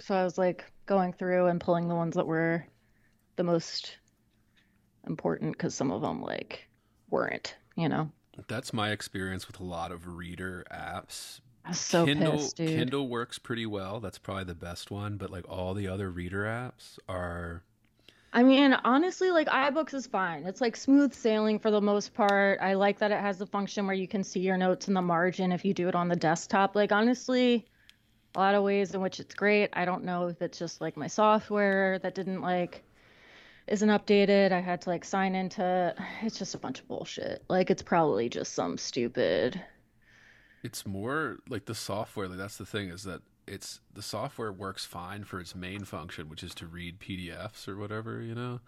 So I was like going through and pulling the ones that were the most important because some of them like weren't, you know. That's my experience with a lot of reader apps. So Kindle pissed, dude. Kindle works pretty well. That's probably the best one, but like all the other reader apps are I mean, honestly, like iBooks is fine. It's like smooth sailing for the most part. I like that it has the function where you can see your notes in the margin if you do it on the desktop. Like honestly, a lot of ways in which it's great. I don't know if it's just like my software that didn't like isn't updated. I had to like sign into it's just a bunch of bullshit. Like it's probably just some stupid It's more like the software. Like that's the thing is that it's the software works fine for its main function, which is to read PDFs or whatever, you know.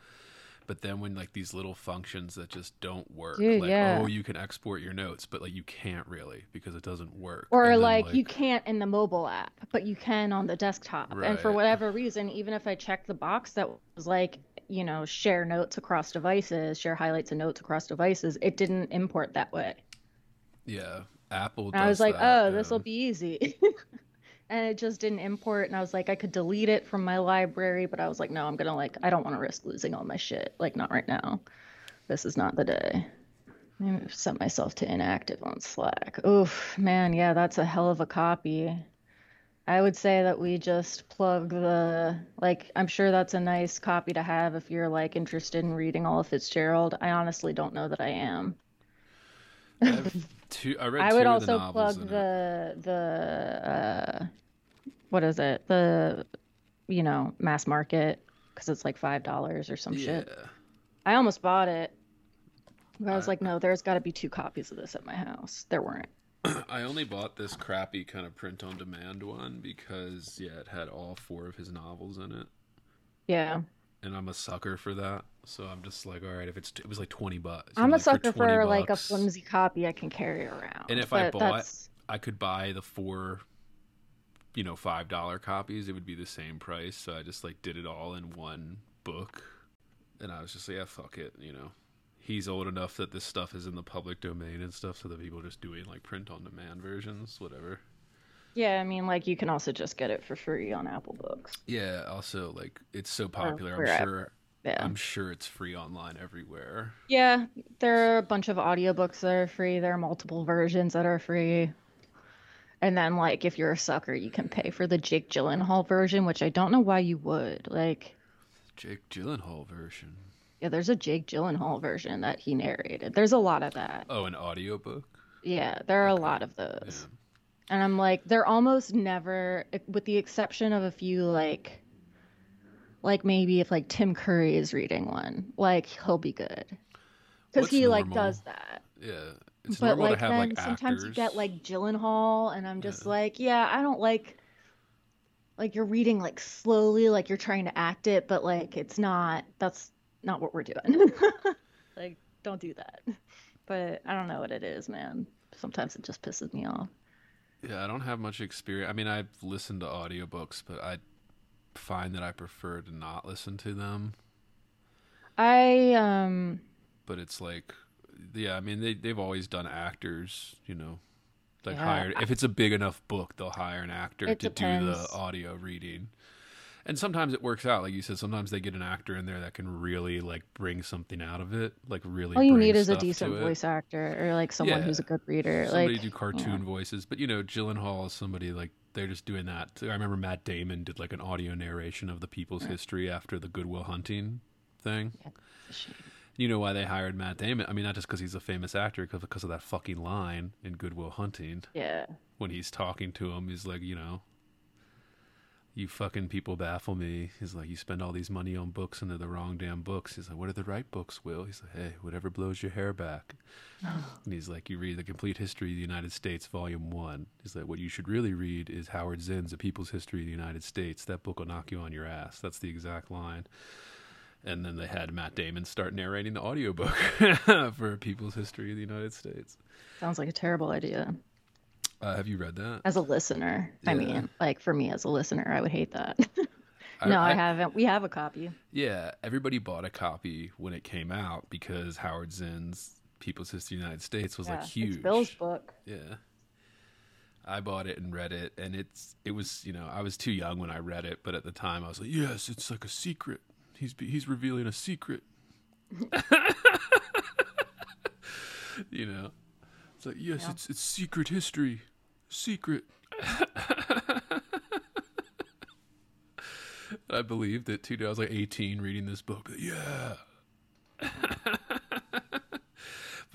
But then when like these little functions that just don't work, Dude, like yeah. oh you can export your notes, but like you can't really because it doesn't work. Or then, like, you can't in the mobile app, but you can on the desktop. And for whatever reason, even if I checked the box that was like, you know, share notes across devices, share highlights and notes across devices, it didn't import that way. yeah, Apple. I was like, that, oh, this will be easy. and it just didn't import. And I was like, I could delete it from my library, but I was like, no, I'm gonna like, I don't want to risk losing all my shit. Like, not right now. This is not the day. Me set myself to inactive on Slack. Oof, man, yeah, that's a hell of a copy. I would say that we just plug the like I'm sure that's a nice copy to have if you're like interested in reading all of Fitzgerald. I honestly don't know that I am. I two. I read I two would the also novels plug in it. the the uh what is it? The you know, mass market because it's like five dollars or some Yeah, shit. I almost bought it. But I was I- like, no, there's got to be two copies of this at my house. There weren't. I only bought this crappy kind of print on demand one because yeah, it had all four of his novels in it, Yeah, and I'm a sucker for that. So I'm just like, all right, if it's it was like twenty bucks. I'm a like, sucker for, 20 like a flimsy copy I can carry around. And if I bought- that's I could buy the four, you know, five dollar copies. It would be the same price. So I just like did it all in one book, and I was just like, yeah, fuck it, you know. He's old enough that this stuff is in the public domain and stuff, so that people are just doing like print on demand versions, whatever. Yeah. I mean, like you can also just get it for free on Apple Books. Yeah. Also, like it's so popular. I'm sure. Yeah. I'm sure it's free online everywhere. Yeah, there are a bunch of audiobooks that are free. There are multiple versions that are free. And then, like, if you're a sucker, you can pay for the Jake Gyllenhaal version, which I don't know why you would. Like, Jake Gyllenhaal version. yeah, there's a Jake Gyllenhaal version that he narrated. There's a lot of that. Oh, an audiobook? Yeah, there are a lot of those. Yeah. And I'm like, they're almost never, with the exception of a few, like, like maybe if like Tim Curry is reading one, like he'll be good. Because he like does that. Yeah. It's but normal like to have then like sometimes you get like Gyllenhaal, and I'm just Yeah. like, yeah, I don't like like you're reading like slowly, like you're trying to act it, but like it's not. That's not what we're doing. like, don't do that. But I don't know what it is, man. Sometimes it just pisses me off. Yeah, I don't have much experience. I mean, I've listened to audiobooks, but I find that I prefer to not listen to them. I um But it's like, yeah, I mean, they they've always done actors, you know, like Yeah, hired. If it's a big enough book, they'll hire an actor to do the audio reading. And sometimes it works out, like you said. Sometimes they get an actor in there that can really like bring something out of it, like really. all you need is a decent voice actor or like someone Yeah. who's a good reader. somebody like do cartoon voices but you know Gyllenhaal is somebody like they're just doing that i remember matt damon did like an audio narration of the people's history after the goodwill hunting thing you know why they hired matt damon i mean not just because he's a famous actor because because of that fucking line in goodwill hunting yeah. when he's talking to him he's like you know you fucking people baffle me. He's like, you spend all these money on books and they're the wrong damn books. He's like, what are the right books, Will? He's like, hey, whatever blows your hair back. Oh. And he's like, you read The Complete History of the United States, Volume 1. He's like, what you should really read is Howard Zinn's A People's History of the United States. That book will knock you on your ass. That's the exact line. And then they had Matt Damon start narrating the audiobook for A People's History of the United States. Sounds like a terrible idea. Uh, have you read that? As a listener, I mean, like for me as a listener, I would hate that. I- no, I, I- haven't. We have a copy. Yeah, everybody bought a copy when it came out because Howard Zinn's People's History of the United States was yeah, like huge. It's Bill's book. Yeah. I bought it and read it, and it's it was you know I was too young when I read it, but at the time I was like, yes, it's like a secret. He's he's revealing a secret. you know, it's like yes, Yeah. it's it's secret history, secret. I believed it too. I was like 18 reading this book. Yeah. but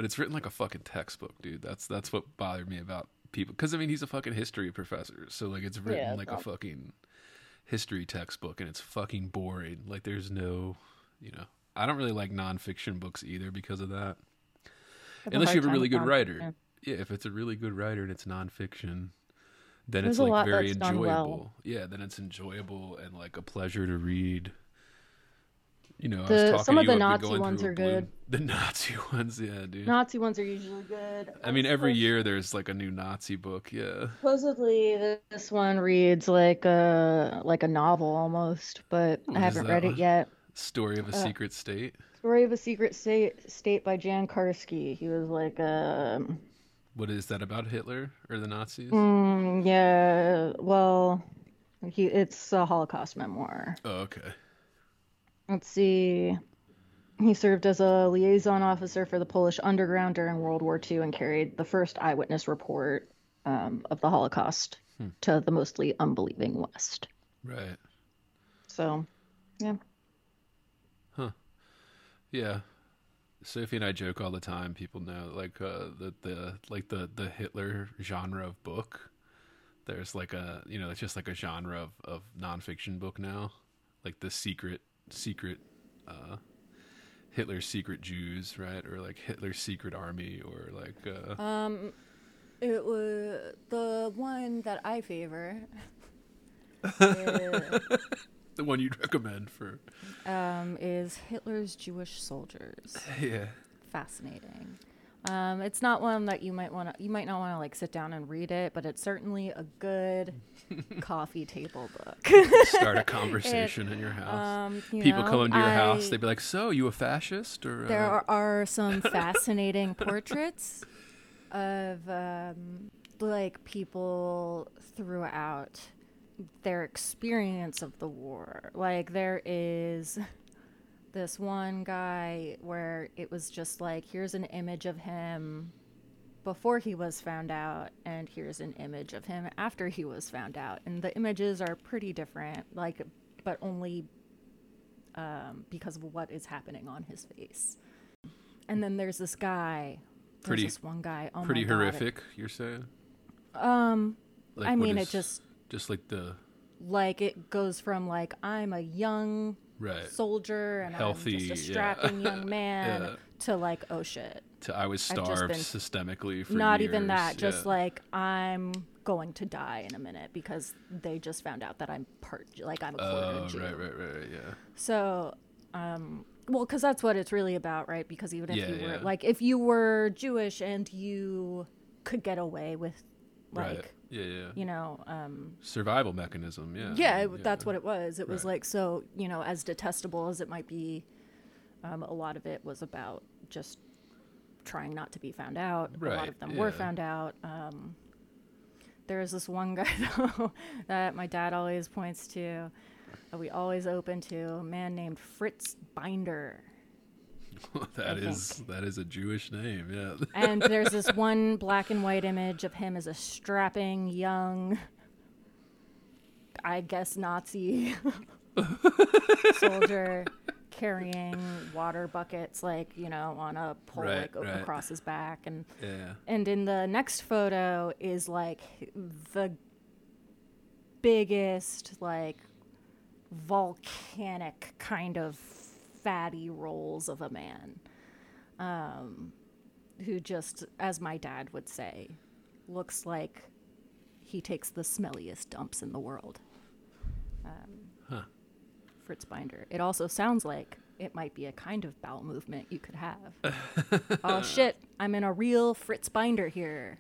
it's written like a fucking textbook, dude. That's that's what bothered me about people. Because I mean, he's a fucking history professor, so like it's written Yeah, like a fucking history textbook, and it's fucking boring. Like there's no, you know, I don't really like nonfiction books either because of that. Unless you have a really good writer. Yeah. If it's a really good writer and it's nonfiction, then There's it's a like very enjoyable. well. Yeah, then it's enjoyable and like a pleasure to read. You know, I was The- some of the Nazi ones a are blue- good. The Nazi ones, yeah, dude. Nazi ones are usually good. I mean, every year there's like a new Nazi book. Yeah. Supposedly, this one reads like a like a novel almost, but What I haven't read one? it yet. Story of a Uh, Secret State. Story of a Secret State, State by Jan Karski. He was like um What is that about Hitler or the Nazis? mm, yeah, well, he it's a Holocaust memoir. Oh, okay. Let's see. He served as a liaison officer for the Polish underground during World War II and carried the first eyewitness report um, of the Holocaust Hmm. to the mostly unbelieving West. Right. So, yeah. Huh. Yeah. Sophie and I joke all the time. People know like uh, the the like the the Hitler genre of book. There's like a you know it's just like a genre of of nonfiction book now, like the secret secret uh, Hitler's secret Jews, right? Or like Hitler's secret army, or like uh, Um, it was the one that I favor. the one you'd recommend for um, is Hitler's Jewish soldiers. yeah. Fascinating. Um, it's not one that you might want to. You might not want to like sit down and read it, but it's certainly a good coffee table book. Start a conversation in your house. Um, you People know, come into your house, they'd be like, "So, you a fascist?" Or There uh, are, are some fascinating portraits of um, like people throughout their experience of the war. Like there is this one guy where it was just like here's an image of him before he was found out and here's an image of him after he was found out and the images are pretty different like but only um, because of what is happening on his face and then there's this guy there's Pretty- this one guy oh pretty God, it- horrific. You're saying? um Like, i mean is- it just just like the like it goes from like i'm a young right soldier and Healthy, i'm just a strapping young man Yeah. to like oh shit to I was starved systemically for not even years, that just yeah. like i'm going to die in a minute because they just found out that i'm part like i'm a quarter oh Jew. right right right right, yeah so um well because that's what it's really about right because even if Yeah, you were yeah. like if you were jewish and you could get away with like right yeah yeah you know um survival mechanism yeah yeah, it, that's what it was. It was Right. like so, you know, as detestable as it might be, um, a lot of it was about just trying not to be found out. A lot of them were found out. Um, there was this one guy though that my dad always points to, that we always open to, a man named Fritz Binder. that is that is a Jewish name yeah. And there's this one black and white image of him as a strapping young, I guess Nazi soldier carrying water buckets, like you know, on a pole, Right, like right. across his back, and yeah. and in the next photo is like the biggest like volcanic kind of fatty rolls of a man um who just as my dad would say looks like he takes the smelliest dumps in the world. Um, Huh. fritz binder. It also sounds like it might be a kind of bowel movement you could have. Oh shit. I'm in a real fritz binder here.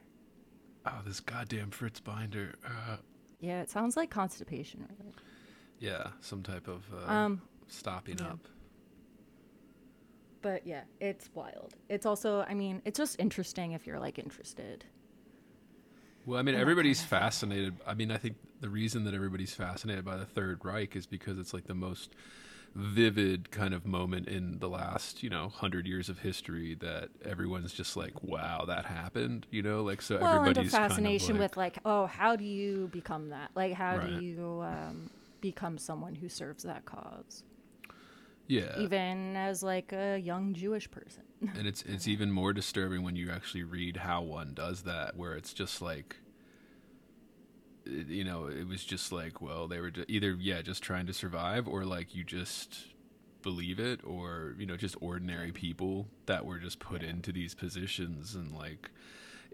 Oh this goddamn Fritz Binder. Uh, yeah it sounds like constipation really. yeah some type of uh, um stopping yeah. up but yeah it's wild it's also i mean it's just interesting if you're like interested Well, I mean, everybody's kind of fascinated. I mean, I think the reason that everybody's fascinated by the Third Reich is because it's like the most vivid kind of moment in the last, you know, hundred years of history that everyone's just like, "Wow, that happened," you know, like so well, and everybody's a fascination kind of like, with like, oh, how do you become that? Like, how Right. do you um, become someone who serves that cause, yeah, even as like a young Jewish person? and it's it's even more disturbing when you actually read how one does that, where it's just like. You know, it was just like, well, they were either, yeah, just trying to survive, or like you just believe it, or, you know, just ordinary people that were just put into these positions. And like,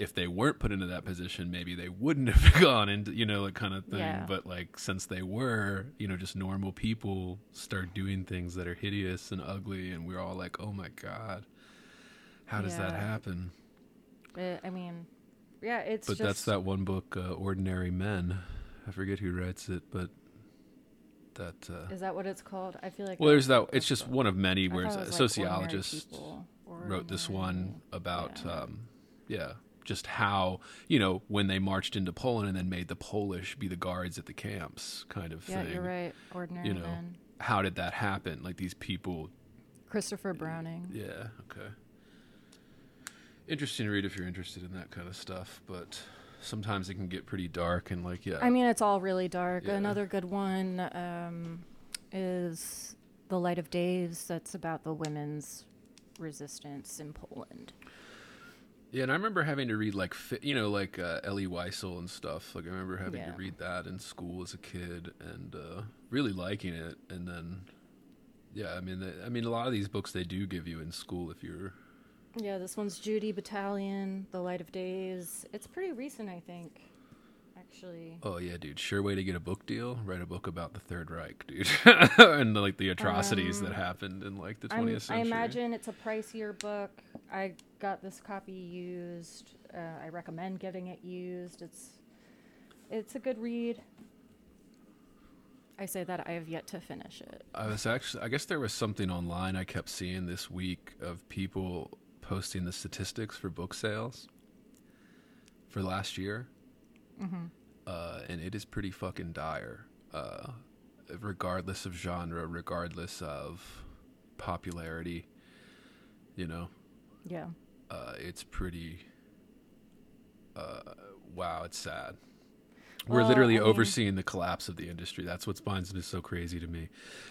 if they weren't put into that position, maybe they wouldn't have gone into, you know, that kind of thing. Yeah. But like, since they were, you know, just normal people start doing things that are hideous and ugly, and we're all like, oh my God, how does that happen? Uh, I mean, yeah, it's But just that's that one book, uh, Ordinary Men. I forget who writes it, but that. Uh, Is that what it's called? I feel like. well, there's that. It's just one of many where thought it's it a like, Ordinary sociologist wrote this one about, yeah. um, yeah, just how you know when they marched into Poland and then made the Polish be the guards at the camps, kind of Yeah, thing. you're right. Ordinary You know, Men. how did that happen? Like these people. Christopher Browning. Yeah. Okay. Interesting to read if you're interested in that kind of stuff, but sometimes it can get pretty dark and like yeah. I mean, it's all really dark. Yeah. Another good one um, is The Light of Days. That's about the women's resistance in Poland. Yeah, and I remember having to read like you know like uh, Elie Wiesel and stuff. Like I remember having Yeah. to read that in school as a kid and uh, really liking it. And then, yeah, I mean, the, I mean, a lot of these books they do give you in school if you're. Yeah, this one's Judy Batalion, The Light of Days. It's pretty recent, I think. Actually. Oh yeah, dude, sure way to get a book deal. Write a book about the Third Reich, dude, and like the atrocities that happened in like the I'm- 20th I imagine it's a pricier book. I got this copy used. Uh, I recommend getting it used. It's it's a good read. I say that I have yet to finish it. I was actually, I guess there was something online I kept seeing this week of people posting the statistics for book sales for last year. Uh, and it is pretty fucking dire. Uh, regardless of genre, regardless of popularity, you know, Yeah. Uh, it's pretty. Uh, wow, it's sad. We're Well, literally I mean- overseeing the collapse of the industry. That's what finds it so crazy to me.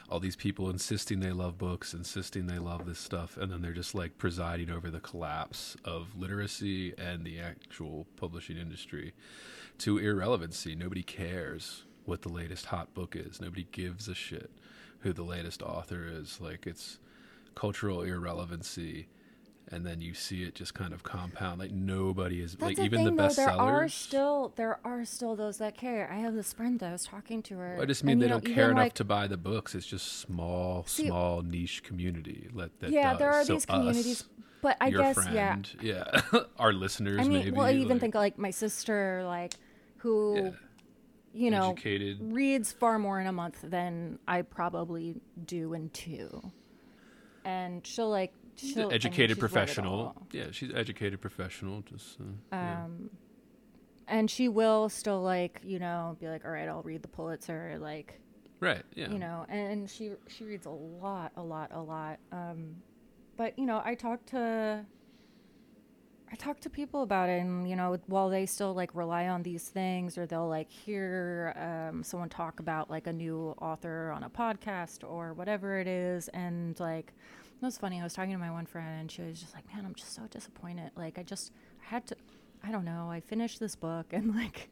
All these people insisting they love books, insisting they love this stuff, and then they're just like presiding over the collapse of literacy and the actual publishing industry to irrelevancy. Nobody cares what the latest hot book is. Nobody gives a shit who the latest author is. Like it's cultural irrelevancy. And then you see it just kind of compound. Like nobody is That's like the even thing, the though. bestsellers. There are still there are still those that care. I have this friend that I was talking to her. I just mean they don't care enough like, to buy the books. It's just small, See- small niche community. Let that yeah, does. there are So these communities, us, but I your guess friend, yeah. yeah, our listeners. I mean, maybe, well, I even like, think like my sister, like who, yeah, you know, educated, reads far more in a month than I probably do in two, and she'll like she'll I mean, educated she's professional. Yeah, she's educated professional. Just uh, yeah. Um, and she will still like you know be like, all right, I'll read the Pulitzer, like right. Yeah, you know, and she she reads a lot, a lot, a lot. Um, but you know, I talk to I talk to people about it, and you know, while they still like rely on these things, or they'll like hear um, someone talk about like a new author on a podcast or whatever it is, and like was funny. I was talking to my one friend, and she was just like, "Man, I'm just so disappointed. Like, I just I had to, I don't know. I finished this book, and like."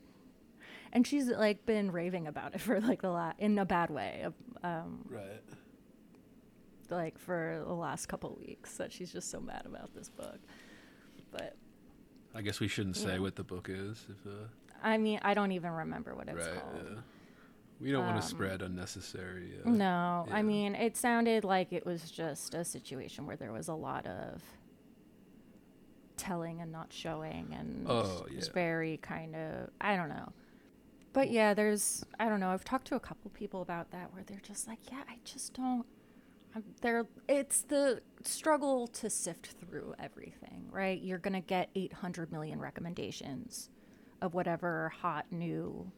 And she's like been raving about it for like the last in a bad way, um, right. like for the last couple weeks that she's just so mad about this book. But I guess we shouldn't say what the book is. If uh, I mean, I don't even remember what it's right, called. yeah. We don't want Um, to spread unnecessary. Uh, No, I mean, it sounded like it was just a situation where there was a lot of telling and not showing, and Oh, it was yeah. very kind of I don't know. But yeah, there's I don't know. I've talked to a couple people about that where they're just like, yeah, I just don't. I'm, there, it's the struggle to sift through everything, right? You're gonna get 800 million recommendations of whatever hot new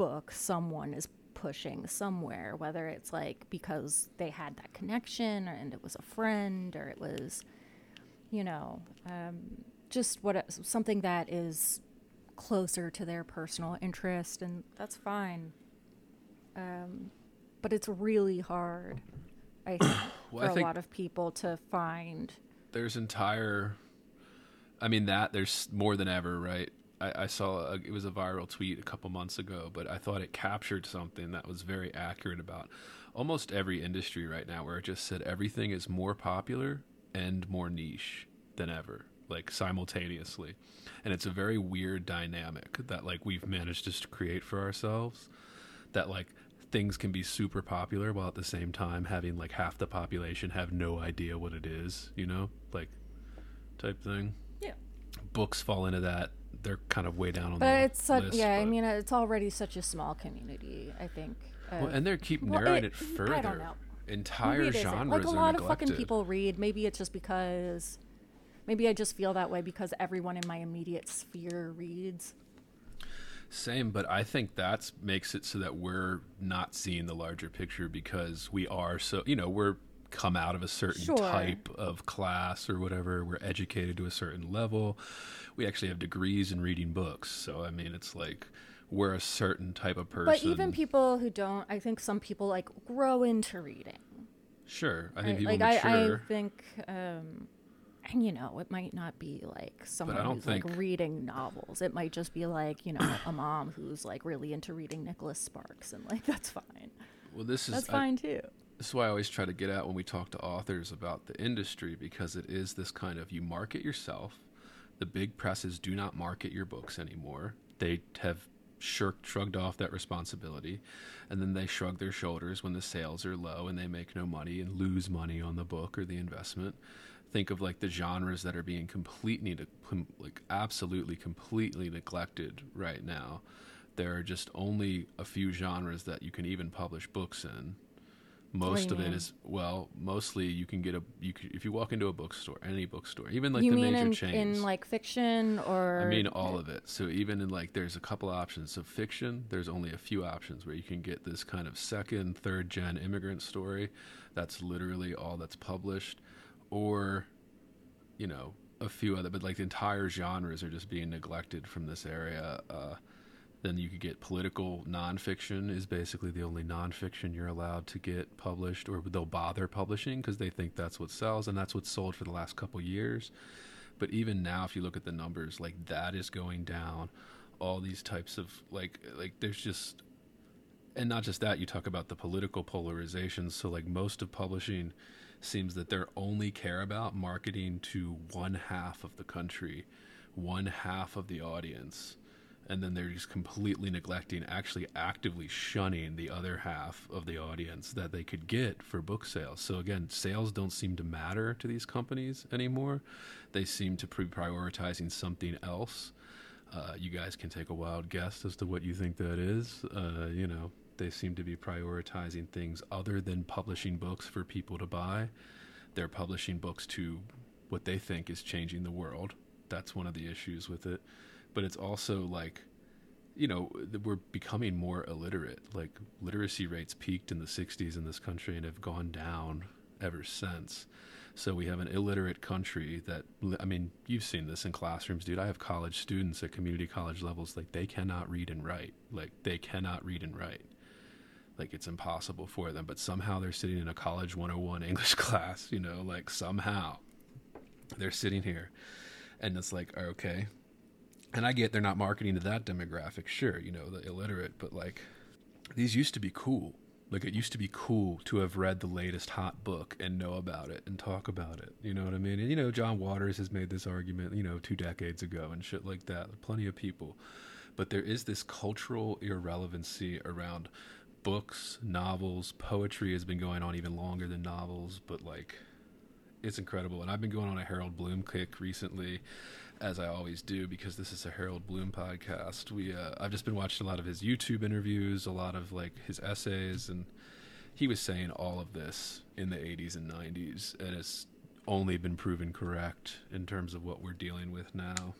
book someone is pushing somewhere, whether it's like because they had that connection and it was a friend or it was, you know, um, just what something that is closer to their personal interest, and that's fine. Um, but it's really hard, I think, Well, for I a lot of people to find. there's entire i mean that there's more than ever right i, I saw a, it was a viral tweet a couple months ago but i thought it captured something that was very accurate about almost every industry right now where it just said everything is more popular and more niche than ever like simultaneously and it's a very weird dynamic that like we've managed to create for ourselves that like things can be super popular while at the same time having like half the population have no idea what it is, you know, like type thing. Yeah. Books fall into that. They're kind of way down on But the it's such, list, yeah, I but- mean, it's already such a small community, I think. well, and they keep well, narrowing it- it, further. I don't know. Entire Maybe it isn't. genres Like a are lot of neglected. fucking people read. Maybe it's just because, maybe I just feel that way because everyone in my immediate sphere reads. Same, but I think that's makes it so that we're not seeing the larger picture because we are so you know we're come out of a certain Sure. type of class or whatever. We're educated to a certain level. We actually have degrees in reading books, so I mean it's like we're a certain type of person. But even people who don't, I think some people like grow into reading. sure, I think right? people like mature. I, I think, um, and you know, it might not be like someone who's think- like reading novels. It might just be like you know a mom who's like really into reading Nicholas Sparks, and like that's fine. well, this is That's I- fine too. This is why I always try to get at when we talk to authors about the industry because it is this kind of you market yourself. The big presses do not market your books anymore. They have shirked, shrugged off that responsibility, and then they shrug their shoulders when the sales are low and they make no money and lose money on the book or the investment. Think of like the genres that are being completely, like absolutely, completely neglected right now. There are just only a few genres that you can even publish books in most of it is well mostly you can get a you can, if you walk into a bookstore any bookstore even like you the mean major in, chains. in like fiction or? i mean all of it. So even in like there's a couple options. Of fiction there's only a few options where you can get this kind of second third gen immigrant story that's literally all that's published or you know a few other but like the entire genres are just being neglected from this area uh, then you could get political nonfiction is basically the only nonfiction you're allowed to get published or they'll bother publishing because they think that's what sells and that's what's sold for the last couple years. But even now if you look at the numbers like that is going down. All these types of like like there's just and not just that you talk about the political polarization. So like most of publishing seems that they're only care about marketing to one half of the country one half of the audience and then they're just completely neglecting actually actively shunning the other half of the audience that they could get for book sales so again sales don't seem to matter to these companies anymore they seem to be prioritizing something else uh, you guys can take a wild guess as to what you think that is. Uh, you know, they seem to be prioritizing things other than publishing books for people to buy. They're publishing books to what they think is changing the world. That's one of the issues with it. But it's also like, you know, we're becoming more illiterate. Like, literacy rates peaked in the 60s in this country and have gone down ever since. So we have an illiterate country that I mean, you've seen this in classrooms, dude. I have college students at community college levels like they cannot read and write. Like they cannot read and write. Like it's impossible for them, but somehow they're sitting in a college 101 English class, you know, like somehow they're sitting here and it's like, okay. And I get they're not marketing to that demographic, sure, you know, the illiterate, but like these used to be cool. Like it used to be cool to have read the latest hot book and know about it and talk about it. You know what I mean? And you know, John Waters has made this argument, you know, two decades ago and shit like that. Plenty of people. But there is this cultural irrelevancy around books, novels, poetry has been going on even longer than novels, but like it's incredible. And I've been going on a Harold Bloom kick recently, as I always do, because this is a Harold Bloom podcast. We uh, I've just been watching a lot of his YouTube interviews, a lot of like his essays, and he was saying all of this in the 80s and 90s, and it's only been proven correct in terms of what we're dealing with now.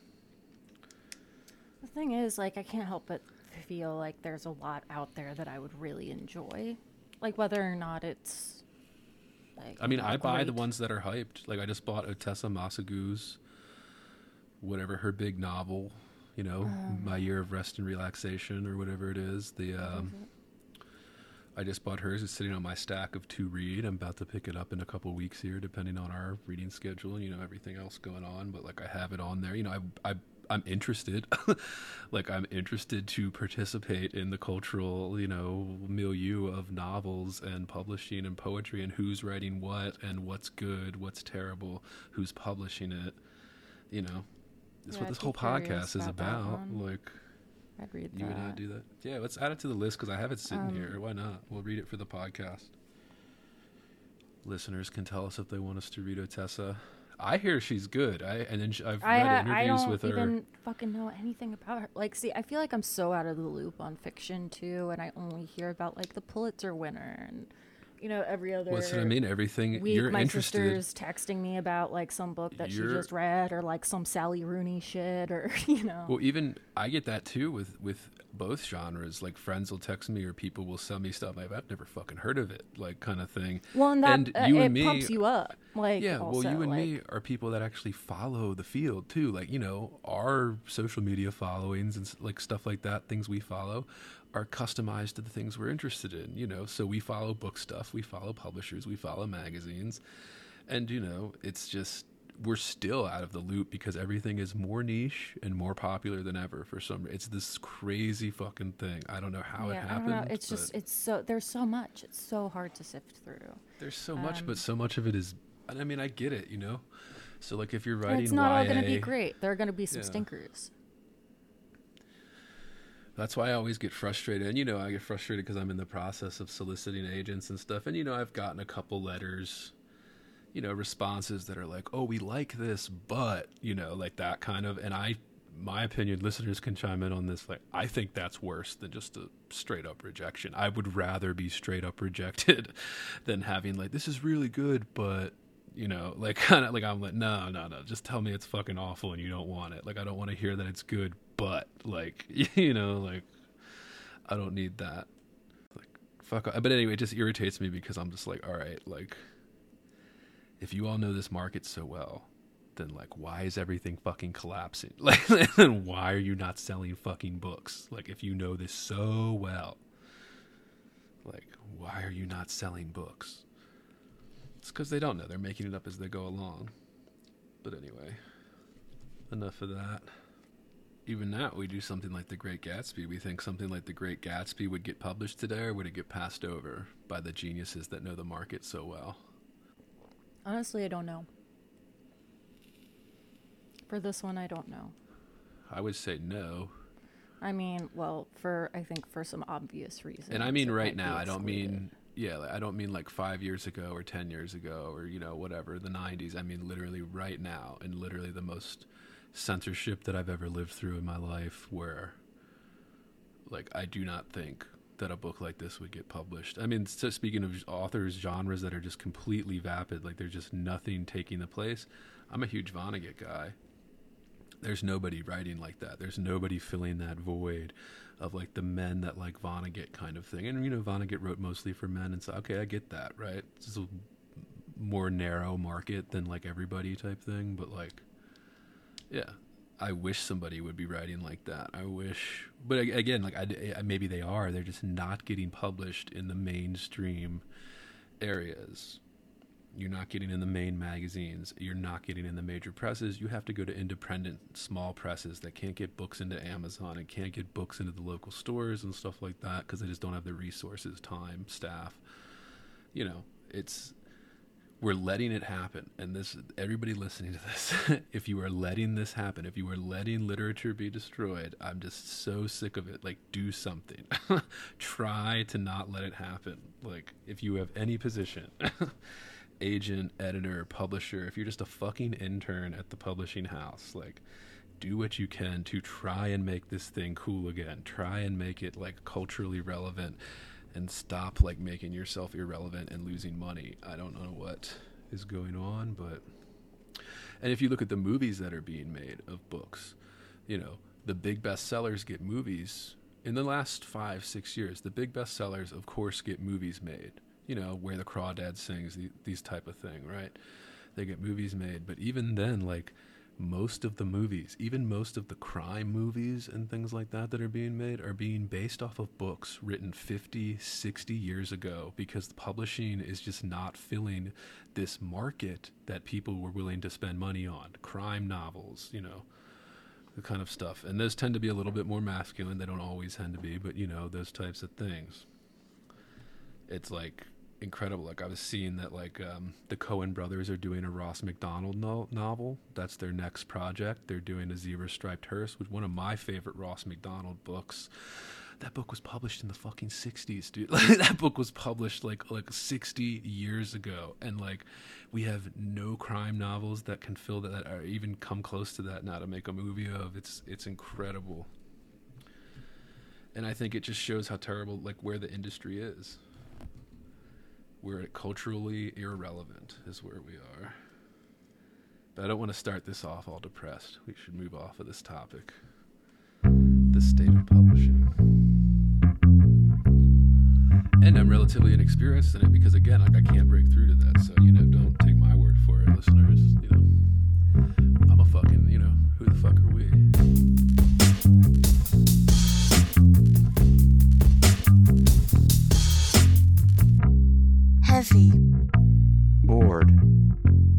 The thing is, like, I can't help but feel like there's a lot out there that I would really enjoy, like whether or not it's. Like, I mean, I buy the ones that are hyped. Like I just bought Ottessa Moshfegh's, whatever her big novel, you know, Um. My Year of Rest and Relaxation or whatever it is. The um, I just bought hers. It's sitting on my stack of to read. I'm about to pick it up in a couple weeks here, depending on our reading schedule and you know everything else going on. But like I have it on there. You know, I I I'm interested. like I'm interested to participate in the cultural, you know, milieu of novels and publishing and poetry and who's writing what and what's good, what's terrible, who's publishing it. You know, that's Yeah, what I'd this whole podcast is about. Like. I'd read You that. and I do that. Yeah, let's add it to the list because I have it sitting Um, here. Why not? We'll read it for the podcast. Listeners can tell us if they want us to read Ottessa. I hear she's good. I and then I've I, read her. I don't with her. even fucking know anything about her. Like, see, I feel like I'm so out of the loop on fiction too, and I only hear about like the Pulitzer winner and you know every other. What's what I mean? Everything Week, you're my interested. sister's texting me about like some book that You're- she just read, or like some Sally Rooney shit, or you know. Well, even I get that too with with both genres. Like friends will text me or people will send me stuff. I've, I've never fucking heard of it, like kind of thing. Well, and that and uh, it pumps you up. Like, yeah, also, well, you and like, me are people that actually follow the field too. Like, you know, our social media followings and s- like stuff like that, things we follow, are customized to the things we're interested in. You know, so we follow book stuff, we follow publishers, we follow magazines, and you know, it's just we're still out of the loop because everything is more niche and more popular than ever. For some, it's this crazy fucking thing. I don't know how it yeah, I happened. It's just it's so there's so much. It's so hard to sift through. there's so much, um, but so much of it is. I mean, I get it. You know. So like if you're writing it's not all going to be great. There are to be some Yeah. stinkers. That's why I always get frustrated. And, you know, I get frustrated because I'm in the process of soliciting agents and stuff. And, you know, I've gotten a couple letters, you know, responses that are like, oh, we like this, but, you know, like that kind of. And I, my opinion, listeners can chime in on this. Like, I think that's worse than just a straight up rejection. I would rather be straight up rejected than having, like, this is really good, but. You know, like kind of like I'm like, no, no, no. Just tell me it's fucking awful and you don't want it. Like I don't want to hear that it's good, but like, you know, like I don't need that. Like, fuck. off. But anyway, it just irritates me because I'm just like, all right, like, if you all know this market so well, then like, why is everything fucking collapsing? Like, then why are you not selling fucking books? Like, if you know this so well, like, why are you not selling books? It's because they don't know. They're making it up as they go along. But anyway, enough of that even that we do something like the great gatsby we think something like the great gatsby would get published today or would it get passed over by the geniuses that know the market so well Honestly, I don't know. For this one, I don't know. i would say no I mean, well, for I think for some obvious reasons. and i mean right now i don't mean yeah i don't mean like five years ago or ten years ago or you know whatever the 90s i mean literally right now and literally the most censorship that i've ever lived through in my life where like i do not think that a book like this would get published i mean so speaking of authors genres that are just completely vapid like there's just nothing taking the place i'm a huge vonnegut guy there's nobody writing like that. There's nobody filling that void of like the men that like Vonnegut kind of thing. And you know, Vonnegut wrote mostly for men, and so okay, I get that, right? It's a more narrow market than like everybody type thing, but like, yeah, I wish somebody would be writing like that. I wish, but again, like I, I- maybe they are. They're just not getting published in the mainstream areas. You're not getting in the main magazines. You're not getting in the major presses. You have to go to independent small presses that can't get books into Amazon and can't get books into the local stores and stuff like that because they just don't have the resources, time, staff. You know, it's we're letting it happen. And this everybody listening to this, if you are letting this happen, if you are letting literature be destroyed, I'm just so sick of it. Like do something. Try to not let it happen. Like if you have any position agent, editor, publisher, if you're just a fucking intern at the publishing house, like do what you can to try and make this thing cool again. Try and make it like culturally relevant and stop like making yourself irrelevant and losing money. I don't know what is going on, but and if you look at the movies that are being made of books, you know, the big bestsellers get movies in the last five six years. The big bestsellers, of course, get movies made. You know, where the crawdad sings, the, these type of thing, right? They get movies made, but even then, like most of the movies, even most of the crime movies and things like that that are being made are being based off of books written 50, 60 years ago because the publishing is just not filling this market that people were willing to spend money on. Crime novels, you know, the kind of stuff. And those tend to be a little bit more masculine. They don't always tend to be, but you know, those types of things. It's like incredible. Like I was seeing that like um, the Coen brothers are doing a Ross Macdonald no- novel. That's their next project. They're doing a zebra striped hearse, which one of my favorite Ross Macdonald books. That book was published in the fucking '60s, dude. Like that book was published like like 60 years ago, and like we have no crime novels that can fill that, or even come close to that now to make a movie of. It's it's incredible, and I think it just shows how terrible like where the industry is we're culturally irrelevant is where we are. But I don't want to start this off all depressed. We should move off of this topic. The state of publishing. And I'm relatively inexperienced in it because again, like I can't break through to that. So, you know, don't take my word for it, listeners. You know. I'm a fucking, you know, who the fuck are we? Heavy. Bored.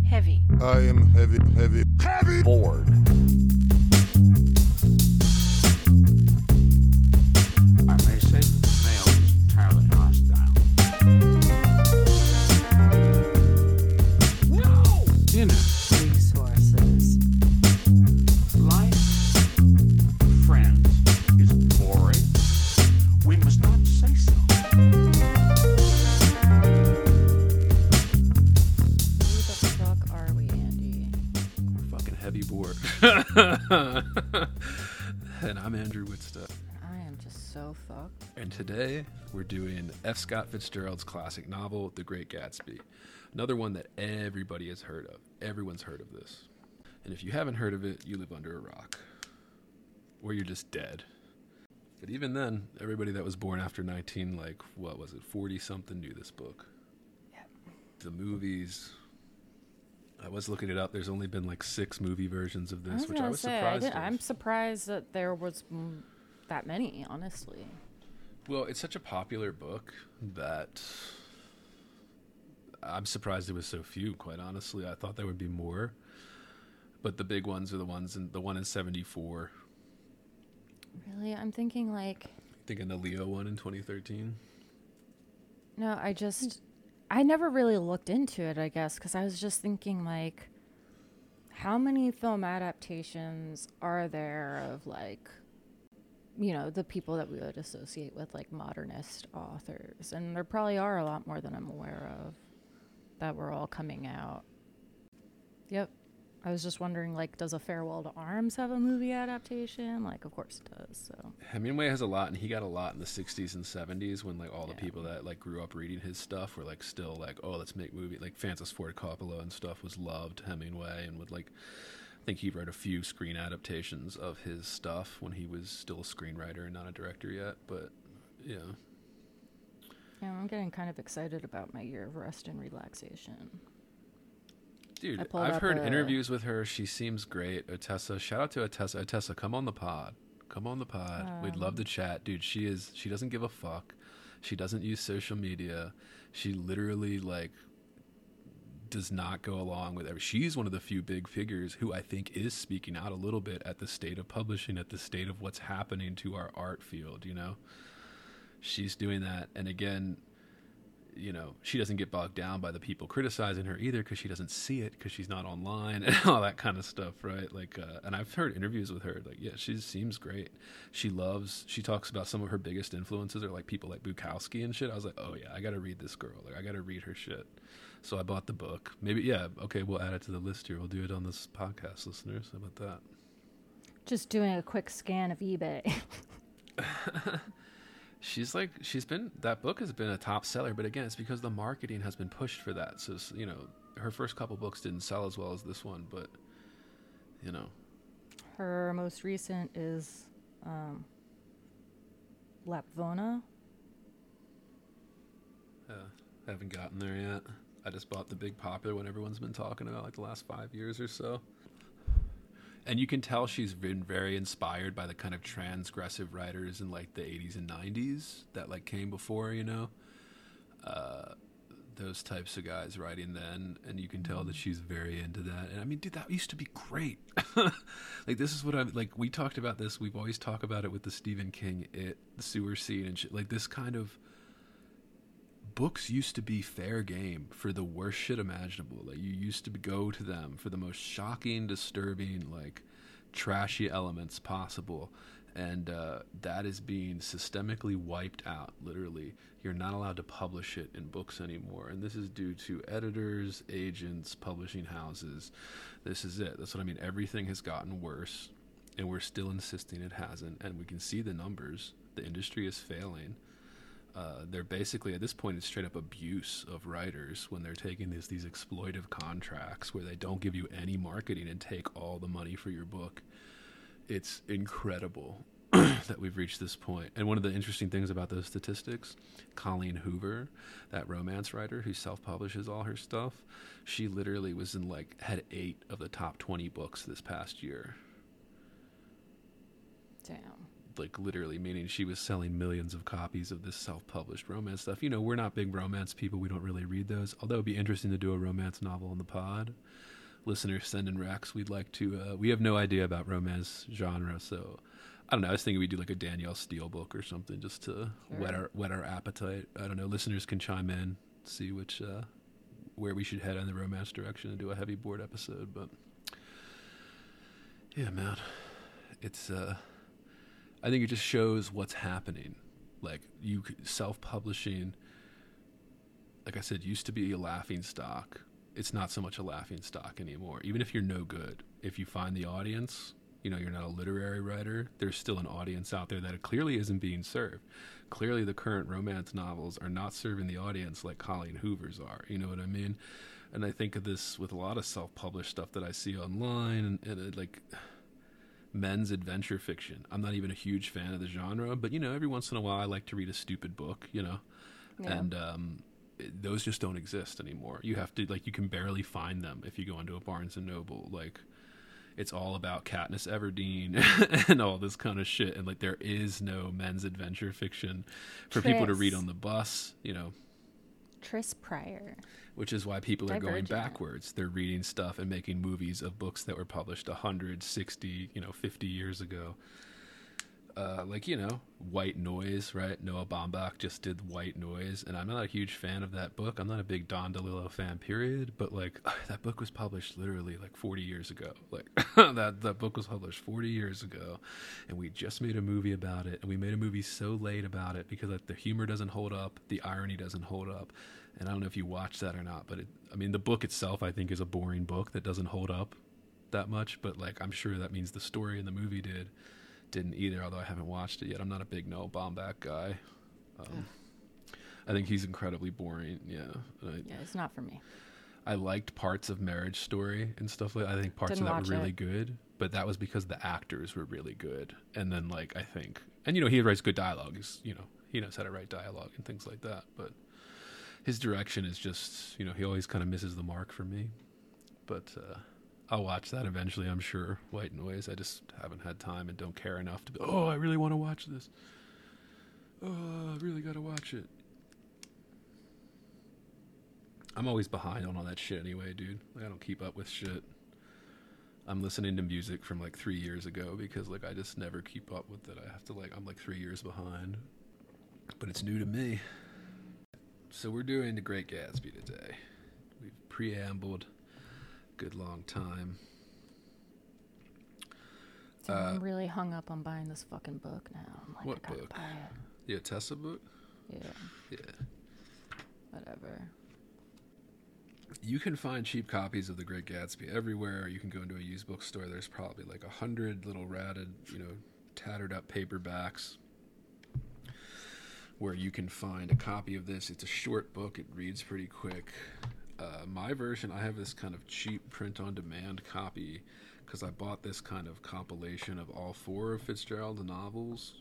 Heavy. I am heavy, heavy, heavy. Bored. And today we're doing F. Scott Fitzgerald's classic novel, The Great Gatsby. Another one that everybody has heard of. Everyone's heard of this. And if you haven't heard of it, you live under a rock. Or you're just dead. But even then, everybody that was born after 19, like, what was it, 40 something, knew this book. The movies. I was looking it up. There's only been like six movie versions of this, was which I was say, surprised. did. I'm surprised that there was that many, honestly. Well, it's such a popular book that I'm surprised there was so few. Quite honestly, I thought there would be more, but the big ones are the ones in the one in '74. Really? I'm thinking like, Thinking the Leo one in 2013. no, I just, I never really looked into it, I guess, because I was just thinking like, how many film adaptations are there of like, you know, the people that we would associate with like modernist authors? And there probably are a lot more than I'm aware of that were all coming out. Yep. I was just wondering, like, does A Farewell to Arms have a movie adaptation? Like, of course it does. So, Hemingway has a lot, and he got a lot in the '60s and '70s when like all the people that like grew up reading his stuff were like still like, oh, let's make movie. Like Francis Ford Coppola and stuff was loved Hemingway, and would like, I think he wrote a few screen adaptations of his stuff when he was still a screenwriter and not a director yet. But yeah, yeah, I'm getting kind of excited about my year of rest and relaxation. dude, I've heard a- interviews with her. She seems great. Ottessa, shout out to Ottessa. Ottessa, come on the pod. Come on the pod. We'd Um, love to chat, dude. She is. She doesn't give a fuck. She doesn't use social media. She literally like does not go along with every. She's one of the few big figures who I think is speaking out a little bit at the state of publishing, at the state of what's happening to our art field. You know, she's doing that, and again, you know, she doesn't get bogged down by the people criticizing her either because she doesn't see it because she's not online and all that kind of stuff, right? Like, uh, and I've heard interviews with her. Like, yeah, she seems great. She loves. She talks about some of her biggest influences are like people like Bukowski and shit. I was like, oh yeah, I got to read this girl. Like, I got to read her shit. So I bought the book. Maybe yeah. Okay, we'll add it to the list here. We'll do it on this podcast, listeners. How about that? Just doing a quick scan of eBay. she's like she's been that book has been a top seller but again it's because the marketing has been pushed for that so you know her first couple books didn't sell as well as this one but you know Her most recent is um, Lapvona. Uh, haven't gotten there yet. I just bought the big popular one everyone's been talking about like the last five years or so. And you can tell she's been very inspired by the kind of transgressive writers in like the 80s and 90s that like came before, you know. Uh, those types of guys writing then, and you can tell that she's very into that. And I mean, dude, that used to be great. like this is what I'm like. We talked about this. We've always talked about it with the Stephen King, it, the sewer scene, and shit. Like this kind of books used to be fair game for the worst shit imaginable. Like you used to go to them for the most shocking, disturbing, like trashy elements possible. And uh, that is being systemically wiped out. Literally, you're not allowed to publish it in books anymore. And this is due to editors, agents, publishing houses. This is it. That's what I mean. Everything has gotten worse, and we're still insisting it hasn't. And we can see the numbers. The industry is failing uh, they're basically at this point it's straight up abuse of writers when they're taking these these exploitive contracts where they don't give you any marketing and take all the money for your book. It's incredible that we've reached this point. And one of the interesting things about those statistics, Colleen Hoover, that romance writer who self-publishes all her stuff, she literally was in like had 8 of the top 20 books this past year. Damn. Like literally meaning she was selling millions of copies of this self-published romance stuff. You know, we're not big romance people. We don't really read those. Although it'd be interesting to do a romance novel on the pod. Listeners send in Rex. We'd like to. Uh, we have no idea about romance genre, so I don't know. I was thinking we'd do like a Danielle Steel book or something just to whet our whet our appetite. I don't know. Listeners can chime in, see which uh, where we should head in the romance direction and do a Heavy Bored episode. But yeah, man, it's uh I think it just shows what's happening. Like you self-publishing, like I said, used to be a laughing stock. It's not so much a laughing stock anymore. Even if you're no good, if you find the audience, you know, you're not a literary writer, there's still an audience out there that clearly isn't being served. Clearly, the current romance novels are not serving the audience like Colleen Hoover's are. You know what I mean? And I think of this with a lot of self-published stuff that I see online, and, and it, like men's adventure fiction. I'm not even a huge fan of the genre, but you know, every once in a while I like to read a stupid book, you know. Yeah. And um those just don't exist anymore. You have to like you can barely find them if you go into a Barnes and Noble like it's all about Katniss Everdeen and all this kind of shit and like there is no men's adventure fiction for people to read on the bus, you know Tris Prior. Which is why people are going backwards. They're reading stuff and making movies of books that were published 100, 60, you know, 50 years ago. Uh, like, you know, White Noise, right? Noah Baumbach just did White Noise, and I'm not a huge fan of that book. I'm not a big Don DeLillo fan, period, but like, that book was published literally like 40 years ago. Like, that, that book was published 40 years ago, and we just made a movie about it, and we made a movie so late about it because like the humor doesn't hold up, the irony doesn't hold up. And I don't know if you watched that or not, but it, I mean, the book itself, I think, is a boring book that doesn't hold up that much. But like, I'm sure that means the story in the movie did didn't either. Although I haven't watched it yet, I'm not a big Noah Baumbach guy. Um, I think he's incredibly boring. Yeah, I, Yeah, it's not for me. I liked parts of Marriage Story and stuff like. I think parts Didn't of that were really it. good, but that was because the actors were really good. And then like I think, and you know, he writes good dialogue. He's you know he knows how to write dialogue and things like that. But his direction is just you know he always kind of misses the mark for me. But uh, I'll watch that eventually. I'm sure. White Noise. I just haven't had time and don't care enough to be. Oh, I really want to watch this. Oh, I really got to watch it. I'm always behind on all that shit anyway, dude. Like, I don't keep up with shit. I'm listening to music from like three years ago because like I just never keep up with it. I have to like I'm like three years behind, but it's new to me. So we're doing the Great Gatsby today. We've preambled, a good long time. So Uh, I'm really hung up on buying this fucking book now. I'm like, What book? The Tessa book. Yeah, Yeah. whatever. You can find cheap copies of The Great Gatsby everywhere. You can go into a used bookstore. There's probably like a hundred little ratted, you know, tattered up paperbacks where you can find a copy of this. It's a short book. It reads pretty quick. Uh, my version, I have this kind of cheap print on demand copy because I bought this kind of compilation of all four of Fitzgerald's novels.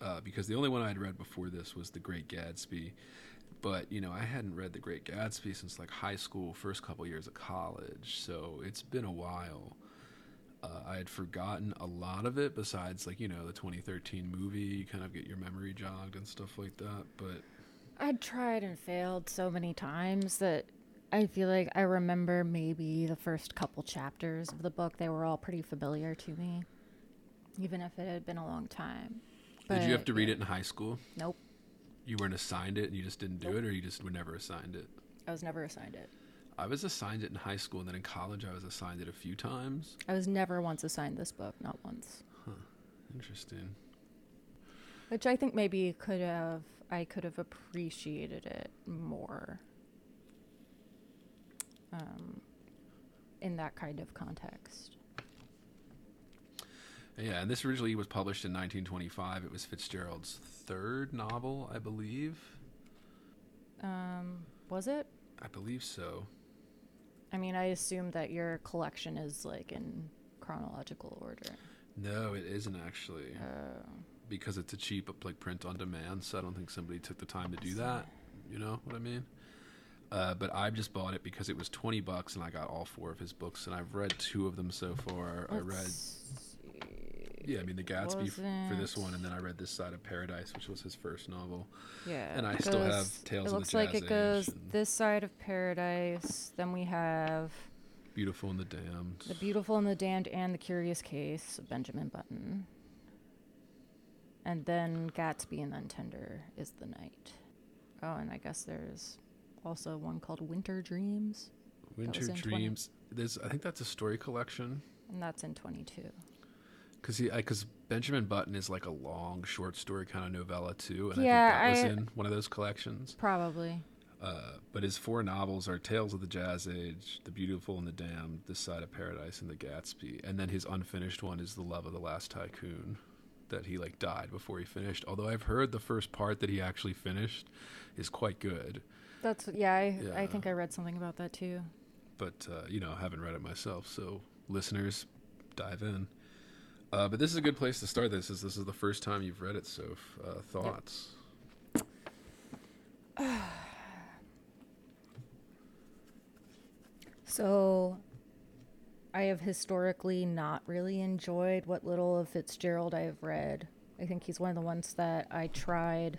Uh, because the only one I had read before this was The Great Gatsby, but you know I hadn't read The Great Gatsby since like high school, first couple years of college, so it's been a while. Uh, I had forgotten a lot of it, besides like you know the 2013 movie. You kind of get your memory jogged and stuff like that, but I'd tried and failed so many times that I feel like I remember maybe the first couple chapters of the book. They were all pretty familiar to me, even if it had been a long time. did you have to read yeah. it in high school? Nope. You weren't assigned it and you just didn't do it, or you just were never assigned it? I was never assigned it. I was assigned it in high school, and then in college I was assigned it a few times. I was never once assigned this book, not once. Huh. Interesting. Which I think maybe could have I could have appreciated it more. Um, in that kind of context. Yeah, and this originally was published in 1925. It was Fitzgerald's third novel, I believe. Um, was it? I believe so. I mean, I assume that your collection is like in chronological order. No, it isn't actually Uh, because it's a cheap like print on demand. So I don't think somebody took the time to do that. You know what I mean? Uh, but I just bought it because it was 20 bucks, and I got all four of his books, and I've read two of them so far. I read. Yeah, I mean the Gatsby for this one, and then I read This Side of Paradise, which was his first novel. Yeah, And I it still have Tales It of the looks like it goes this side of paradise. Then we have Beautiful and the Damned. the beautiful and the damned and the curious case of Benjamin Button. And then Gatsby and then Tender is the night. Oh, and I guess there's also one called Winter Dreams, Winter in 20 Dreams. There's, I think that's a story collection. and that's in 22. Because he, because Benjamin Button is like a long short story kind of novella too, and Yeah, I think that I- was in one of those collections. Probably. Uh, but his four novels are Tales of the Jazz Age, The Beautiful and the Damned, This Side of Paradise, and The Gatsby. And then his unfinished one is The Love of the Last Tycoon, that he like died before he finished. Although I've heard the first part that he actually finished is quite good, That's yeah, I, Yeah. I think I read something about that too. but uh, you know, I haven't read it myself. So listeners, dive in. Uh, but this is a good place to start. This is this is the first time you've read it, so uh, thoughts. So, I have historically not really enjoyed what little of Fitzgerald I have read. I think he's one of the ones that I tried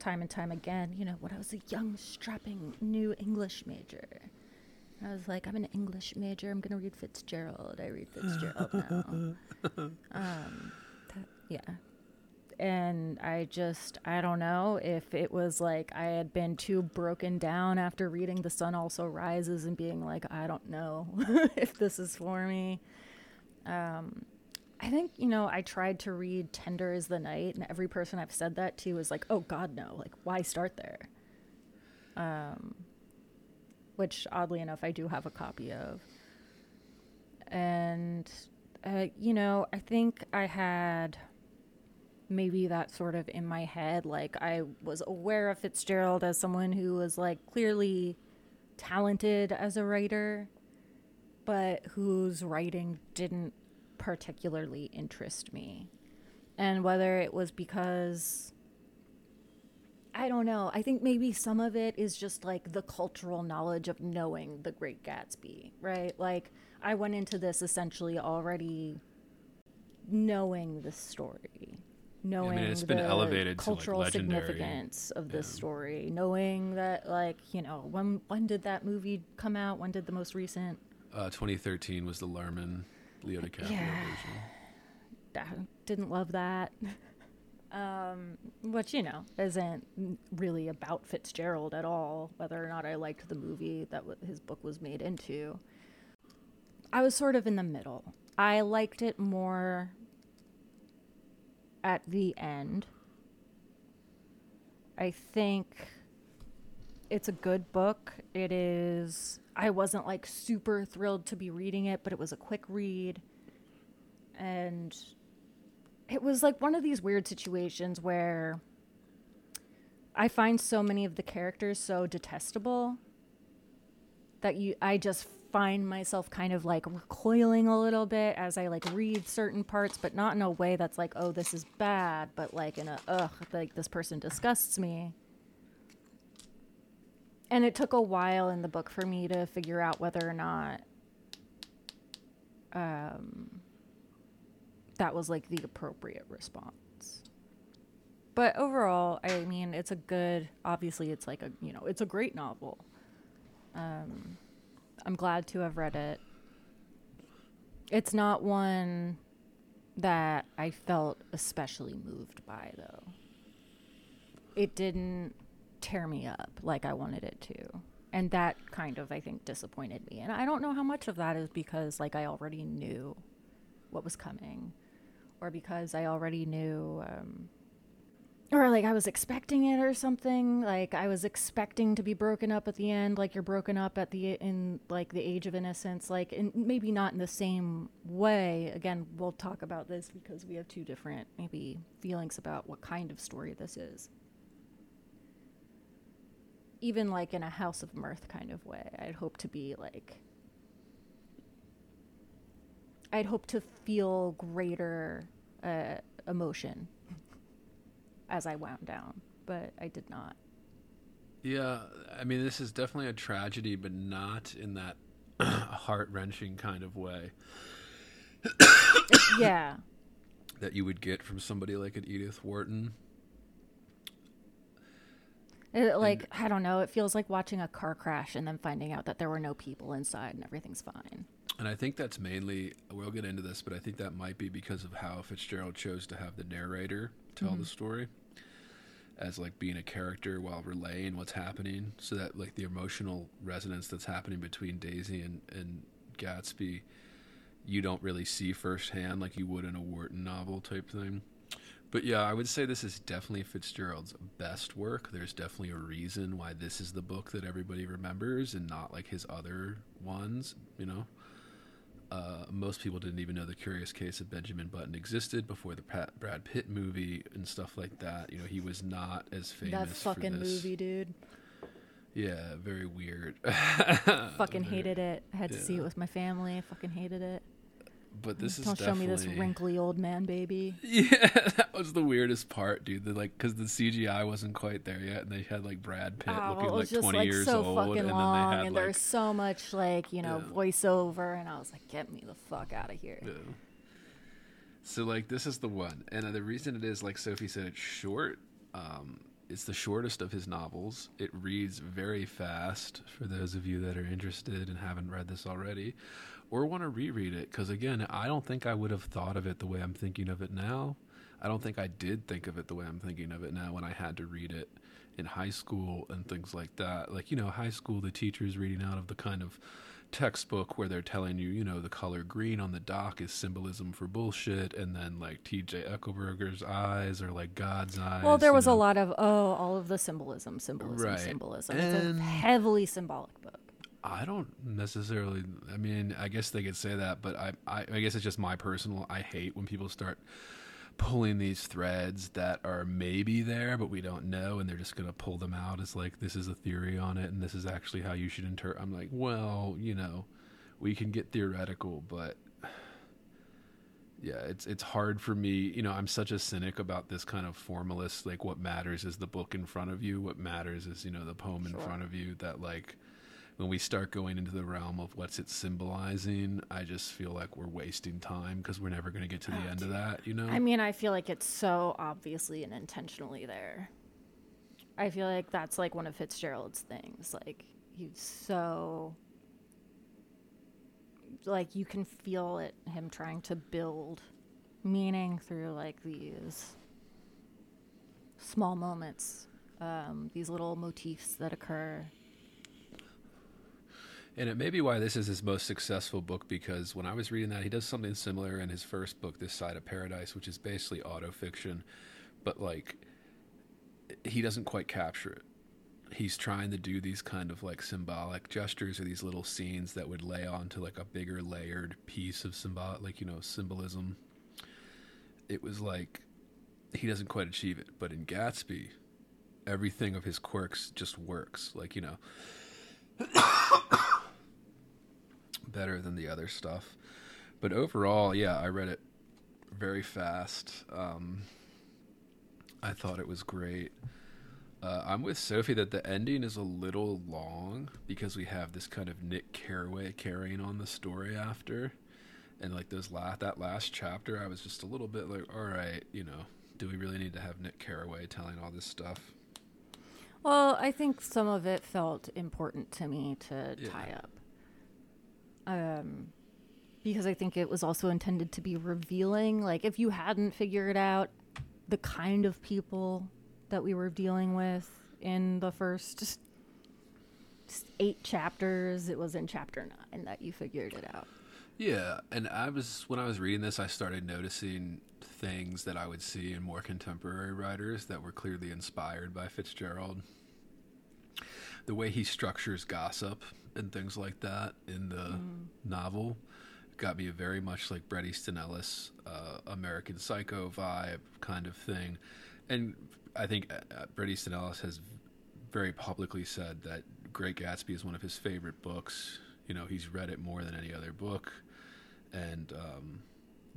time and time again. You know, when I was a young, strapping new English major. I was like, I'm an English major. I'm going to read Fitzgerald. I read Fitzgerald now. um, that- yeah. And I just, I don't know if it was like I had been too broken down after reading The Sun Also Rises and being like, I don't know if this is for me. Um, I think, you know, I tried to read Tender is the Night, and every person I've said that to is like, oh, God, no. Like, why start there? Um, which, oddly enough, I do have a copy of. And, uh, you know, I think I had maybe that sort of in my head. Like, I was aware of Fitzgerald as someone who was, like, clearly talented as a writer, but whose writing didn't particularly interest me. And whether it was because I don't know. I think maybe some of it is just like the cultural knowledge of knowing the Great Gatsby, right? Like I went into this essentially already knowing the story, knowing it's been the elevated to, like, cultural legendary. significance of this Yeah. story, knowing that like you know when when did that movie come out? When did the most recent? Uh, 2013 was the Luhrmann Leo DiCaprio Yeah. version. I didn't love that. Um, which you know isn't really about Fitzgerald at all. Whether or not I liked the movie that w- his book was made into, I was sort of in the middle. I liked it more at the end. I think it's a good book. It is. I wasn't like super thrilled to be reading it, but it was a quick read. And it was like one of these weird situations where I find so many of the characters so detestable that you I just find myself kind of like recoiling a little bit as I like read certain parts, but not in a way that's like, oh, this is bad, but like in a, ugh, like this person disgusts me. And it took a while in the book for me to figure out whether or not um, that was like the appropriate response. But overall, I mean, it's a good, obviously, it's like a, you know, it's a great novel. Um, I'm glad to have read it. It's not one that I felt especially moved by, though. It didn't tear me up like I wanted it to. And that kind of, I think, disappointed me. And I don't know how much of that is because, like, I already knew what was coming, or because I already knew, um, or like I was expecting it or something. Like I was expecting to be broken up at the end, like you're broken up at the in like the age of innocence, like and maybe not in the same way. Again, we'll talk about this because we have two different maybe feelings about what kind of story this is. Even like in a House of Mirth kind of way, I'd hope to be like I'd hope to feel greater uh, emotion as I wound down, but I did not. Yeah, I mean, this is definitely a tragedy, but not in that heart wrenching kind of way yeah. that you would get from somebody like an Edith Wharton. It, like, I don't know, it feels like watching a car crash and then finding out that there were no people inside and everything's fine. And I think that's mainly, we'll get into this, but I think that might be because of how Fitzgerald chose to have the narrator tell the mm-hmm. story as like being a character while relaying what's happening so that like the emotional resonance that's happening between Daisy and, and Gatsby you don't really see firsthand like you would in a Wharton novel type thing. But yeah, I would say this is definitely Fitzgerald's best work. There's definitely a reason why this is the book that everybody remembers and not like his other ones, you know. Uh, most people didn't even know the Curious Case of Benjamin Button existed before the Pat, Brad Pitt movie and stuff like that. You know, he was not as famous. that fucking for this. movie, dude. Yeah, very weird. Fucking hated it. I had to see it with my family. I fucking hated it. But this is Don't show me this wrinkly old man baby. Yeah, that was the weirdest part, dude. The, like, because the CGI wasn't quite there yet, and they had like Brad Pitt Oh, looking like was just twenty like years so old, fucking and then long, they had and like, there's so much like you know Yeah. voiceover, and I was like, get me the fuck out of here. yeah. So like, this is the one, and uh, the reason it is, like Sophie said, it's short. Um, it's the shortest of his novels. It reads very fast for those of you that are interested and haven't read this already, or want to reread it. Because again, I don't think I would have thought of it the way I'm thinking of it now. I don't think I did think of it the way I'm thinking of it now when I had to read it in high school and things like that. Like, you know, high school, the teacher's reading out of the kind of textbook where they're telling you, you know, the color green on the dock is symbolism for bullshit, and then like TJ Eckleburg's eyes are like God's eyes. Well, there you was a lot of oh, all of the symbolism, symbolism, Right. symbolism. It's a heavily symbolic book. I don't necessarily. I mean, I guess they could say that, but I, I, I guess it's just my personal. I hate when people start pulling these threads that are maybe there, but we don't know, and they're just gonna pull them out as like this is a theory on it, and this is actually how you should interpret. I'm like, well, you know, we can get theoretical, but yeah, it's it's hard for me. You know, I'm such a cynic about this kind of formalist. Like, what matters is the book in front of you. What matters is you know the poem in Sure. front of you. That like when we start going into the realm of what's it symbolizing, I just feel like we're wasting time because we're never going to get to the end of that. You know, I mean, I feel like it's so obviously and intentionally there. I feel like that's like one of Fitzgerald's things. Like he's so like you can feel it him trying to build meaning through like these small moments, um, these little motifs that occur. And it may be why this is his most successful book because when I was reading that, he does something similar in his first book, This Side of Paradise, which is basically autofiction, but like he doesn't quite capture it. He's trying to do these kind of like symbolic gestures or these little scenes that would lay onto like a bigger layered piece of symbol, like you know, symbolism. It was like he doesn't quite achieve it, but in Gatsby, everything of his quirks just works. Like you know, better than the other stuff. But overall, yeah, I read it very fast. Um, I thought it was great. Uh, I'm with Sophie that the ending is a little long because we have this kind of Nick Carraway carrying on the story after, and like those last that last chapter, I was just a little bit like, all right, you know, do we really need to have Nick Carraway telling all this stuff? Well, I think some of it felt important to me to Yeah. tie up. Um, because I think it was also intended to be revealing. Like, if you hadn't figured out the kind of people that we were dealing with in the first eight chapters, it was in chapter nine that you figured it out. Yeah, and I was when I was reading this, I started noticing things that I would see in more contemporary writers that were clearly inspired by Fitzgerald. The way he structures gossip and things like that in the novel got me a very much like Bret Easton Ellis, uh, American Psycho vibe kind of thing, and I think uh, uh, Bret Easton Ellis has very publicly said that Great Gatsby is one of his favorite books. You know, he's read it more than any other book, and um,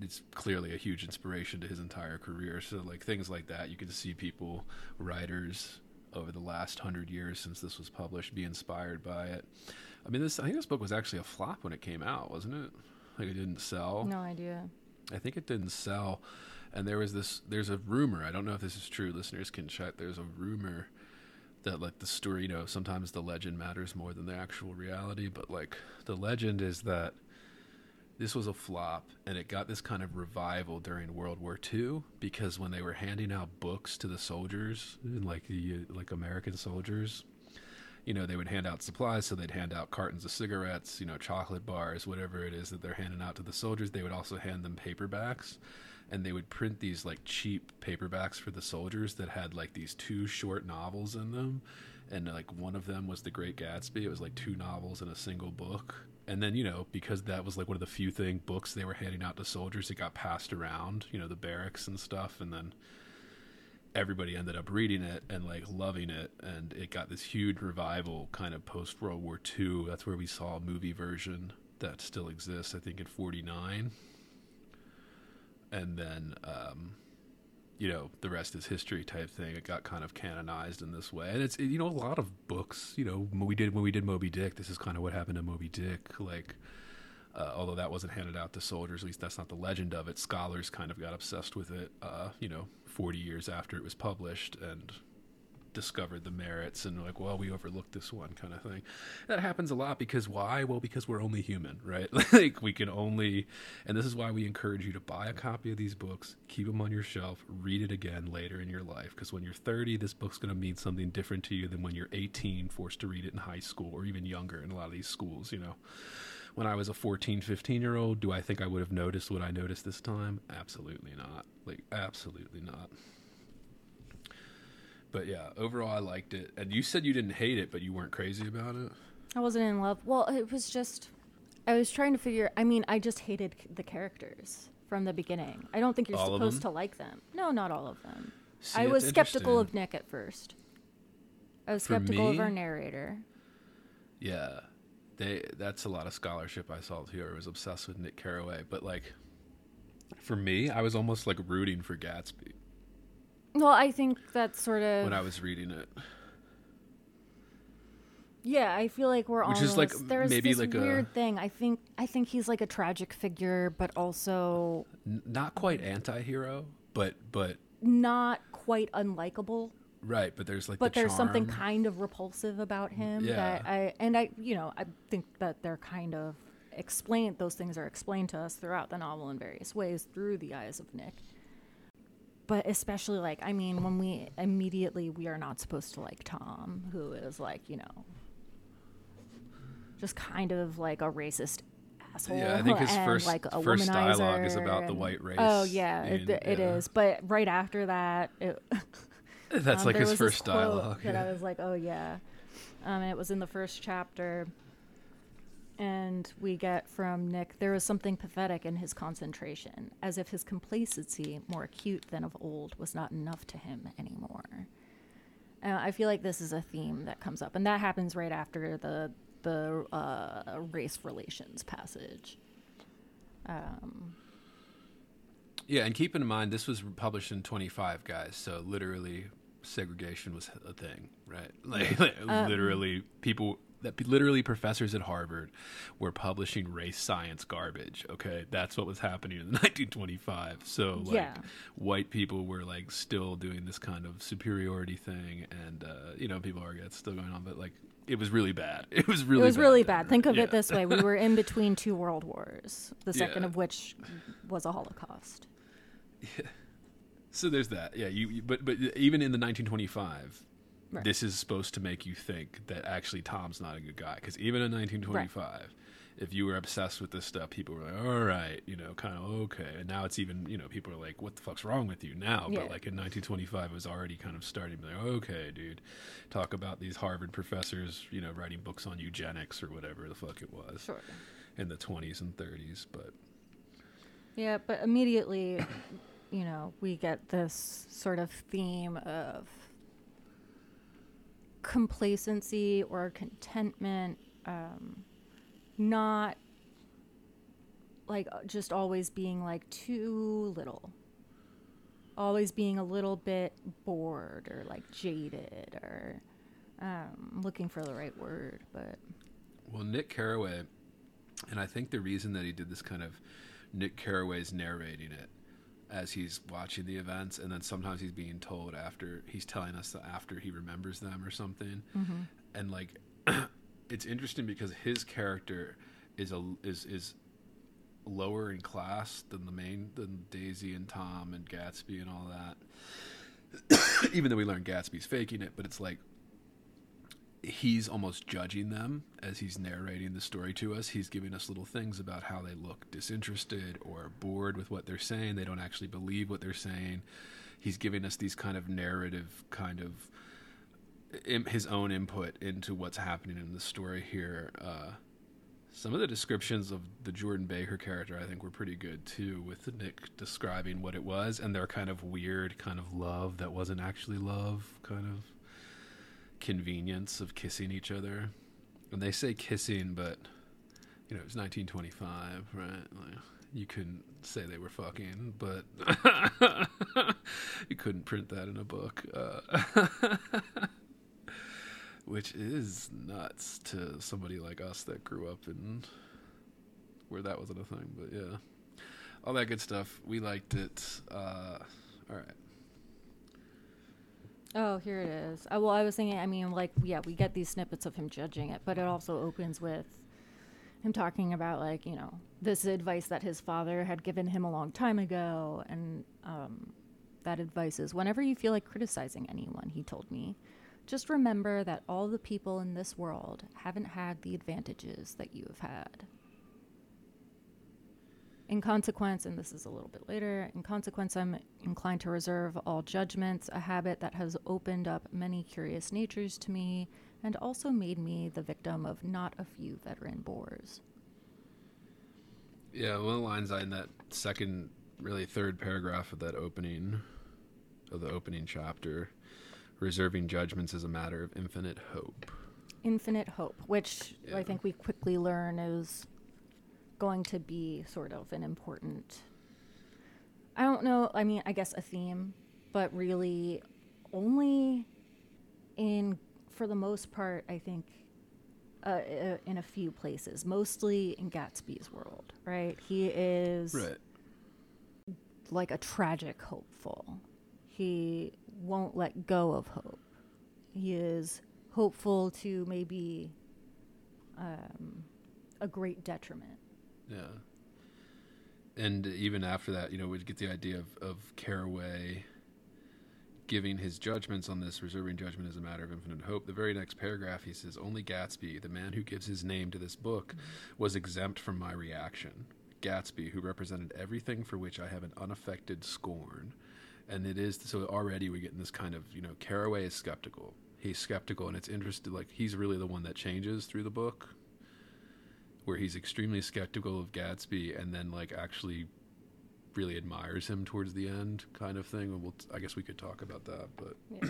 it's clearly a huge inspiration to his entire career. So, like things like that, you can see people, writers over the last hundred years since this was published, be inspired by it. I mean, this I think this book was actually a flop when it came out, wasn't it? Like it didn't sell. No idea. I think it didn't sell. And there was this there's a rumor, I don't know if this is true, listeners can check. There's a rumor that like the story, you know, sometimes the legend matters more than the actual reality, but like the legend is that this was a flop and it got this kind of revival during World War II because when they were handing out books to the soldiers, like the like American soldiers, you know, they would hand out supplies, so they'd hand out cartons of cigarettes, you know, chocolate bars, whatever it is that they're handing out to the soldiers. They would also hand them paperbacks, and they would print these like cheap paperbacks for the soldiers that had like these two short novels in them, and like one of them was The Great Gatsby. It was like two novels in a single book. And then, you know, because that was like one of the few thing books they were handing out to soldiers, it got passed around, you know, the barracks and stuff, and then everybody ended up reading it and like loving it and it got this huge revival kind of post World War II. That's where we saw a movie version that still exists, I think in 49. And then um you know, the rest is history type thing. It got kind of canonized in this way. And it's you know a lot of books, you know, we did when we did Moby Dick, this is kind of what happened to Moby Dick like uh, although that wasn't handed out to soldiers, at least that's not the legend of it. Scholars kind of got obsessed with it, uh, you know, 40 years after it was published and discovered the merits and like, well, we overlooked this one kind of thing. That happens a lot because why? Well, because we're only human, right? like we can only, and this is why we encourage you to buy a copy of these books, keep them on your shelf, read it again later in your life. Because when you're 30, this book's going to mean something different to you than when you're 18, forced to read it in high school or even younger in a lot of these schools, you know when I was a 14, 15 year old, do I think I would have noticed what I noticed this time? Absolutely not. Like, absolutely not. But yeah, overall, I liked it. And you said you didn't hate it, but you weren't crazy about it. I wasn't in love. Well, it was just I was trying to figure. I mean, I just hated c- the characters from the beginning. I don't think you're All of supposed them? to like them. No, not all of them. See, I was skeptical of. Nick at first. I was For skeptical of me? our narrator. Yeah, they. That's a lot of scholarship I saw here. I was obsessed with Nick Carraway, but like, for me, I was almost like rooting for Gatsby Well, I think that's sort of when I was reading it. yeah. I feel like we're Which almost is like there's maybe this like a- weird thing. I think I think he's like a tragic figure, but also N- not quite anti-hero, but but not quite unlikable. right. But there's like but the there's something kind of repulsive about him Yeah. that I and I you know I think that they're kind of explained those things are explained to us throughout the novel in various ways through the eyes of Nick. But especially like I mean when we immediately we are not supposed to like Tom who is like, you know, just kind of like a racist asshole. Yeah, I think his and, first like a first dialogue is about the white race. Oh yeah, it, and, it yeah. is. But right after that, it, That's um, like his first dialogue. that yeah. I was like, oh yeah, um, and it was in the first chapter, and we get from Nick there was something pathetic in his concentration, as if his complacency, more acute than of old, was not enough to him anymore. Uh, I feel like this is a theme that comes up, and that happens right after the the uh, race relations passage. Um, Yeah, and keep in mind this was published in 25, guys. So literally, segregation was a thing, right? Like, like, literally, people that literally professors at Harvard were publishing race science garbage. Okay, that's what was happening in 1925. So like, Yeah. white people were like still doing this kind of superiority thing, and uh, you know, people argue it's still going on, but like. It was really bad. It was really. it was bad really bad. Think of yeah. it this way: we were in between two world wars, the second Yeah. of which was a Holocaust. Yeah. So there's that. Yeah, you, you but but even in the 1925, Right. this is supposed to make you think that actually Tom's not a good guy because even in 1925, if you were obsessed with this stuff, people were like, "All right, you know, kind of okay." And now it's even, you know, people are like, "What the fuck's wrong with you now?" Yeah. But like in 1925, it was already kind of starting to be like, "Okay, dude, talk about these Harvard professors, you know, writing books on eugenics or whatever the fuck it was Sure. in the 20s and 30s." But Yeah, but immediately, you know, we get this sort of theme of complacency or contentment, um, not like uh, just always being like too little. Always being a little bit bored or like jaded or um, looking for the right word, but Well, Nick Carraway, and I think the reason that he did this kind of Nick Carraway's narrating it as he's watching the events, and then sometimes he's being told after he's telling us that after he remembers them or something, mm-hmm. and like it's interesting because his character is a is is lower in class than the main than Daisy and Tom and Gatsby and all that. Even though we learn Gatsby's faking it, but it's like he's almost judging them as he's narrating the story to us. He's giving us little things about how they look disinterested or bored with what they're saying. They don't actually believe what they're saying. He's giving us these kind of narrative, kind of his own input into what's happening in the story here. Uh, some of the descriptions of the Jordan Baker character, I think, were pretty good too, with Nick describing what it was and their kind of weird kind of love that wasn't actually love, kind of convenience of kissing each other. And they say kissing, but you know, it was 1925, right? Like, you couldn't say they were fucking, but you couldn't print that in a book. Uh, which is nuts to somebody like us that grew up in where that wasn't a thing. But yeah, all that good stuff. We liked it. Uh, all right. Oh, here it is. Uh, well, I was thinking, I mean, like, yeah, we get these snippets of him judging it, but it also opens with him talking about, like, you know, this advice that his father had given him a long time ago. And um, that advice is whenever you feel like criticizing anyone, he told me, just remember that all the people in this world haven't had the advantages that you have had. In consequence, and this is a little bit later, in consequence, I'm inclined to reserve all judgments, a habit that has opened up many curious natures to me and also made me the victim of not a few veteran bores. Yeah, one of the lines in that second, really third paragraph of that opening, of the opening chapter, reserving judgments is a matter of infinite hope. Infinite hope, which Yeah. I think we quickly learn is going to be sort of an important, I don't know, I mean, I guess a theme, but really only in, for the most part, I think, uh, uh, in a few places, mostly in Gatsby's world, right? He is Right. like a tragic hopeful. He won't let go of hope. He is hopeful to maybe um, a great detriment. Yeah. And even after that, you know, we get the idea of, of Carraway giving his judgments on this, reserving judgment as a matter of infinite hope. The very next paragraph, he says, Only Gatsby, the man who gives his name to this book, was exempt from my reaction. Gatsby, who represented everything for which I have an unaffected scorn. And it is, so already we get in this kind of, you know, Carraway is skeptical. He's skeptical, and it's interesting, like, he's really the one that changes through the book where he's extremely skeptical of Gatsby and then like actually really admires him towards the end kind of thing. And we'll I guess we could talk about that, but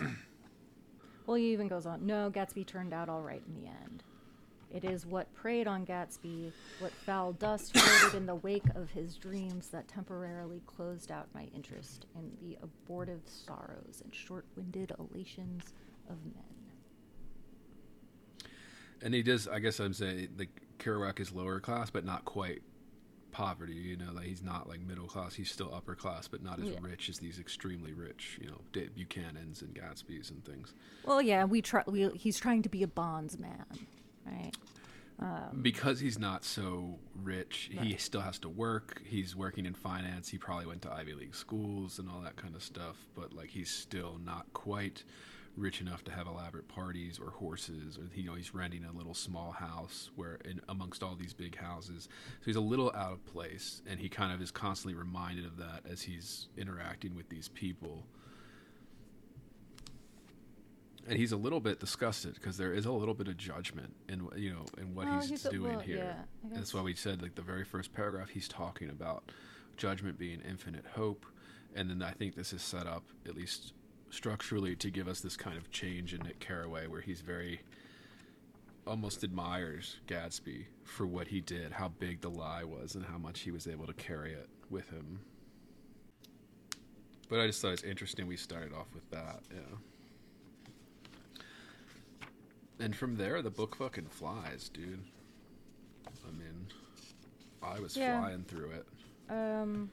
Well, he even goes on, no, Gatsby turned out all right in the end. It is what preyed on Gatsby, what foul dust floated in the wake of his dreams that temporarily closed out my interest in the abortive sorrows and short winded elations of men. And he does. I guess I'm saying the Kerouac is lower class, but not quite poverty. You know, like he's not like middle class. He's still upper class, but not as Yeah. rich as these extremely rich. You know, Buchanan's and Gatsby's and things. Well, yeah, we try. We, he's trying to be a bondsman, right? because he's not so rich, he still has to work. He's working in finance. He probably went to Ivy League schools and all that kind of stuff. But like, he's still not quite rich enough to have elaborate parties or horses. Or you know, he's renting a little small house where, in amongst all these big houses, so he's a little out of place. And he kind of is constantly reminded of that as he's interacting with these people. And he's a little bit disgusted because there is a little bit of judgment in you know in what Well, he's, he's doing well, here. yeah, That's why we said like the very first paragraph he's talking about judgment being infinite hope, and then I think this is set up at least structurally to give us this kind of change in Nick Carraway where he's very almost admires Gatsby for what he did, how big the lie was, and how much he was able to carry it with him. But I just thought it's interesting we started off with that, yeah. And from there, the book fucking flies, dude. I mean, I was Yeah. flying through it. Um,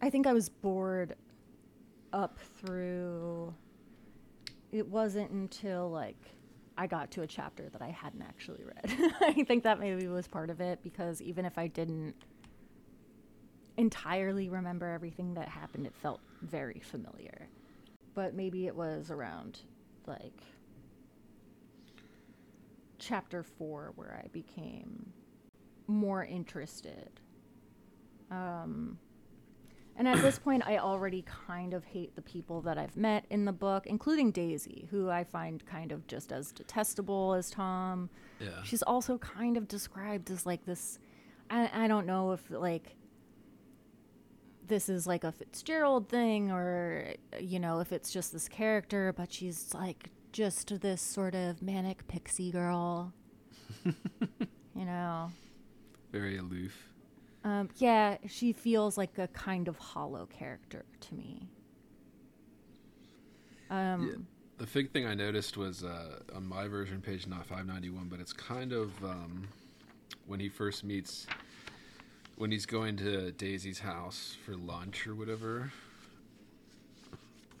I think I was bored up through. It wasn't until like I got to a chapter that I hadn't actually read. I think that maybe was part of it because even if I didn't entirely remember everything that happened, it felt very familiar. But maybe it was around like chapter four where I became more interested. Um, and at this point, I already kind of hate the people that I've met in the book, including Daisy, who I find kind of just as detestable as Tom. Yeah. She's also kind of described as like this. I, I don't know if like this is like a Fitzgerald thing or, you know, if it's just this character, but she's like just this sort of manic pixie girl. you know? Very aloof. Um, yeah, she feels like a kind of hollow character to me. Um, Yeah. The big thing I noticed was uh, on my version, page not 591, but it's kind of um, when he first meets, when he's going to Daisy's house for lunch or whatever,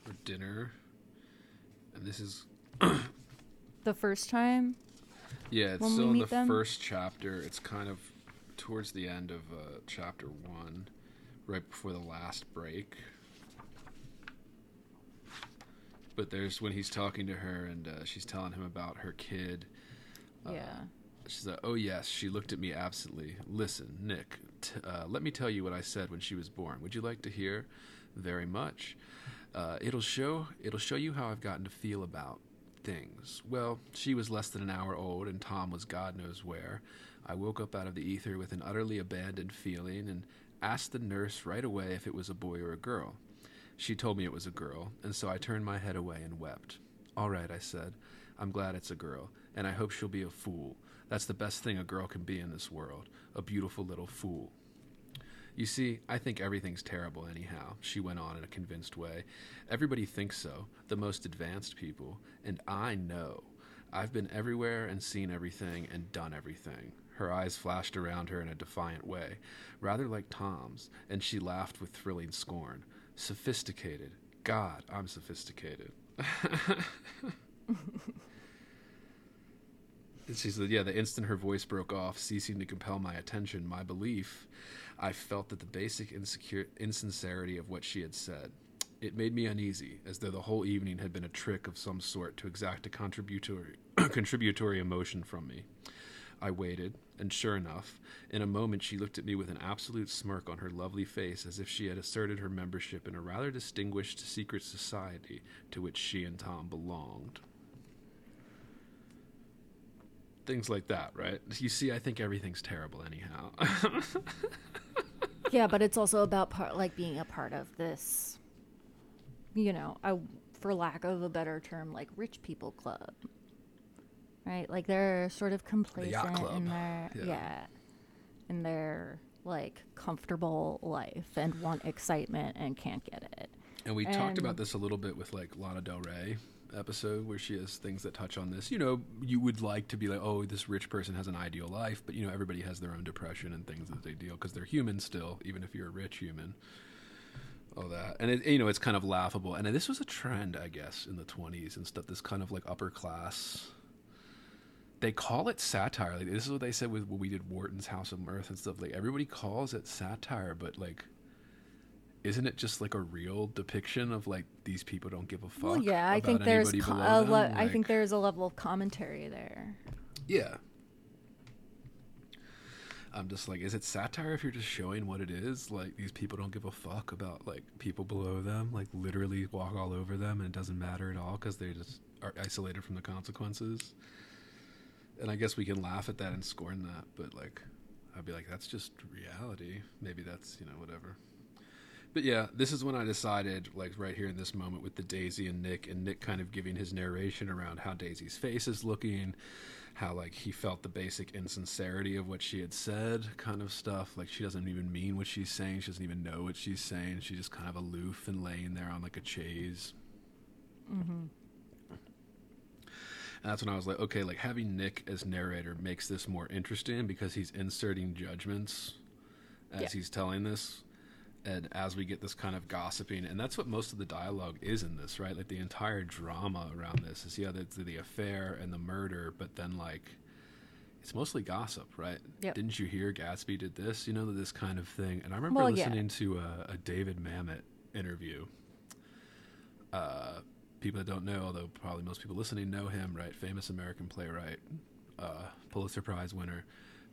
or dinner. And this is, the first time, yeah, it's still in the them? first chapter. It's kind of towards the end of uh, chapter one, right before the last break. But there's when he's talking to her and uh, she's telling him about her kid. yeah. She's like, "Oh yes." She looked at me absently. Listen, Nick. T- uh, let me tell you what I said when she was born. Would you like to hear? Very much. Uh, it'll show. It'll show you how I've gotten to feel about things. Well, she was less than an hour old, and Tom was God knows where. I woke up out of the ether with an utterly abandoned feeling, and asked the nurse right away if it was a boy or a girl. She told me it was a girl, and so I turned my head away and wept. All right, I said. I'm glad it's a girl, and I hope she'll be a fool. That's the best thing a girl can be in this world a beautiful little fool. You see, I think everything's terrible anyhow, she went on in a convinced way. Everybody thinks so, the most advanced people, and I know. I've been everywhere and seen everything and done everything. Her eyes flashed around her in a defiant way, rather like Tom's, and she laughed with thrilling scorn. Sophisticated. God, I'm sophisticated. She said, Yeah, the instant her voice broke off, ceasing to compel my attention, my belief, I felt that the basic insecure, insincerity of what she had said. It made me uneasy, as though the whole evening had been a trick of some sort to exact a contributory, contributory emotion from me. I waited, and sure enough, in a moment she looked at me with an absolute smirk on her lovely face, as if she had asserted her membership in a rather distinguished secret society to which she and Tom belonged things like that, right? You see, I think everything's terrible anyhow. Yeah, but it's also about part like being a part of this, you know, I, for lack of a better term, like rich people club. Right? Like they're sort of complacent club. in their Yeah. yeah. in their like comfortable life and want excitement and can't get it. And we talked about this a little bit with like Lana Del Rey episode where she has things that touch on this. You know, you would like to be like, oh, this rich person has an ideal life, but you know, everybody has their own depression and things that they deal because they're human still, even if you're a rich human. All that, and it, you know, it's kind of laughable. And this was a trend, I guess, in the '20s and stuff. This kind of like upper class. They call it satire. Like this is what they said with when we did Wharton's House of Mirth and stuff. Like everybody calls it satire, but like isn't it just like a real depiction of like these people don't give a fuck? Well, yeah, I think there's co- a le- them? I think there's a level of commentary there. yeah. I'm just like, is it satire if you're just showing what it is? Like these people don't give a fuck about like people below them, like literally walk all over them, and it doesn't matter at all because they just are isolated from the consequences. And I guess we can laugh at that and scorn that, but like, I'd be like, that's just reality. Maybe that's you know whatever. But yeah, this is when I decided, like right here in this moment with the Daisy and Nick, and Nick kind of giving his narration around how Daisy's face is looking, how like he felt the basic insincerity of what she had said, kind of stuff. Like she doesn't even mean what she's saying, she doesn't even know what she's saying. She's just kind of aloof and laying there on like a chaise. Mm-hmm. And that's when I was like, okay, like having Nick as narrator makes this more interesting because he's inserting judgments as Yeah. he's telling this. And as we get this kind of gossiping, and that's what most of the dialogue is in this, right? Like the entire drama around this is, yeah, the, the affair and the murder, but then like it's mostly gossip, right? Yep. Didn't you hear Gatsby did this? You know, this kind of thing. And I remember Well, yeah. listening to a, a David Mamet interview uh, people that don't know, although probably most people listening know him, right? Famous American playwright, uh, Pulitzer Prize winner,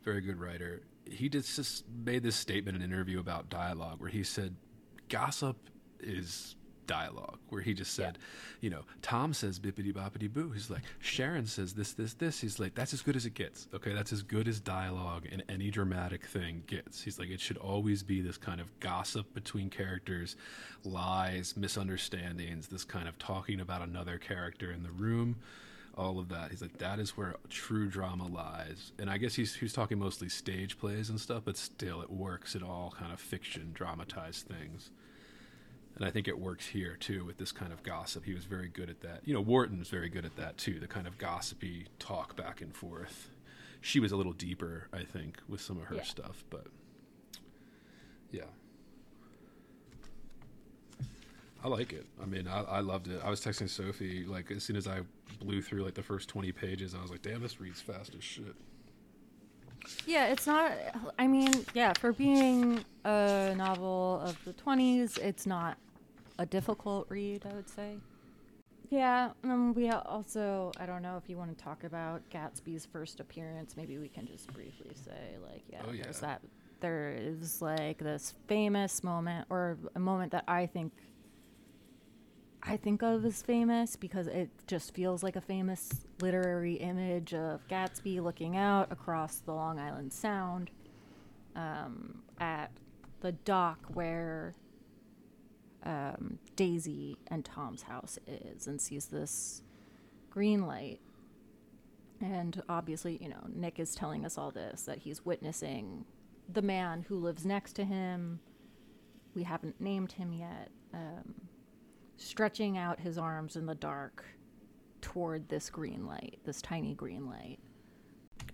very good writer. He just, just made this statement in an interview about dialogue where he said, gossip is dialogue, where he just said, you know, Tom says bippity boppity boo. He's like, Sharon says this, this, this. He's like, that's as good as it gets. Okay, that's as good as dialogue in any dramatic thing gets. He's like, it should always be this kind of gossip between characters, lies, misunderstandings, this kind of talking about another character in the room. All of that. He's like, that is where true drama lies. And I guess he's he's talking mostly stage plays and stuff, but still it works in all kind of fiction, dramatized things. And I think it works here too with this kind of gossip. He was very good at that. You know, Wharton was very good at that too, the kind of gossipy talk back and forth. She was a little deeper, I think, with some of her Yeah. stuff, but yeah. I like it. I mean, I, I loved it. I was texting Sophie like as soon as I blew through like the first twenty pages, I was like, "Damn, this reads fast as shit." Yeah, it's not. I mean, yeah, for being a novel of the 20s, it's not a difficult read, I would say. Yeah, um, we also, I don't know if you want to talk about Gatsby's first appearance. Maybe we can just briefly say, like, yeah, Oh, there's that. There is like this famous moment, or a moment that I think I think of as famous because it just feels like a famous literary image of Gatsby looking out across the Long Island Sound um, at the dock where um, Daisy and Tom's house is and sees this green light. And obviously, you know, Nick is telling us all this that he's witnessing the man who lives next to him. We haven't named him yet. Um, stretching out his arms in the dark toward this green light, this tiny green light.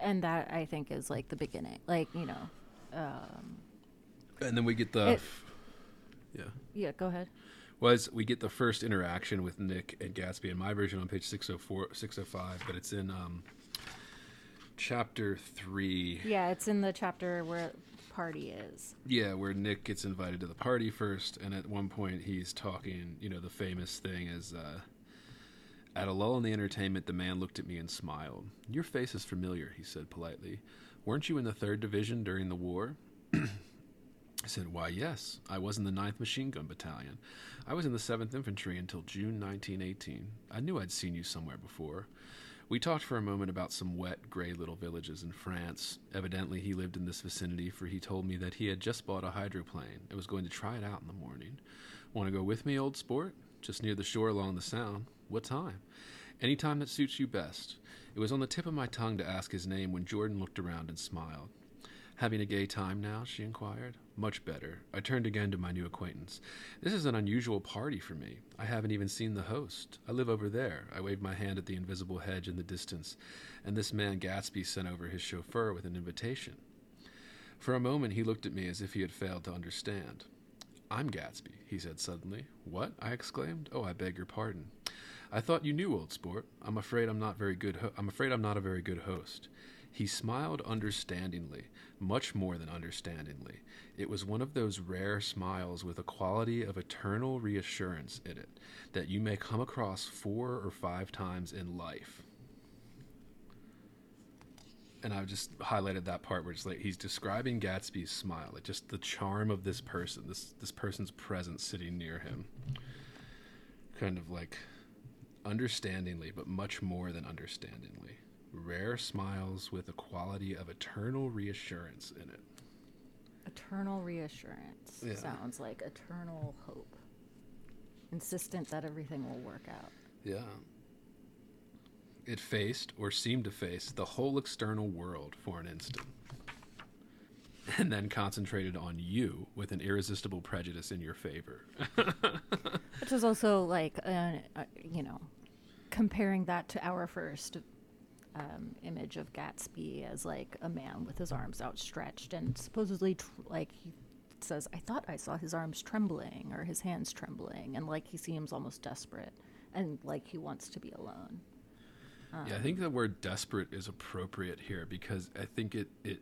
And that I think is like the beginning. Like, you know, um, And then we get the It- yeah. yeah, go ahead. was we get the first interaction with Nick and Gatsby in my version on page 604 605 but it's in um chapter 3 Yeah, it's in the chapter where party is. yeah where Nick gets invited to the party first and at one point he's talking you know the famous thing is uh at a lull in the entertainment the man looked at me and smiled your face is familiar he said politely weren't you in the third division during the war I said, Why, yes. I was in the 9th Machine Gun Battalion. I was in the 7th Infantry until June 1918. I knew I'd seen you somewhere before. We talked for a moment about some wet, gray little villages in France. Evidently, he lived in this vicinity, for he told me that he had just bought a hydroplane and was going to try it out in the morning. Want to go with me, old sport? Just near the shore along the Sound. What time? Any time that suits you best. It was on the tip of my tongue to ask his name when Jordan looked around and smiled. Having a gay time now? she inquired. Much better. I turned again to my new acquaintance. This is an unusual party for me. I haven't even seen the host. I live over there. I waved my hand at the invisible hedge in the distance, and this man Gatsby sent over his chauffeur with an invitation. For a moment he looked at me as if he had failed to understand. I'm Gatsby, he said suddenly. What? I exclaimed. Oh, I beg your pardon. I thought you knew, old sport. I'm afraid I'm not very good. Ho- I'm afraid I'm not a very good host. He smiled understandingly, much more than understandingly. It was one of those rare smiles with a quality of eternal reassurance in it that you may come across four or five times in life. And I've just highlighted that part where it's like he's describing Gatsby's smile, like just the charm of this person, this this person's presence sitting near him. Kind of like understandingly, but much more than understandingly. Rare smiles with a quality of eternal reassurance in it. Eternal reassurance Yeah. sounds like eternal hope. Insistent that everything will work out. Yeah. It faced, or seemed to face, the whole external world for an instant. And then concentrated on you with an irresistible prejudice in your favor. Which is also like, uh, uh, you know, comparing that to our first um, image of Gatsby as like a man with his arms outstretched and supposedly tr- like he says, I thought I saw his arms trembling or his hands trembling, and like he seems almost desperate and like he wants to be alone. yeah, I think the word desperate is appropriate here because I think it it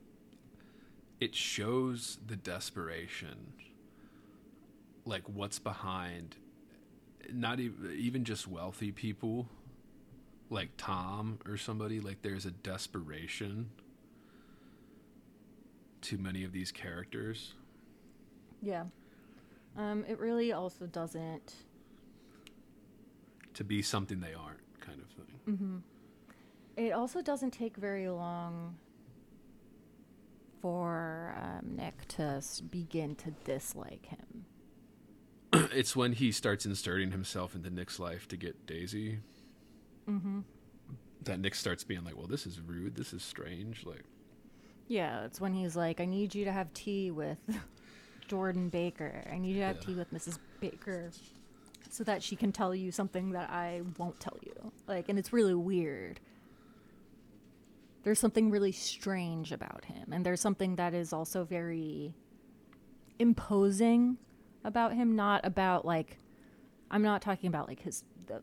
it shows the desperation like what's behind not even even just wealthy people like Tom or somebody like there's a desperation to many of these characters. Yeah. Um, it really also doesn't. to be something they aren't kind of thing. It also doesn't take very long for um, Nick to begin to dislike him. it's when he starts inserting himself into Nick's life to get Daisy. Mm-hmm. That Nick starts being like, "Well, this is rude. This is strange." Like, Yeah, it's when he's like, I need you to have tea with Jordan Baker. I need you to have Yeah. tea with Mrs. Baker so that she can tell you something that I won't tell you. Like, and it's really weird. There's something really strange about him. And there's something that is also very imposing about him. Not about, like, I'm not talking about, like, his the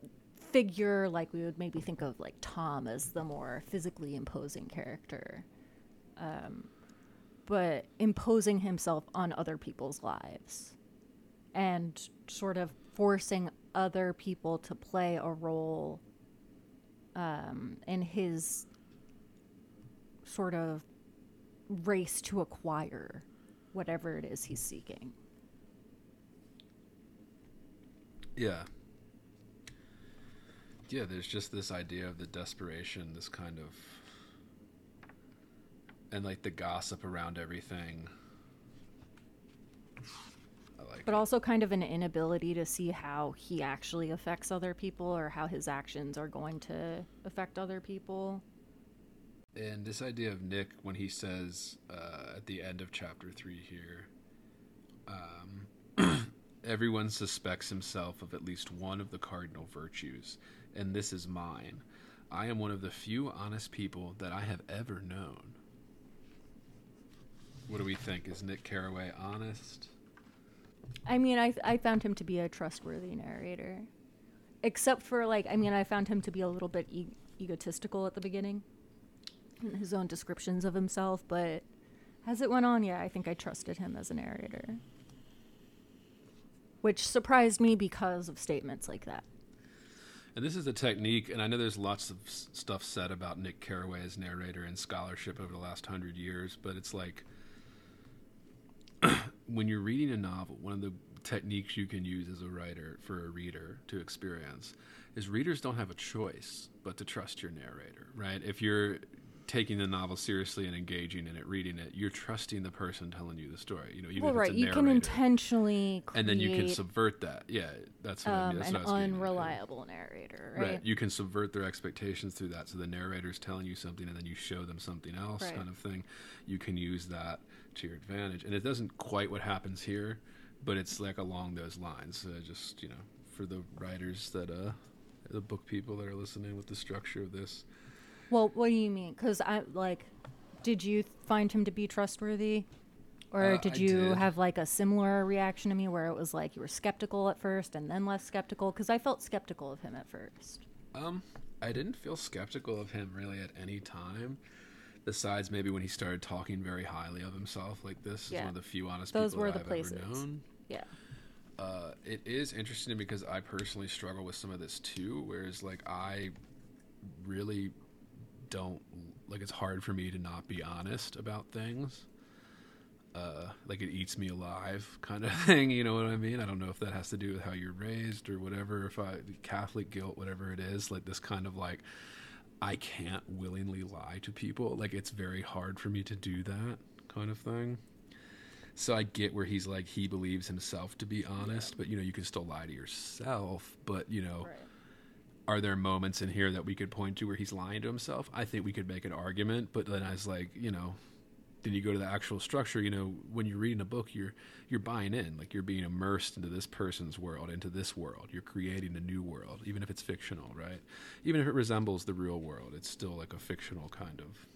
figure, like, we would maybe think of, like, Tom as the more physically imposing character but imposing himself on other people's lives and sort of forcing other people to play a role um, in his sort of race to acquire whatever it is he's seeking. yeah, yeah. There's just this idea of the desperation, this kind of, and like the gossip around everything. Like. But also kind of an inability to see how he actually affects other people or how his actions are going to affect other people. And this idea of Nick, when he says uh, at the end of chapter three here, um, everyone suspects himself of at least one of the cardinal virtues, and this is mine. I am one of the few honest people that I have ever known. What do we think? Is Nick Carraway honest? I mean, I I found him to be a trustworthy narrator, except for like, I mean, I found him to be a little bit e- egotistical at the beginning, in his own descriptions of himself. But as it went on, yeah, I think I trusted him as a narrator, which surprised me because of statements like that. And this is a technique, and I know there's lots of stuff said about Nick Carraway as narrator and scholarship over the last hundred years, but it's like when you're reading a novel, one of the techniques you can use as a writer for a reader to experience is readers don't have a choice but to trust your narrator, right? If you're taking the novel seriously and engaging in it, reading it, you're trusting the person telling you the story. You know, even well, right. You can intentionally create and then you can subvert that. Yeah, that's what I um, mean. That's an what I was getting at, unreliable narrator, right? Right. You can subvert their expectations through that. So the narrator's telling you something and then you show them something else Right. kind of thing. You can use that to your advantage. And it doesn't quite what happens here, but it's like along those lines. Uh, just, you know, for the writers that uh the book people that are listening with the structure of this. Well, what do you mean? Because I like, did you find him to be trustworthy, or Uh, did I you did. have like a similar reaction to me where it was like you were skeptical at first and then less skeptical? Because I felt skeptical of him at first. Um, I didn't feel skeptical of him really at any time. Besides maybe when he started talking very highly of himself like this is Yeah. one of the few honest Those people were that the I've places. ever known. Yeah. uh, it is interesting because I personally struggle with some of this too. Whereas, like, I really don't like. It's hard for me to not be honest about things. Uh, like it eats me alive, kind of thing. You know what I mean? I don't know if that has to do with how you're raised or whatever. If I Catholic guilt, whatever it is, like this kind of like I can't willingly lie to people. Like it's very hard for me to do that kind of thing. So I get where he's like he believes himself to be honest, but you know you can still lie to yourself. But you know, are there moments in here that we could point to where he's lying to himself? I think we could make an argument, but then I was like, you know, then you go to the actual structure. You know, when you're reading a book, you're you're buying in, like you're being immersed into this person's world, into this world. You're creating a new world, even if it's fictional, right? Even if it resembles the real world, it's still like a fictional kind of.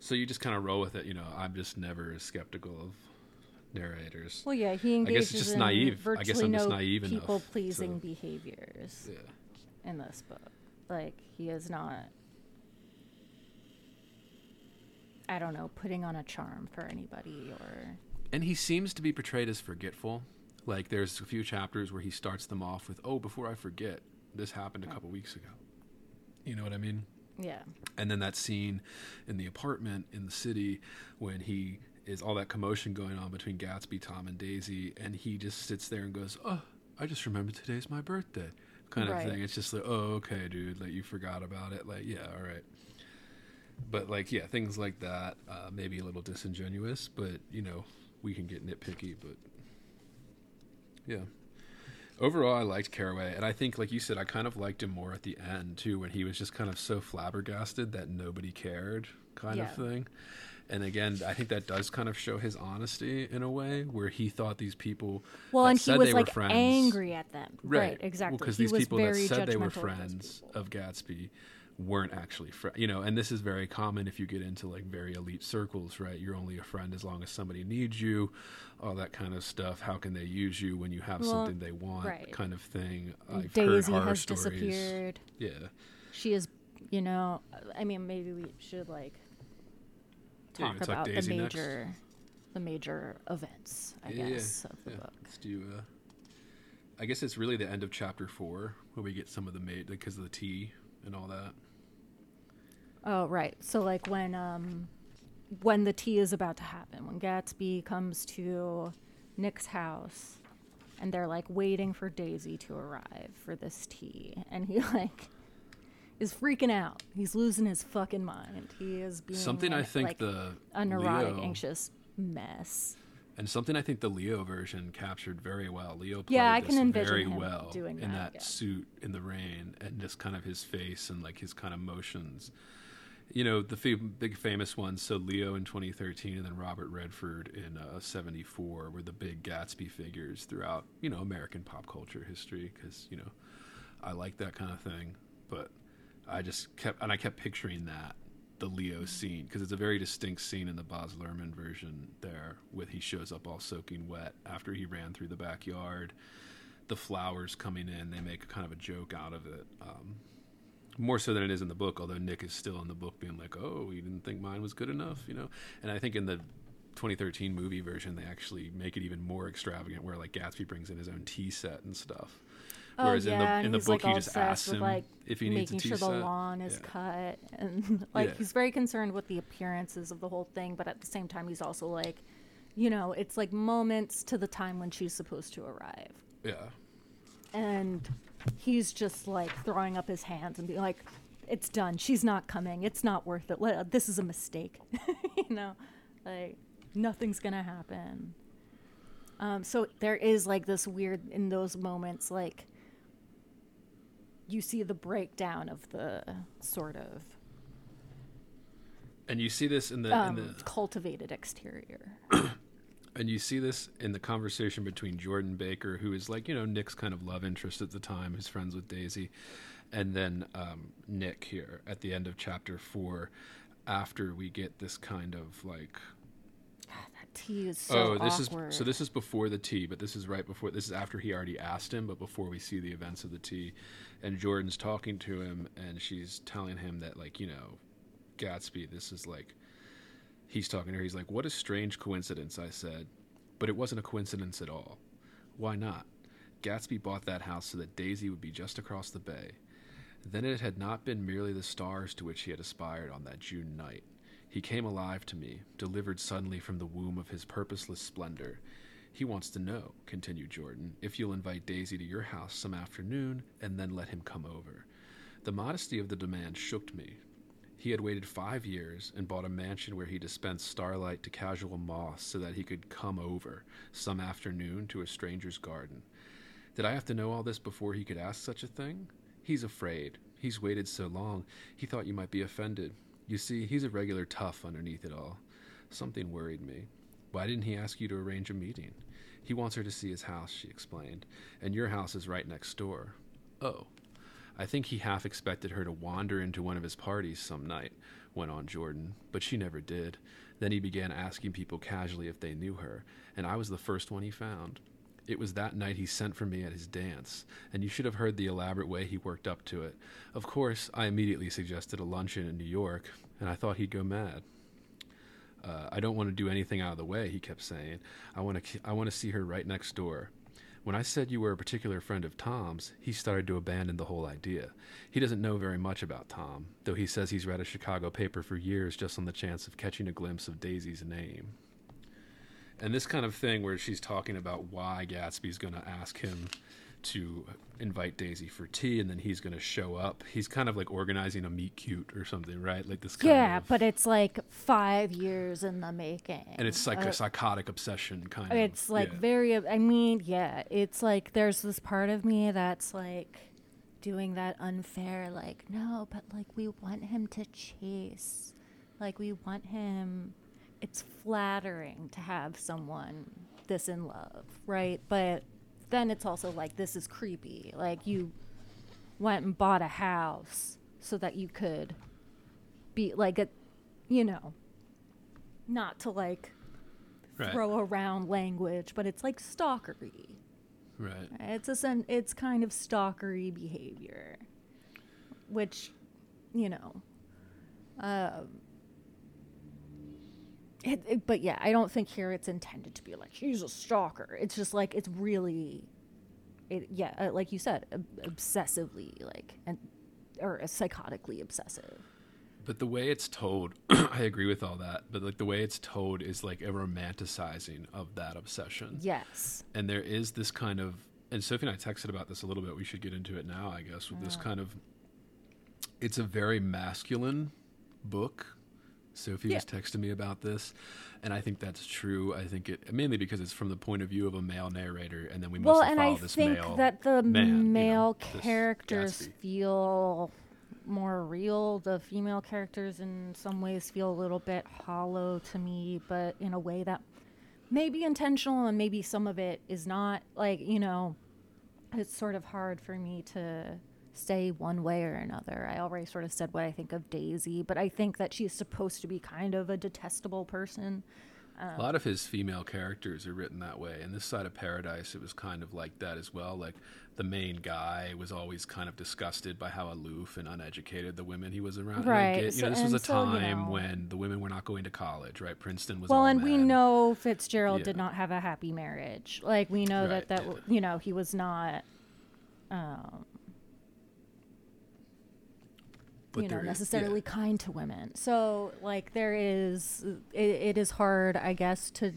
So you just kind of roll with it. You know, I'm just never as skeptical of narrators. Well, yeah, he I guess engages it's just in naive. I guess I'm just no naive enough people pleasing behaviors Yeah. In this book. Like he is not. I don't know, putting on a charm for anybody or and he seems to be portrayed as forgetful. Like there's a few chapters where he starts them off with, "Oh, before I forget, this happened a couple weeks ago." You know what I mean? yeah. And then that scene in the apartment in the city when he is all that commotion going on between Gatsby, Tom, and Daisy, and he just sits there and goes, "Oh, I just remembered today's my birthday," kind of Right. thing. It's just like, "Oh, okay, dude, like you forgot about it." Like, yeah, all right. But like, yeah, things like that, uh, maybe a little disingenuous, but you know, we can get nitpicky, but yeah. Overall, I liked Carraway, and I think, like you said, I kind of liked him more at the end too, when he was just kind of so flabbergasted that nobody cared, kind Yeah. of thing. And again, I think that does kind of show his honesty in a way, where he thought these people. Well, and he was like friends- angry at them. Right, exactly. Because he these people that said they were judgmental of those friends of Gatsby weren't actually friends. You know, and this is very common if you get into like very elite circles, right? You're only a friend as long as somebody needs you, all that kind of stuff. How can they use you when you have Well, something they want, right. kind of thing. I've Daisy has stories. disappeared. Yeah. She is, you know, I mean, maybe we should like Yeah, talk talk about the Daisy next? major, the major events, I Yeah, yeah, guess, of the yeah. book. Let's do. Uh, I guess it's really the end of chapter four where we get some of the mate because of the tea and all that. Oh, right. So like when um when the tea is about to happen, when Gatsby comes to Nick's house and they're like waiting for Daisy to arrive for this tea and he like is freaking out. He's losing his fucking mind. He is being Something I think like, the a neurotic, Leo- anxious mess. And something I think the Leo version captured very well. Leo played Yeah, I this can envision very him well doing in that, that suit in the rain and just kind of his face and like his kind of motions. You know, the f- big famous ones. So Leo in 2013 and then Robert Redford in uh, 74 were the big Gatsby figures throughout, you know, American pop culture history because, you know, I like that kind of thing. But I just kept, and I kept picturing that the Leo scene because it's a very distinct scene in the Baz Luhrmann version there with he shows up all soaking wet after he ran through the backyard. The flowers coming in, they make kind of a joke out of it. Um, more so than it is in the book, although Nick is still in the book being like, oh, you didn't think mine was good enough, you know? And I think in the 2013 movie version, they actually make it even more extravagant where like Gatsby brings in his own tea set and stuff. Oh, Whereas yeah, in the in the he's, book, like, he just obsessed asks with, him like, if he needs a tea sure the lawn is Yeah. cut and like Yeah. he's very concerned with the appearances of the whole thing but at the same time he's also like you know it's like moments to the time when she's supposed to arrive Yeah. and he's just like throwing up his hands and being like it's done. She's not coming. It's not worth it. Let- This is a mistake. you know, like nothing's gonna happen. Um, so there is like this weird in those moments, like you see the breakdown of the sort of And you see this in the, um, in the cultivated exterior. and you see this in the conversation between Jordan Baker, who is like you know Nick's kind of love interest at the time, who's friends with Daisy, and then um, Nick here at the end of chapter four, after we get this kind of like That tea is so oh this awkward. is so this is before the tea, but this is right before this is after he already asked him, but before we see the events of the tea, and Jordan's talking to him, and she's telling him that like you know, Gatsby, this is like he's talking to her. He's like, What a strange coincidence, I said. But it wasn't a coincidence at all. Why not? Gatsby bought that house so that Daisy would be just across the bay. Then it had not been merely the stars to which he had aspired on that June night. He came alive to me, delivered suddenly from the womb of his purposeless splendor. He wants to know, continued Jordan, if you'll invite Daisy to your house some afternoon and then let him come over. The modesty of the demand shook me. He had waited five years and bought a mansion where he dispensed starlight to casual moths so that he could come over some afternoon to a stranger's garden. Did I have to know all this before he could ask such a thing? He's afraid. He's waited so long, he thought you might be offended. You see, he's a regular tough underneath it all. Something worried me. Why didn't he ask you to arrange a meeting? He wants her to see his house, she explained, and your house is right next door. Oh. I think he half expected her to wander into one of his parties some night, went on Jordan, but she never did. Then he began asking people casually if they knew her, and I was the first one he found. It was that night he sent for me at his dance, and you should have heard the elaborate way he worked up to it. Of course, I immediately suggested a luncheon in New York, and I thought he'd go mad. Uh, I don't want to do anything out of the way, he kept saying. I want to, I want to see her right next door. When I said you were a particular friend of Tom's, he started to abandon the whole idea. He doesn't know very much about Tom, though he says he's read a Chicago paper for years just on the chance of catching a glimpse of Daisy's name. And this kind of thing where she's talking about why Gatsby's going to ask him to invite Daisy for tea and then he's going to show up. He's kind of like organizing a meet cute or something, right? Like this kind yeah, of but it's like five years in the making. and it's like Uh, a psychotic obsession kind of. It's like yeah. very. I mean, yeah. It's like there's this part of me that's like doing that unfair. Like, no, but like we want him to chase. Like we want him. It's flattering to have someone this in love, right? But then it's also like this is creepy. Like you went and bought a house so that you could be like a, you know, not to like right. throw around language, but it's like stalkery. right. It's a sen- it's kind of stalkery behavior, which, you know, um, it, it- but yeah, I don't think here it's intended to be like he's a stalker. It's just like it's really, it yeah, uh, like you said, ob- obsessively like and or psychotically obsessive. But the way it's told, I agree with all that. But like the way it's told is like a romanticizing of that obsession. Yes. And there is this kind of, and Sophie and I texted about this a little bit. We should get into it now, I guess. With this kind of, it's a very masculine book. Sophie was texting me about this, and I think that's true. I think it mainly because it's from the point of view of a male narrator, and then we Well, and I think that the man, you know, male characters feel more real. The female characters, in some ways, feel a little bit hollow to me, but in a way that may be intentional and maybe some of it is not. Like, you know, it's sort of hard for me to say one way or another. I already sort of said what I think of Daisy, but I think that she's supposed to be kind of a detestable person. A lot of his female characters are written that way. And this side of Paradise, it was kind of like that as well. Like the main guy was always kind of disgusted by how aloof and uneducated the women he was around. Right, get- you so- know, this was a so, you time know- when the women were not going to college, right? Princeton was Well, and we know Fitzgerald did not have a happy marriage. Like we know Right, that that yeah. you know he was not, um, But you know, is- necessarily yeah. kind to women. So like there is, it, it is hard, I guess, to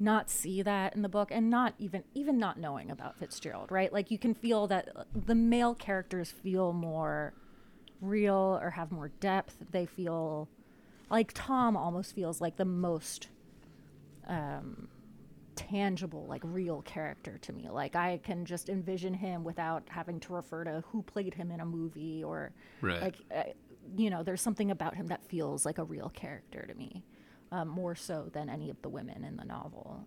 not see that in the book, and not even even not knowing about Fitzgerald, right? Like you can feel that uh, the male characters feel more real or have more depth. They feel like Tom almost feels like the most um, tangible, like real character to me. Like I can just envision him without having to refer to who played him in a movie or Right. like uh, you know. There's something about him that feels like a real character to me, um, more so than any of the women in the novel.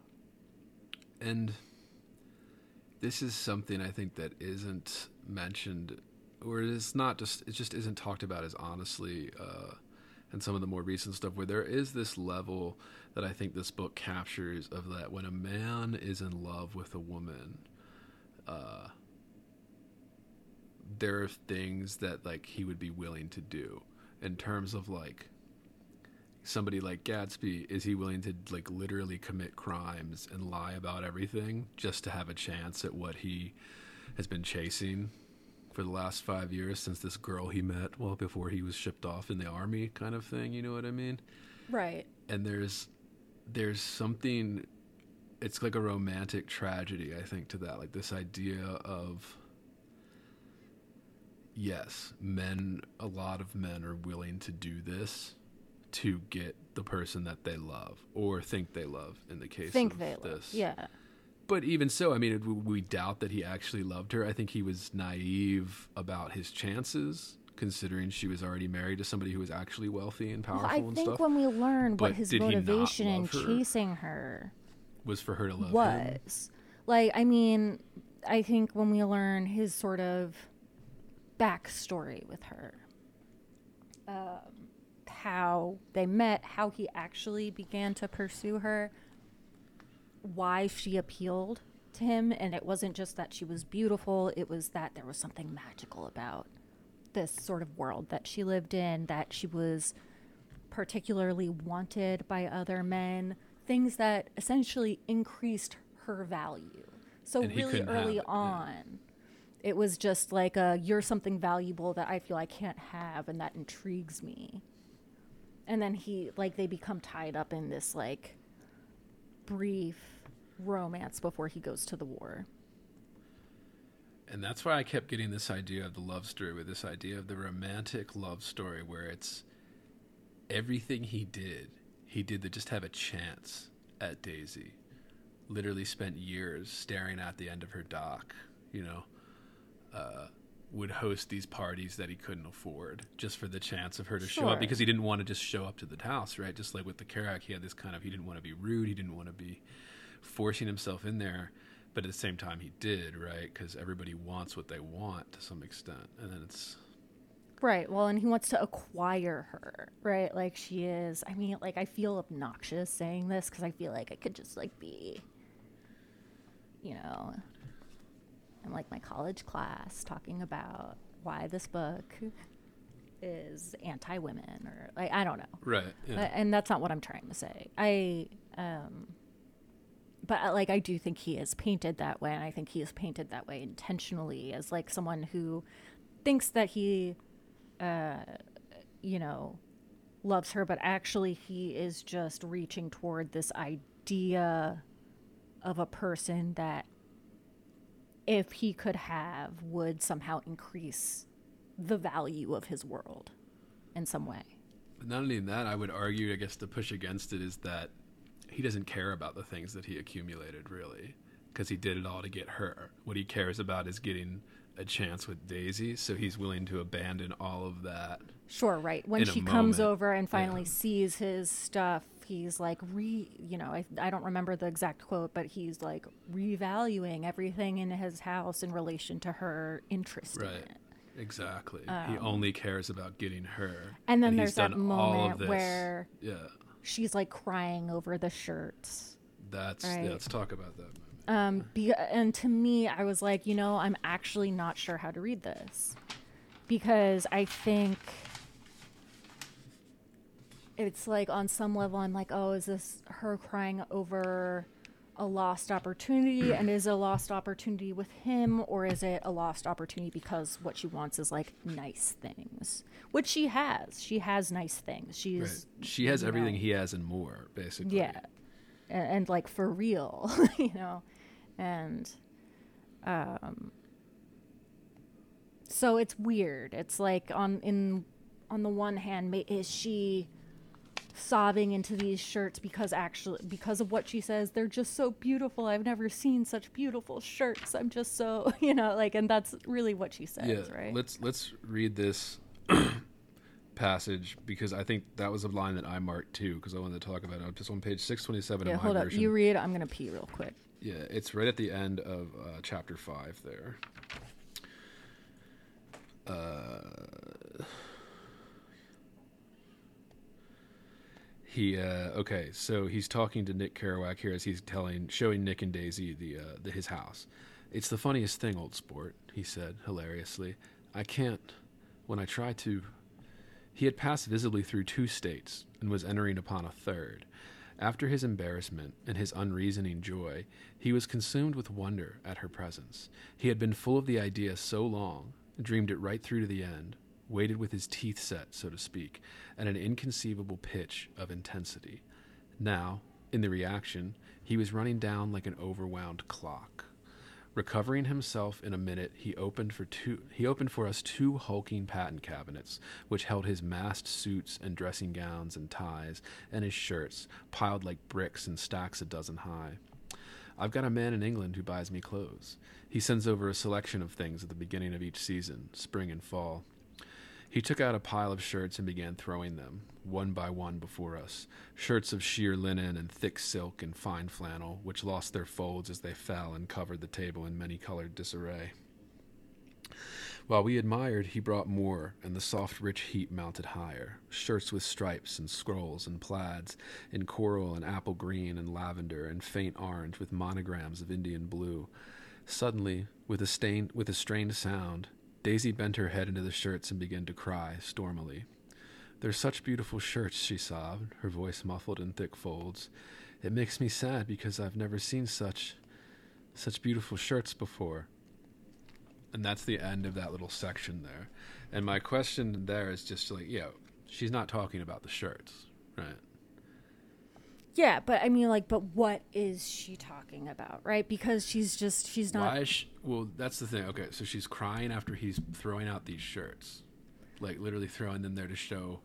And this is something I think that isn't mentioned, or it's not just it just isn't talked about as honestly. Uh, and some of the more recent stuff where there is this level that I think this book captures of that when a man is in love with a woman, uh, there are things that like he would be willing to do in terms of like somebody like Gatsby, is he willing to like literally commit crimes and lie about everything just to have a chance at what he has been chasing for the last five years since this girl he met well before he was shipped off in the army kind of thing, you know what I mean? Right. And there's there's something it's like a romantic tragedy, I think, to that. Like this idea of yes, men a lot of men are willing to do this to get the person that they love or think they love in the case Think of they love. this. Yeah. But even so, I mean, we doubt that he actually loved her. I think he was naive about his chances, considering she was already married to somebody who was actually wealthy and Well, powerful I and think stuff. when we learn But what his did he not motivation in her? chasing her was for her to love him. was, like, I mean, I think when we learn his sort of backstory with her, um, how they met, how he actually began to pursue her, why she appealed to him, and it wasn't just that she was beautiful; it was that there was something magical about this sort of world that she lived in, that she was particularly wanted by other men, things that essentially increased her value. So And really early it, yeah. on, it was just like a you're something valuable that I feel I can't have and that intrigues me. And then he like they become tied up in this like brief romance before he goes to the war. And that's why I kept getting this idea of the love story with this idea of the romantic love story where it's everything he did, he did to just have a chance at Daisy. Literally spent years staring at the end of her dock, you know. Uh, would host these parties that he couldn't afford just for the chance of her to show up because he didn't want to just show up to the house, right? Just like with the Karak, he had this kind of he didn't want to be rude, he didn't want to be forcing himself in there, but at the same time he did, right? Because everybody wants what they want to some extent, and then it's Right. Well, and he wants to acquire her, right? Like she is. I mean, like I feel obnoxious saying this because I feel like I could just like be, you know, in like my college class talking about why this book is anti-women or like I don't know. right. Yeah. and that's not what I'm trying to say. I, um, but uh, like I do think he is painted that way, and I think he is painted that way intentionally as like someone who thinks that he, uh, you know, loves her, but actually he is just reaching toward this idea of a person that, if he could have, would somehow increase the value of his world in some way. But not only that, I would argue, I guess, to push against it is that he doesn't care about the things that he accumulated, really, because he did it all to get her. What he cares about is getting a chance with Daisy, so he's willing to abandon all of that. Sure, right. When she comes over and finally yeah. sees his stuff, he's like re, you know, I, I don't remember the exact quote, but he's like revaluing everything in his house in relation to her interest in Right. it. Exactly. he only cares about getting her. Um, And then he's there's that done all of moment where- Yeah. She's like crying over the shirts. That's Right. yeah, let's talk about that. Um, be, and to me, I was like, you know, I'm actually not sure how to read this because I think it's like on some level, I'm like, oh, is this her crying over a lost opportunity? and is a lost opportunity with him, or is it a lost opportunity because what she wants is like nice things, which she has. She has nice things. She's Right. She has everything know. he has and more, basically. Yeah. And, and like for real, you know. And um so it's weird. It's like on in on the one hand, is she sobbing into these shirts because actually because of what she says they're just so beautiful. I've never seen such beautiful shirts. I'm just so you know like, and that's really what she says, yeah, right? let's let's read this passage because I think that was a line that I marked too because I wanted to talk about it. I'm just on page 627 yeah, hold up. version. You read. I'm gonna pee real quick. Yeah, it's right at the end of uh, chapter five there. Uh, he uh, okay, so he's talking to Nick Kerouac here as he's telling, showing Nick and Daisy the, uh, the his house. It's the funniest thing, old sport, he said hilariously. I can't. When I try to, he had passed visibly through two states and was entering upon a third. After his embarrassment and his unreasoning joy, he was consumed with wonder at her presence. He had been full of the idea so long, dreamed it right through to the end, waited with his teeth set, so to speak, at an inconceivable pitch of intensity. Now, in the reaction, he was running down like an overwound clock. Recovering himself in a minute, he opened for two he opened for us two hulking patent cabinets, which held his massed suits and dressing gowns and ties, and his shirts, piled like bricks in stacks a dozen high. I've got a man in England who buys me clothes. He sends over a selection of things at the beginning of each season, spring and fall. He took out a pile of shirts and began throwing them, one by one, before us. Shirts of sheer linen and thick silk and fine flannel, which lost their folds as they fell and covered the table in many colored disarray. While we admired, he brought more, and the soft, rich heat mounted higher. Shirts with stripes and scrolls and plaids, in coral and apple green and lavender and faint orange with monograms of Indian blue. Suddenly, with a stain, with a strained sound, Daisy bent her head into the shirts and began to cry stormily. They're such beautiful shirts, she sobbed, her voice muffled in thick folds. It makes me sad because I've never seen such such beautiful shirts before. And that's the end of that little section there. And my question there is just like, you know, she's not talking about the shirts, right? Yeah, but I mean, like, but what is she talking about, right? Because she's just she's not. Why is she, well, that's the thing. Okay, so she's crying after he's throwing out these shirts, like literally throwing them there to show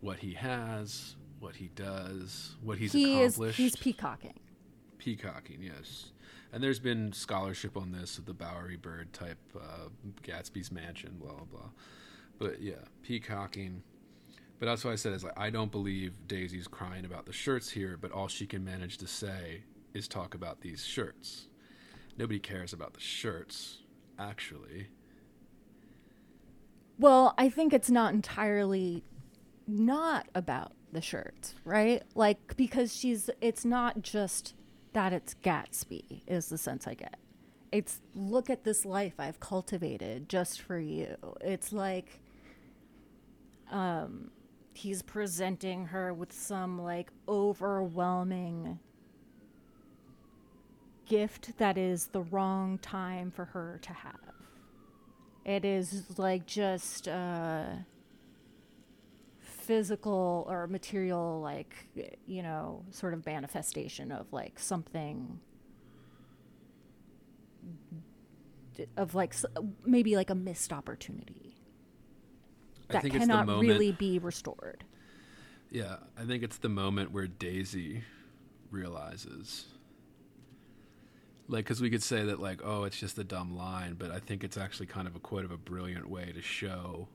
what he has, what he does, what he's he is accomplished. he's peacocking. peacocking, yes. And there's been scholarship on this of the Bowerbird type, uh, Gatsby's Mansion, blah blah blah. But yeah, peacocking. But that's why I said is like I don't believe Daisy's crying about the shirts here, but all she can manage to say is talk about these shirts. Nobody cares about the shirts, actually. Well, I think it's not entirely not about the shirts, right? Like because she's it's not just that it's Gatsby is the sense I get. It's look at this life I've cultivated just for you. It's like um he's presenting her with some like overwhelming gift that is the wrong time for her to have. It is like just uh, physical or material, like, you know, sort of manifestation of like something of like maybe like a missed opportunity that think it's the cannot really be restored. Yeah, I think it's the moment where Daisy realizes. Like, because we could say that, like, oh, it's just a dumb line, but I think it's actually kind of a quite of a brilliant way to show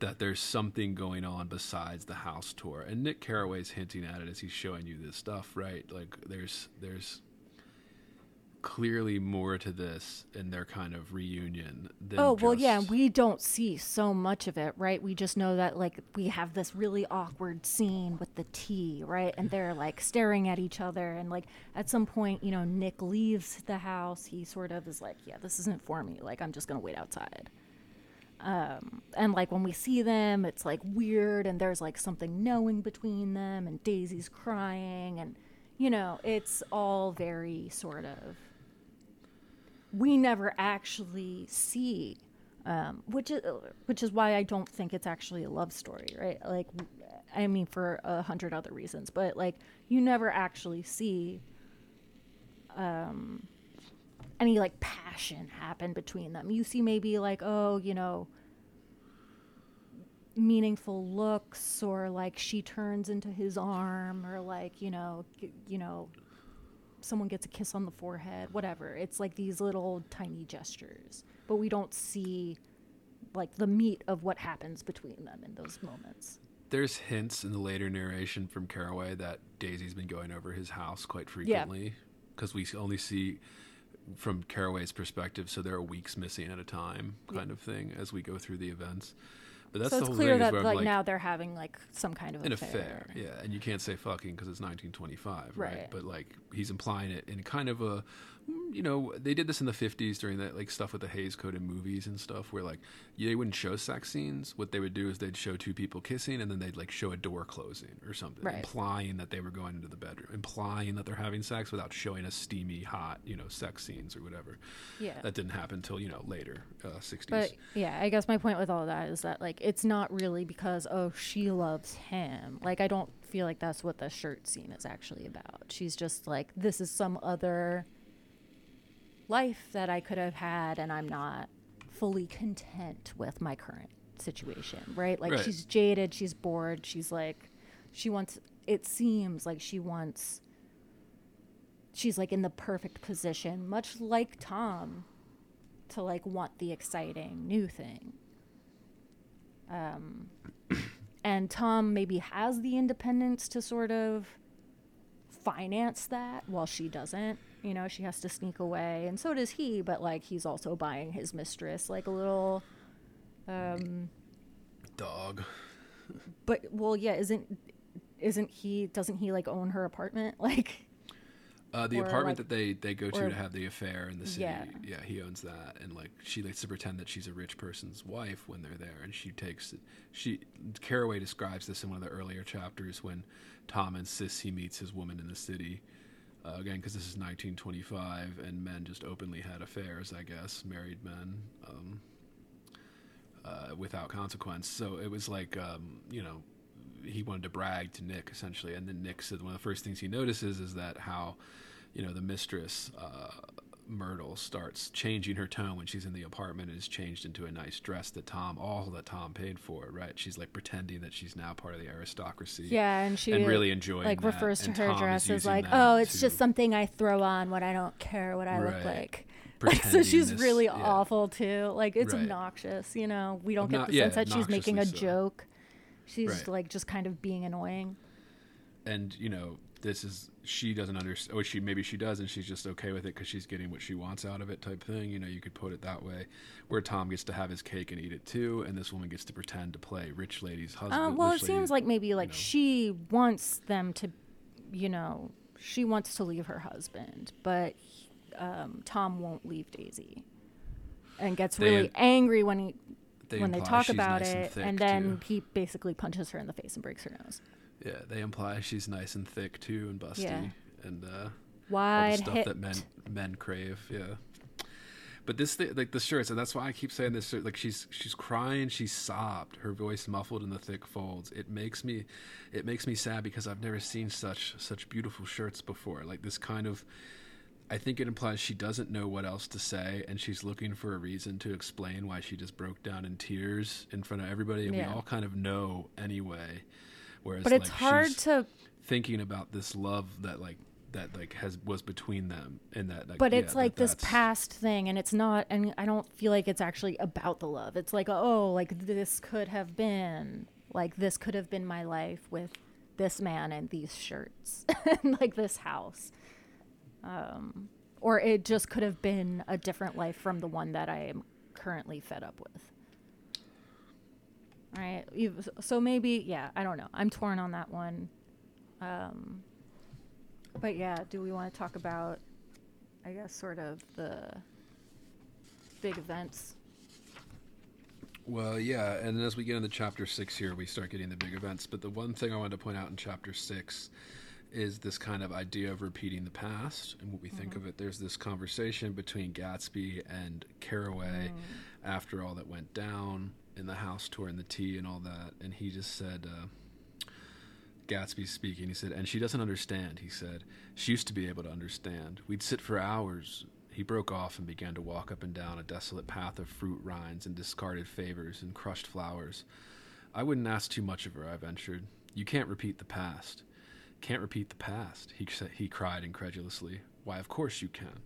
that there's something going on besides the house tour. And Nick Carraway's hinting at it as he's showing you this stuff, right? Like, there's there's clearly more to this in their kind of reunion. Than Oh, well, yeah, we don't see so much of it, right? We just know that, like, we have this really awkward scene with the tea, right? And they're, like, staring at each other. And, like, at some point, you know, Nick leaves the house. He sort of is like, yeah, this isn't for me. Like, I'm just going to wait outside. Um, and, like, when we see them, it's, like, weird. And there's, like, something knowing between them. And Daisy's crying. And, you know, it's all very sort of we never actually see um, which is which is why I don't think it's actually a love story, right? Like, I mean, for a hundred other reasons, but like, you never actually see um, any like passion happen between them. You see maybe like oh, you know, meaningful looks or like she turns into his arm or like, you know, you know, someone gets a kiss on the forehead, whatever. It's like these little tiny gestures, but we don't see like the meat of what happens between them in those moments. There's hints in the later narration from Carraway that Daisy's been going over his house quite frequently because we only see from Carraway's perspective, so there are weeks missing at a time, kind of thing, as we go through the events. But that's so the it's whole clear thing that like, like, now they're having like some kind of an affair. affair, yeah, and you can't say fucking because it's 1925, right? Right. But like he's implying it in kind of a, you know, they did this in the 50s during that like stuff with the Hays Code in movies and stuff, where like they wouldn't show sex scenes. What they would do is they'd show two people kissing, and then they'd like show a door closing or something, Right. implying that they were going into the bedroom, implying that they're having sex without showing a steamy, hot, you know, sex scenes or whatever. Yeah. That didn't happen until you know later, uh, 60s. But yeah, I guess my point with all that is that like it's not really because oh she loves him. Like I don't feel like that's what the shirt scene is actually about. She's just like this is some other life that I could have had and I'm not fully content with my current situation, right? Like Right. she's jaded, she's bored, she's like she wants it seems like she wants she's like in the perfect position, much like Tom to like want the exciting new thing. Um, and Tom maybe has the independence to sort of finance that while she doesn't. You know, she has to sneak away, and so does he. But like, he's also buying his mistress like a little. Um, dog. but well, yeah, isn't isn't he? Doesn't he like own her apartment? Like, Uh, the Or, apartment like- that they, they go to or- to have the affair in the city, Yeah. yeah. he owns that, and like she likes to pretend that she's a rich person's wife when they're there, and she takes she Carraway describes this in one of the earlier chapters when Tom insists he meets his woman in the city. Uh, again, because this is 1925, and men just openly had affairs, I guess, married men, um, uh, without consequence. So it was like, um, you know, he wanted to brag to Nick essentially, and then Nick said one of the first things he notices is that how, you know, the mistress uh, Myrtle starts changing her tone when she's in the apartment and is changed into a nice dress that Tom, all that Tom paid for, right? She's like pretending that she's now part of the aristocracy. yeah, and she and really enjoying like that, refers to and her Tom dress as like, oh, it's to- just something I throw on when I don't care what I look Right. like. Like, so she's this- really yeah. awful too. Like it's Right. obnoxious, you know. We don't Obno- get the yeah, sense that she's making a so. joke. She's Right. like just kind of being annoying. and you know this is she doesn't understand or she maybe she does and she's just okay with it because she's getting what she wants out of it type thing you know you could put it that way where tom gets to have his cake and eat it too and this woman gets to pretend to play rich lady's husband Uh, well, it lady- seems like maybe like know. she wants them to, you know, she wants to leave her husband, but um, Tom won't leave Daisy, and gets They- really angry when he they when they talk about nice it, thick, and then too. he basically punches her in the face and breaks her nose. Yeah they imply she's nice and thick too and busty Yeah. and uh all the Wide stuff hit. that men men crave yeah but this thing like the shirts and that's why i keep saying this like she's she's crying she sobbed her voice muffled in the thick folds it makes me it makes me sad because i've never seen such such beautiful shirts before like this kind of i think it implies she doesn't know what else to say and she's looking for a reason to explain why she just broke down in tears in front of everybody and Yeah. we all kind of know anyway whereas but it's like, hard to thinking about this love that like that like has was between them and that like, but yeah, it's that like this past thing and it's not and i don't feel like it's actually about the love. It's like oh like this could have been like this could have been my life with this man and these shirts and like this house. Um or it just could have been a different life from the one that i am currently fed up with right? So maybe yeah i don't know. I'm torn on that one. Um but yeah, do we want to talk about, I guess, sort of the big events? well yeah and as we get into chapter six here we start getting the big events. But the one thing i wanted to point out in chapter six is this kind of idea of repeating the past and what we think of it. There's this conversation between gatsby and carraway after all that went down in the house tour and the tea and all that and he just said uh, Gatsby speaking. He said, and she doesn't understand. He said, she used to be able to understand. We'd sit for hours. He broke off and began to walk up and down a desolate path of fruit rinds and discarded favors and crushed flowers. I wouldn't ask too much of her, I ventured. You can't repeat the past. Can't repeat the past, he, he cried incredulously. Why, of course you can.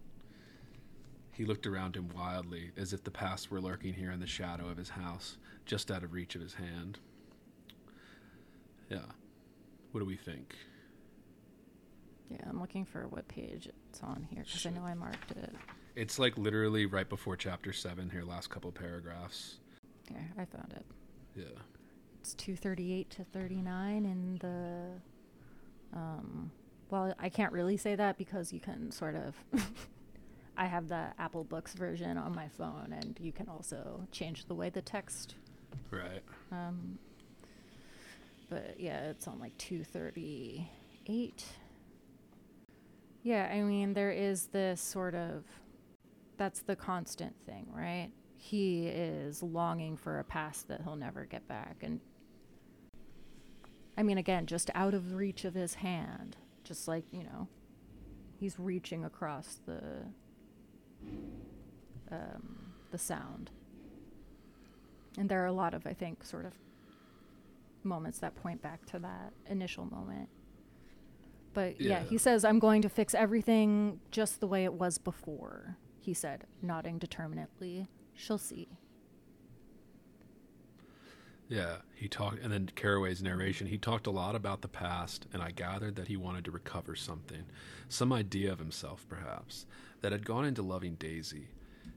He looked around him wildly, as if the past were lurking here in the shadow of his house, just out of reach of his hand. Yeah. What do we think? Yeah, I'm looking for what page it's on here because I know I marked it. It's like literally right before chapter 7 here, last couple paragraphs. Okay, I found it. Yeah. It's 238 to 39 in the. Um, well, I can't really say that because you can sort of. I have the Apple Books version on my phone, and you can also change the way the text. Right. Um, but yeah, it's on like 238. Yeah, I mean, there is this sort of. That's the constant thing, right? He is longing for a past that he'll never get back. And I mean, again, just out of reach of his hand. Just like, you know, he's reaching across the. Um, the sound. And there are a lot of, I think, sort of moments that point back to that initial moment. But yeah. Yeah. he says, I'm going to fix everything just the way it was before, he said, nodding determinately. She'll see. Yeah, he talked, and then Carraway's narration. He talked a lot about the past, and I gathered that he wanted to recover something, some idea of himself, perhaps, that had gone into loving Daisy.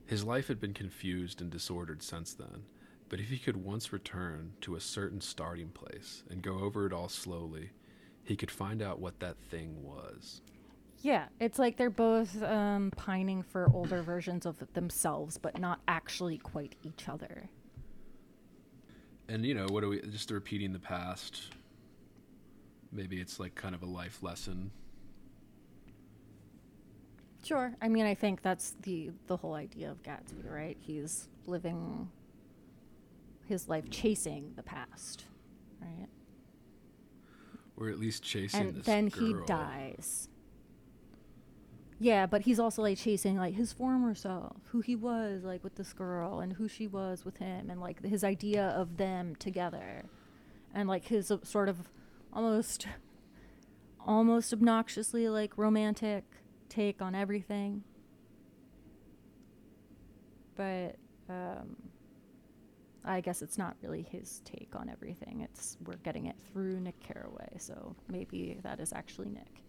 His life had been confused and disordered since then, but if he could once return to a certain starting place and go over it all slowly, he could find out what that thing was. Yeah, it's like they're both um, pining for older versions of themselves, but not actually quite each other. And you know, what are we just repeating the past? Maybe it's like kind of a life lesson. Sure. I mean, I think that's the the whole idea of Gatsby, right? He's living his life chasing the past, right? Or at least chasing and then he dies. Yeah, but he's also like chasing like his former self, who he was like with this girl, and who she was with him, and like his idea of them together, and like his uh, sort of almost, almost obnoxiously like romantic take on everything. But um, I guess it's not really his take on everything. It's we're getting it through Nick Carraway, so maybe that is actually Nick.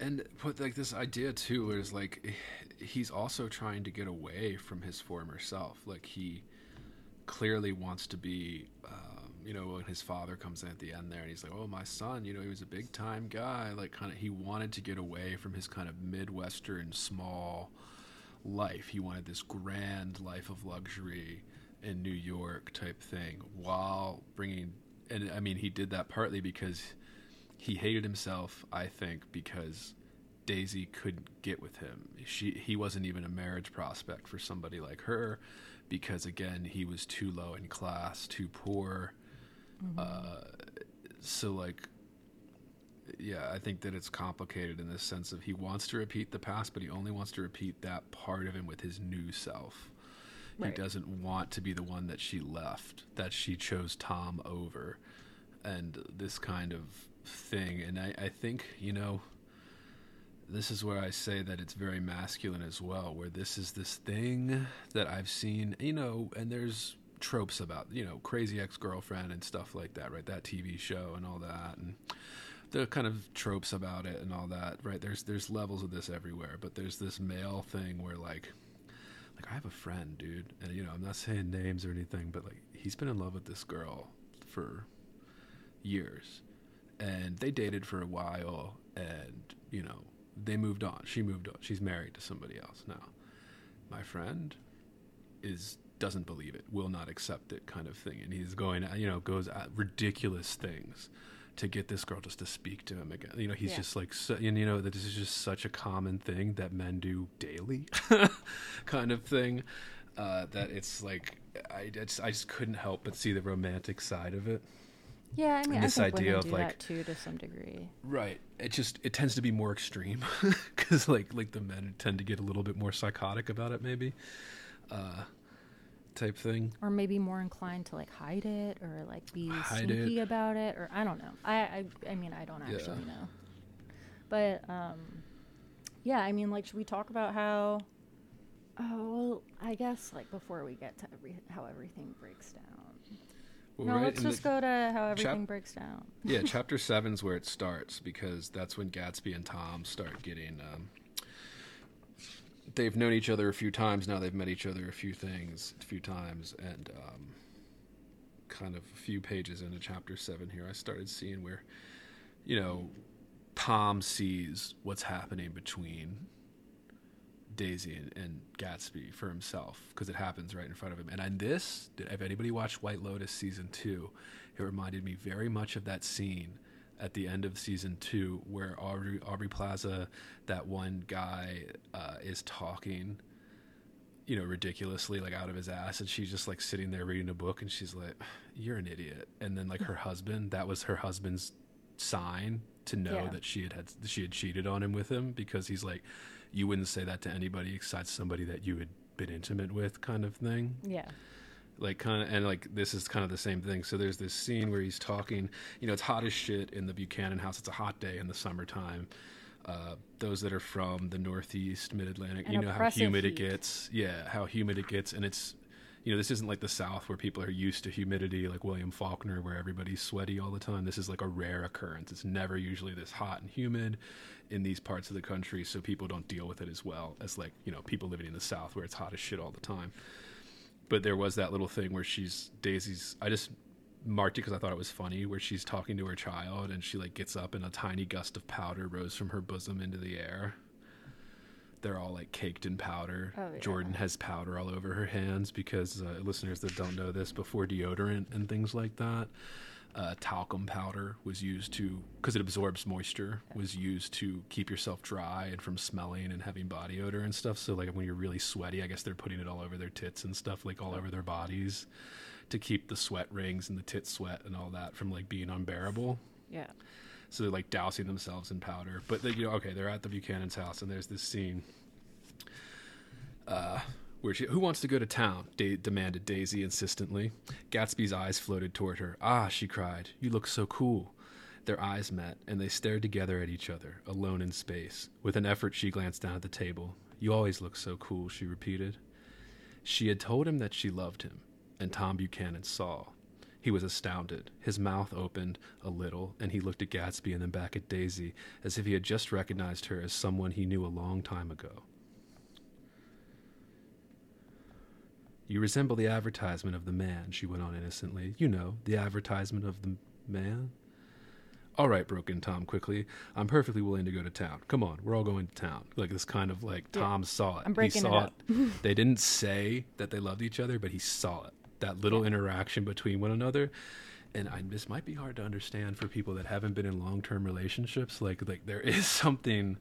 and put like this idea too is like he's also trying to get away from his former self like he clearly wants to be um, you know when his father comes in at the end there and he's like oh my son you know he was a big time guy like kind of he wanted to get away from his kind of midwestern small life he wanted this grand life of luxury in new york type thing while bringing and i mean he did that partly because he hated himself, I think, because Daisy couldn't get with him. She he wasn't even a marriage prospect for somebody like her, because again he was too low in class, too poor. Uh, so like, yeah, I think that it's complicated in the sense of he wants to repeat the past, but he only wants to repeat that part of him with his new self. Right. He doesn't want to be the one that she left, that she chose Tom over, and this kind of thing. And I, I think, you know, this is where I say that it's very masculine as well, where this is this thing that I've seen, you know, and there's tropes about, you know, crazy ex girlfriend and stuff like that, right? That TV show and all that. And the kind of tropes about it and all that, right? There's there's levels of this everywhere, but there's this male thing where like like I have a friend, dude, and you know, I'm not saying names or anything, but like he's been in love with this girl for years. And they dated for a while and, you know, they moved on. She moved on. She's married to somebody else now. My friend is doesn't believe it, will not accept it kind of thing. And he's going, you know, goes at ridiculous things to get this girl just to speak to him again. You know, he's Yeah. just like, so, and you know, that this is just such a common thing that men do daily, kind of thing. Uh, that it's like, I, it's, I just couldn't help but see the romantic side of it. Yeah, I mean, I this think idea women of, do like- that too to some degree. Right. It just it tends to be more extreme because like like the men tend to get a little bit more psychotic about it, maybe, uh, type thing. or maybe more inclined to like hide it or like be Hide sneaky it. about it or i don't know i i, I mean i don't actually Yeah. know but um yeah i mean like should we talk about how oh well i guess like before we get to every, how everything breaks down Well, no right let's just go to how everything breaks down yeah, chapter seven's where it starts because that's when Gatsby and Tom start getting. Um, they've known each other a few times now. They've met each other a few things, a few times, and um, kind of a few pages into chapter seven here, I started seeing where, you know, Tom sees what's happening between Daisy and, and Gatsby for himself because it happens right in front of him. And on this, if anybody watched White Lotus season two, it reminded me very much of that scene at the end of season two where Aubrey, Aubrey Plaza, that one guy, uh, is talking, you know, ridiculously like out of his ass, and she's just like sitting there reading a book, and she's like, "You're an idiot." And then like her husband, that was her husband's sign to know Yeah. that she had, had she had cheated on him with him because he's like, you wouldn't say that to anybody besides somebody that you had been intimate with, kind of thing yeah like kind of and like this is kind of the same thing. So there's this scene where he's talking you know it's hot as shit in the buchanan house. It's a hot day in the summertime. Uh, those that are from the northeast mid-atlantic An you know how humid heat. it gets. Yeah how humid it gets. And it's you know this isn't like the south where people are used to humidity like william faulkner where everybody's sweaty all the time. This is like a rare occurrence. It's never usually this hot and humid in these parts of the country so people don't deal with it as well as like you know people living in the south where it's hot as shit all the time but there was that little thing where she's Daisy's. I just marked it because I thought it was funny, where she's talking to her child and she like gets up and a tiny gust of powder rose from her bosom into the air. They're all like caked in powder. Oh, yeah. Jordan has powder all over her hands because uh, listeners that don't know this, before deodorant and things like that, uh, talcum powder was used to because it absorbs moisture was used to keep yourself dry and from smelling and having body odor and stuff. So like when you're really sweaty i guess they're putting it all over their tits and stuff like all over their bodies to keep the sweat rings and the tit sweat and all that from like being unbearable. Yeah. So they're like dousing themselves in powder. But they, you know okay they're at the buchanan's house and there's this scene uh where she, who wants to go to town? Da- demanded Daisy insistently. Gatsby's eyes floated toward her. Ah, she cried, you look so cool. Their eyes met, and they stared together at each other, alone in space. With an effort, she glanced down at the table. You always look so cool, she repeated. She had told him that she loved him, and Tom Buchanan saw. He was astounded. His mouth opened a little, and he looked at Gatsby and then back at Daisy, as if he had just recognized her as someone he knew a long time ago. You resemble the advertisement of the man, she went on innocently. You know, the advertisement of the man. All right, broke in Tom quickly. I'm perfectly willing to go to town. Come on, we're all going to town. Like this kind of like Yeah. Tom saw it. I'm breaking he it saw up. they didn't say that they loved each other, but he saw it. That little interaction between one another. And I, this might be hard to understand for people that haven't been in long-term relationships. Like, like there is something,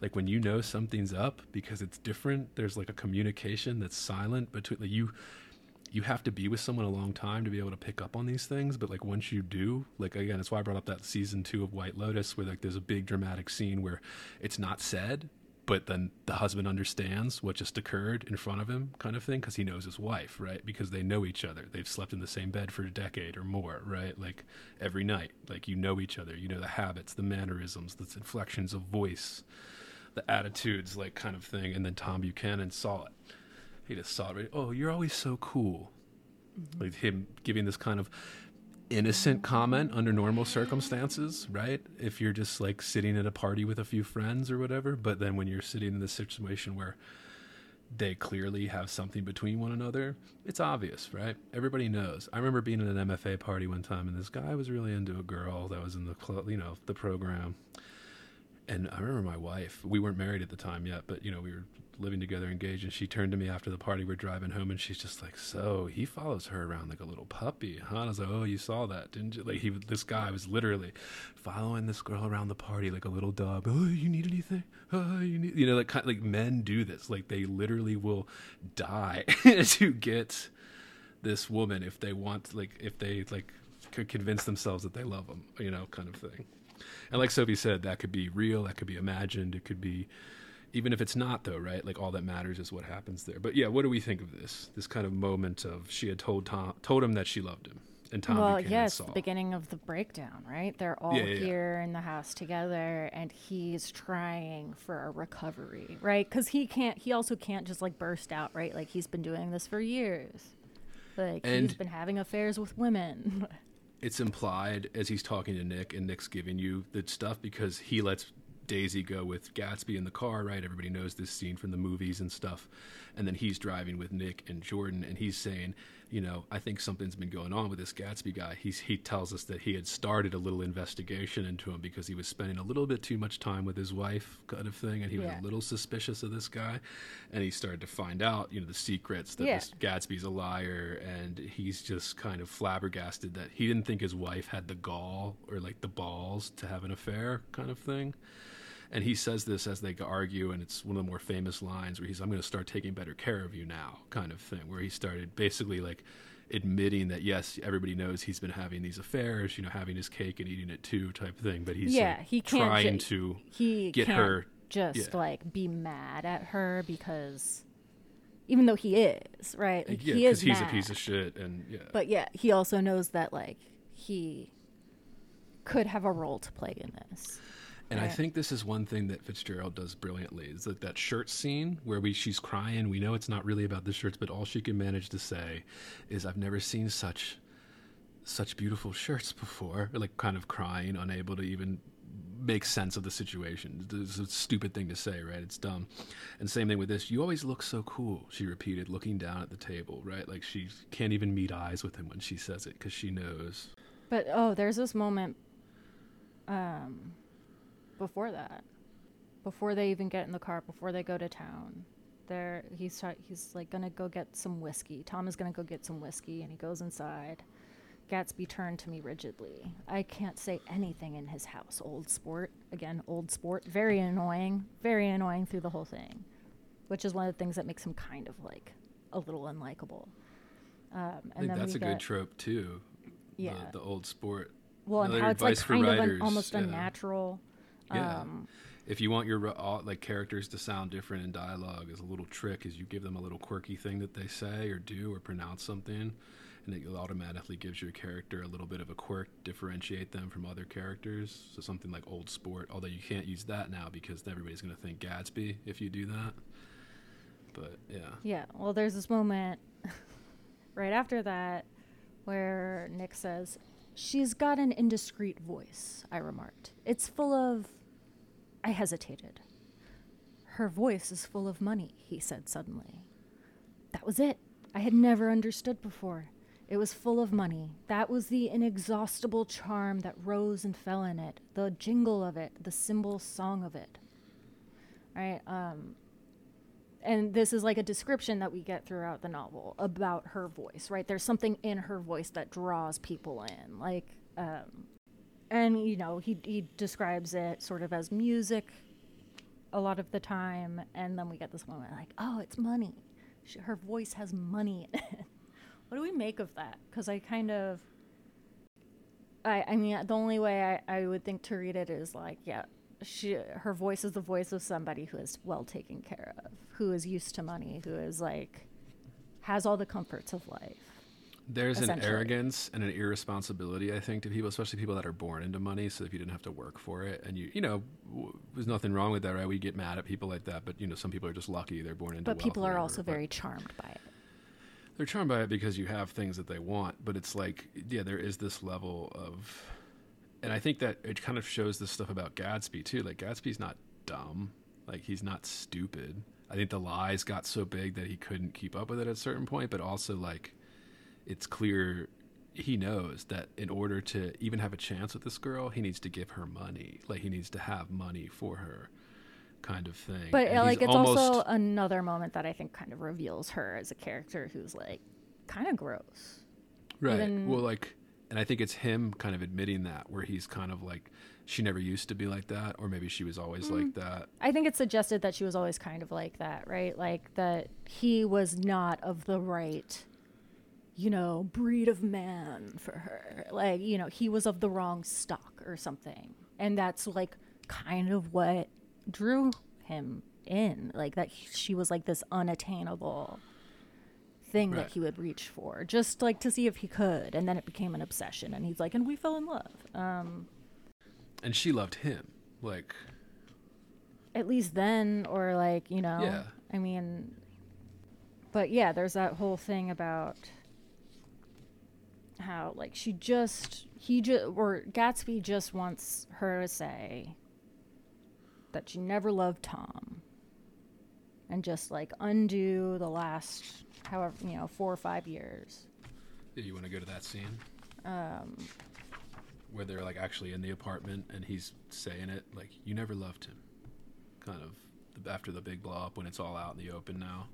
like when you know something's up because it's different. There's like a communication that's silent between like you. You have to be with someone a long time to be able to pick up on these things. But like once you do, like again, that's why I brought up that season two of White Lotus, where like there's a big dramatic scene where it's not said, but then the husband understands what just occurred in front of him kind of thing because he knows his wife right because they know each other they've slept in the same bed for a decade or more right like every night like you know each other you know the habits the mannerisms the inflections of voice the attitudes like kind of thing and then tom buchanan saw it he just saw it right oh you're always so cool mm-hmm. like him giving this kind of innocent comment under normal circumstances, right? If you're just like sitting at a party with a few friends or whatever, but then when you're sitting in this situation where they clearly have something between one another, it's obvious, right? Everybody knows. I remember being at an MFA party one time and this guy was really into a girl that was in the you know, the program. And I remember my wife, we weren't married at the time yet, but you know, we were living together, engaged, and she turned to me after the party. We're driving home, and she's just like, "So he follows her around like a little puppy, huh?" And I was like, "Oh, you saw that, didn't you?" Like he, this guy was literally following this girl around the party like a little dog. Oh, you need anything? Oh, you need, you know, like kind like men do this. Like they literally will die to get this woman if they want, like if they like could convince themselves that they love them, you know, kind of thing. And like Sophie said, that could be real, that could be imagined, it could be even if it's not though, right? Like all that matters is what happens there. But yeah, what do we think of this? This kind of moment of she had told Tom told him that she loved him. And Tom well, yes, the beginning of the breakdown, right? They're all Yeah, yeah, yeah. here in the house together, and he's trying for a recovery, right? Because he can't. He also can't just like burst out, right? Like he's been doing this for years. Like he's been having affairs with women. it's implied as he's talking to Nick, and Nick's giving you the stuff because he lets Daisy go with Gatsby in the car, right? Everybody knows this scene from the movies and stuff. And then he's driving with Nick and Jordan, and he's saying, you know, I think something's been going on with this Gatsby guy. He's he tells us that he had started a little investigation into him because he was spending a little bit too much time with his wife, kind of thing, and he was Yeah. a little suspicious of this guy. And he started to find out, you know, the secrets that Yeah. this Gatsby's a liar, and he's just kind of flabbergasted that he didn't think his wife had the gall or like the balls to have an affair, kind of thing. And he says this as they argue, and it's one of the more famous lines where he's, "I'm going to start taking better care of you now," kind of thing. Where he started basically like admitting that yes, everybody knows he's been having these affairs, you know, having his cake and eating it too, type thing. But he's yeah, like, he can't. trying ju- to he get her just yeah. like be mad at her because, even though he is right, like, yeah, he is he's a piece of shit, and yeah, But yeah, he also knows that like he could have a role to play in this. And I think this is one thing that Fitzgerald does brilliantly is that that shirt scene where we she's crying. We know it's not really about the shirts, but all she can manage to say is, "I've never seen such such beautiful shirts before." Like kind of crying, unable to even make sense of the situation. It's a stupid thing to say, right? It's dumb. And same thing with this. You always look so cool. She repeated, looking down at the table, right? Like she can't even meet eyes with him when she says it because she knows. But oh, there's this moment um before that. Before they even get in the car, before they go to town. There he's he's like going to go get some whiskey. Tom is going to go get some whiskey and he goes inside. Gatsby turned to me rigidly. I can't say anything in his house. Old sport. Again, old sport. Very annoying. Very annoying through the whole thing. Which is one of the things that makes him kind of like a little unlikable. Um, and that's a good trope too. Yeah. The, the old sport. Well, and how it's like kind of an, almost yeah. unnatural. Yeah. Um, if you want your all, like characters to sound different in dialogue, is a little trick is you give them a little quirky thing that they say or do or pronounce something, and it automatically gives your character a little bit of a quirk, differentiate them from other characters. So something like old sport, although you can't use that now because everybody's going to think Gatsby if you do that. But yeah, yeah. Well, there's this moment right after that where Nick says, "She's got an indiscreet voice." I remarked. It's full of. I hesitated. Her voice is full of money, he said suddenly. That was it. I had never understood before. It was full of money. That was the inexhaustible charm that rose and fell in it, the jingle of it, the cymbal song of it. Right? Um, and this is like a description that we get throughout the novel about her voice, right? There's something in her voice that draws people in. Like, um, and you know, he, he describes it sort of as music a lot of the time. And then we get this moment like, oh, it's money. She, her voice has money in it. what do we make of that? Because I kind of, I, I mean, the only way I, I would think to read it is like, yeah, she, her voice is the voice of somebody who is well taken care of, who is used to money, who is like, has all the comforts of life. There's an arrogance and an irresponsibility, I think, to people, especially people that are born into money. So if you didn't have to work for it, and you, you know, w- there's nothing wrong with that, right? We get mad at people like that, but you know, some people are just lucky they're born into. But people are also very charmed by it. they're charmed by it because you have things that they want but it's like yeah there is this level of and i think that it kind of shows this stuff about gatsby too like gatsby's not dumb like he's not stupid i think the lies got so big that he couldn't keep up with it at a certain point but also like it's clear he knows that in order to even have a chance with this girl he needs to give her money like he needs to have money for her kind of thing But And uh, like, it's also another moment that I think kind of reveals her as a character who's like kind of gross. Right. even- Well, like, and I think it's him kind of admitting that, where he's kind of like, she never used to be like that, or maybe she was always like that. I think it's suggested that she was always kind of like that, right? Like that he was not of the right. You know, breed of man for her. Like, you know, he was of the wrong stock or something. And that's like kind of what drew him in. Like, that he- she was like this unattainable thing Right. that he would reach for, just like to see if he could. And then it became an obsession. And he's like, and we fell in love. Um, And she loved him. Like, at least then or like you know Yeah. i mean but yeah there's that whole thing about how like she just he just or gatsby just wants her to say that she never loved tom and just like undo the last however you know four or five years. Do you want to go to that scene? um. Where they're like actually in the apartment and he's saying it like you never loved him. Kind of after the big blow up when it's all out in the open now.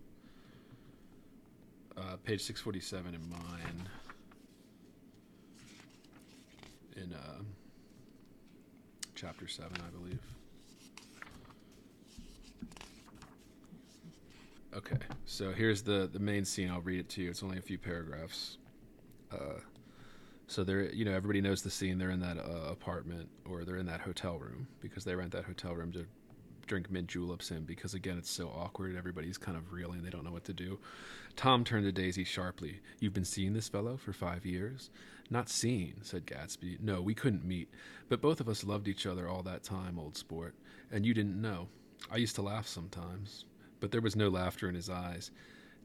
Uh, page 647 in mine in uh, chapter 7 i believe. Okay so here's the the main scene. I'll read it to you. It's only a few paragraphs. Uh, so they're, you know, everybody knows the scene. They're in that uh, apartment or they're in that hotel room because they rent that hotel room to drink mint juleps in because again, it's so awkward. Everybody's kind of reeling. They don't know what to do. Tom turned to Daisy sharply. You've been seeing this fellow for five years? Not seeing, said Gatsby. No, we couldn't meet, but both of us loved each other all that time, old sport. And you didn't know. I used to laugh sometimes, but there was no laughter in his eyes.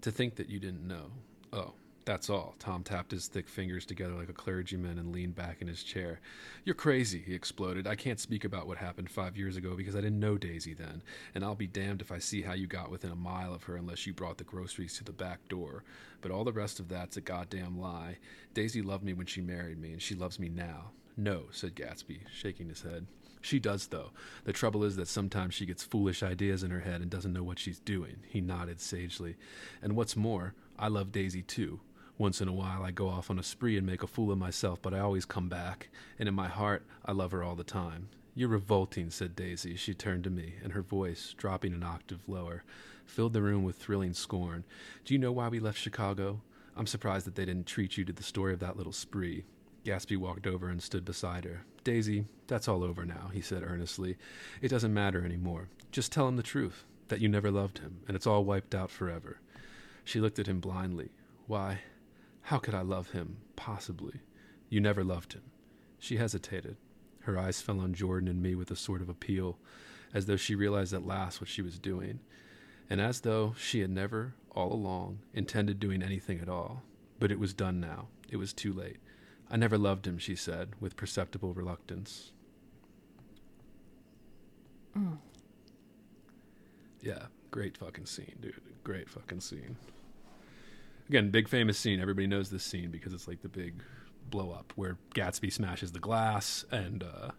To think that you didn't know. Oh, that's all. Tom tapped his thick fingers together like a clergyman and leaned back in his chair. You're crazy, he exploded. I can't speak about what happened five years ago because I didn't know Daisy then, and I'll be damned if I see how you got within a mile of her unless you brought the groceries to the back door. But all the rest of that's a goddamn lie. Daisy loved me when she married me, and she loves me now. No, said Gatsby, shaking his head. She does, though. The trouble is that sometimes she gets foolish ideas in her head and doesn't know what she's doing. He nodded sagely. And what's more, I love Daisy too. Once in a while, I go off on a spree and make a fool of myself, but I always come back, and in my heart, I love her all the time. You're revolting, said Daisy. She turned to me, and her voice, dropping an octave lower, filled the room with thrilling scorn. Do you know why we left Chicago? I'm surprised that they didn't treat you to the story of that little spree. Gatsby walked over and stood beside her. Daisy, that's all over now, he said earnestly. It doesn't matter any more. Just tell him the truth, that you never loved him, and it's all wiped out forever. She looked at him blindly. Why, how could I love him, possibly? You never loved him. She hesitated. Her eyes fell on Jordan and me with a sort of appeal, as though she realized at last what she was doing, and as though she had never, all along, intended doing anything at all. But it was done now. It was too late. I never loved him, she said, with perceptible reluctance. Mm. Yeah, great fucking scene, dude. Great fucking scene. Again, big famous scene. Everybody knows this scene because it's like the big blow up where Gatsby smashes the glass and uh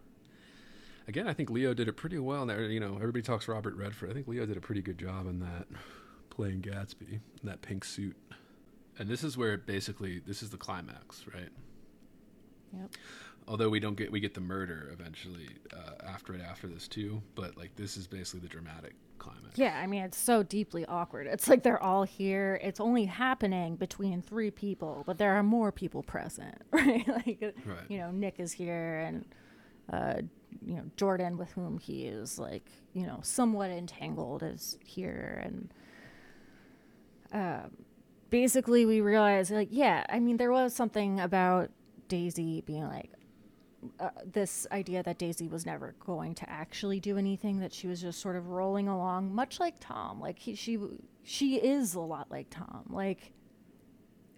again I think Leo did it pretty well there. You know, everybody talks Robert Redford. I think Leo did a pretty good job in that playing Gatsby in that pink suit. And this is where it basically this is the climax, right? Yep. Although we don't get we get the murder eventually uh, after it after this too, but like this is basically the dramatic climax. Yeah, I mean, it's so deeply awkward. It's like they're all here. It's only happening between three people, but there are more people present, right? like, Right. you know, Nick is here and, uh, you know, Jordan, with whom he is like, you know, somewhat entangled, is here. And um, basically, we realize, like, yeah, I mean, there was something about Daisy being like, uh, this idea that Daisy was never going to actually do anything, that she was just sort of rolling along, much like Tom. Like he, she, she is a lot like Tom. Like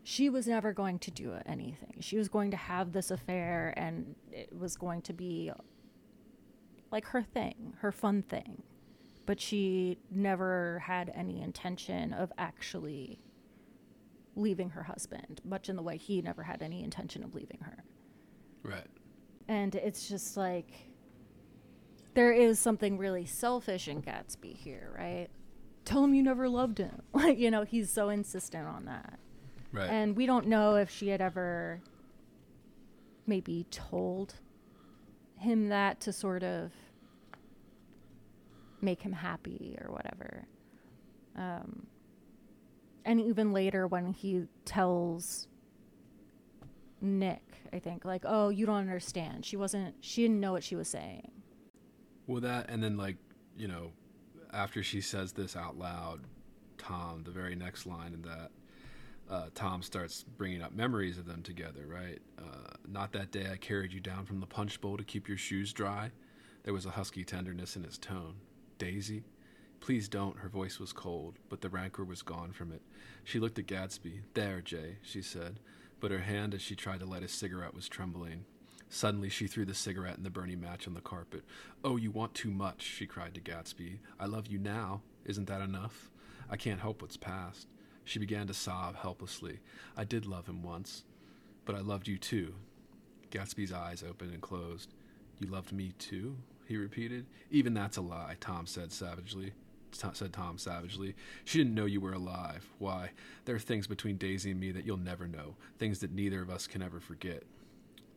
she was never going to do anything. She was going to have this affair, and it was going to be like her thing, her fun thing. But she never had any intention of actually leaving her husband, much in the way he never had any intention of leaving her Right. And it's just like there is something really selfish in Gatsby here, right? Tell him you never loved him. Like, you know, he's so insistent on that. Right. And we don't know if she had ever maybe told him that to sort of make him happy or whatever. Um, and even later, when he tells Nick, I think. Like, oh, you don't understand. She wasn't, she didn't know what she was saying. Well, that and then like you know, after she says this out loud, Tom, the very next line in that, uh, Tom starts bringing up memories of them together. Right? Uh, Not that day I carried you down from the punch bowl to keep your shoes dry. There was a husky tenderness in his tone. Daisy. Please don't. Her voice was cold, but the rancor was gone from it. She looked at Gatsby. There, Jay, she said, but her hand as she tried to light a cigarette was trembling. Suddenly, she threw the cigarette and the burning match on the carpet. Oh, you want too much, she cried to Gatsby. I love you now. Isn't that enough? I can't help what's past. She began to sob helplessly. I did love him once, but I loved you too. Gatsby's eyes opened and closed. You loved me too? he repeated. Even that's a lie, Tom said savagely. T- said Tom savagely. She didn't know you were alive. Why? There are things between Daisy and me that you'll never know, things that neither of us can ever forget.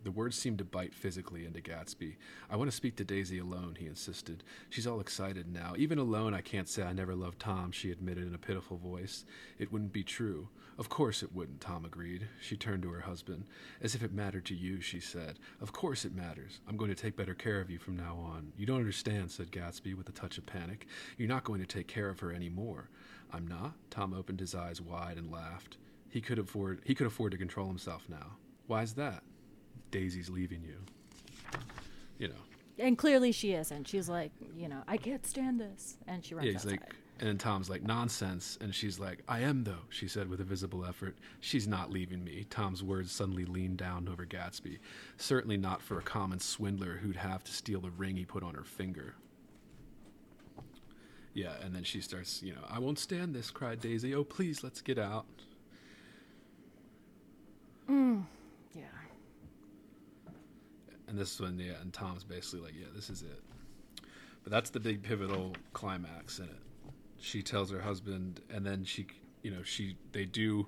The words seemed to bite physically into Gatsby. I want to speak to Daisy alone, he insisted. She's all excited now. Even alone, I can't say I never loved Tom, she admitted in a pitiful voice. It wouldn't be true. Of course it wouldn't, Tom agreed. She turned to her husband. As if it mattered to you, she said. Of course it matters. I'm going to take better care of you from now on. You don't understand, said Gatsby with a touch of panic. You're not going to take care of her any more. I'm not? Tom opened his eyes wide and laughed. He could afford he could afford to control himself now. Why's that? Daisy's leaving you. You know. And clearly she isn't. She's like, you know, I can't stand this. And she runs Yeah, he's outside. like and then Tom's like, nonsense. And she's like, I am, though, she said with a visible effort. She's not leaving me. Tom's words suddenly leaned down over Gatsby. Certainly not for a common swindler who'd have to steal the ring he put on her finger. Yeah, and then she starts, you know, I won't stand this, cried Daisy. Oh, please, let's get out. Mm, yeah. And this one, yeah, and Tom's basically like, yeah, this is it. But that's the big pivotal climax in it. She tells her husband, and then she, you know, she, they do,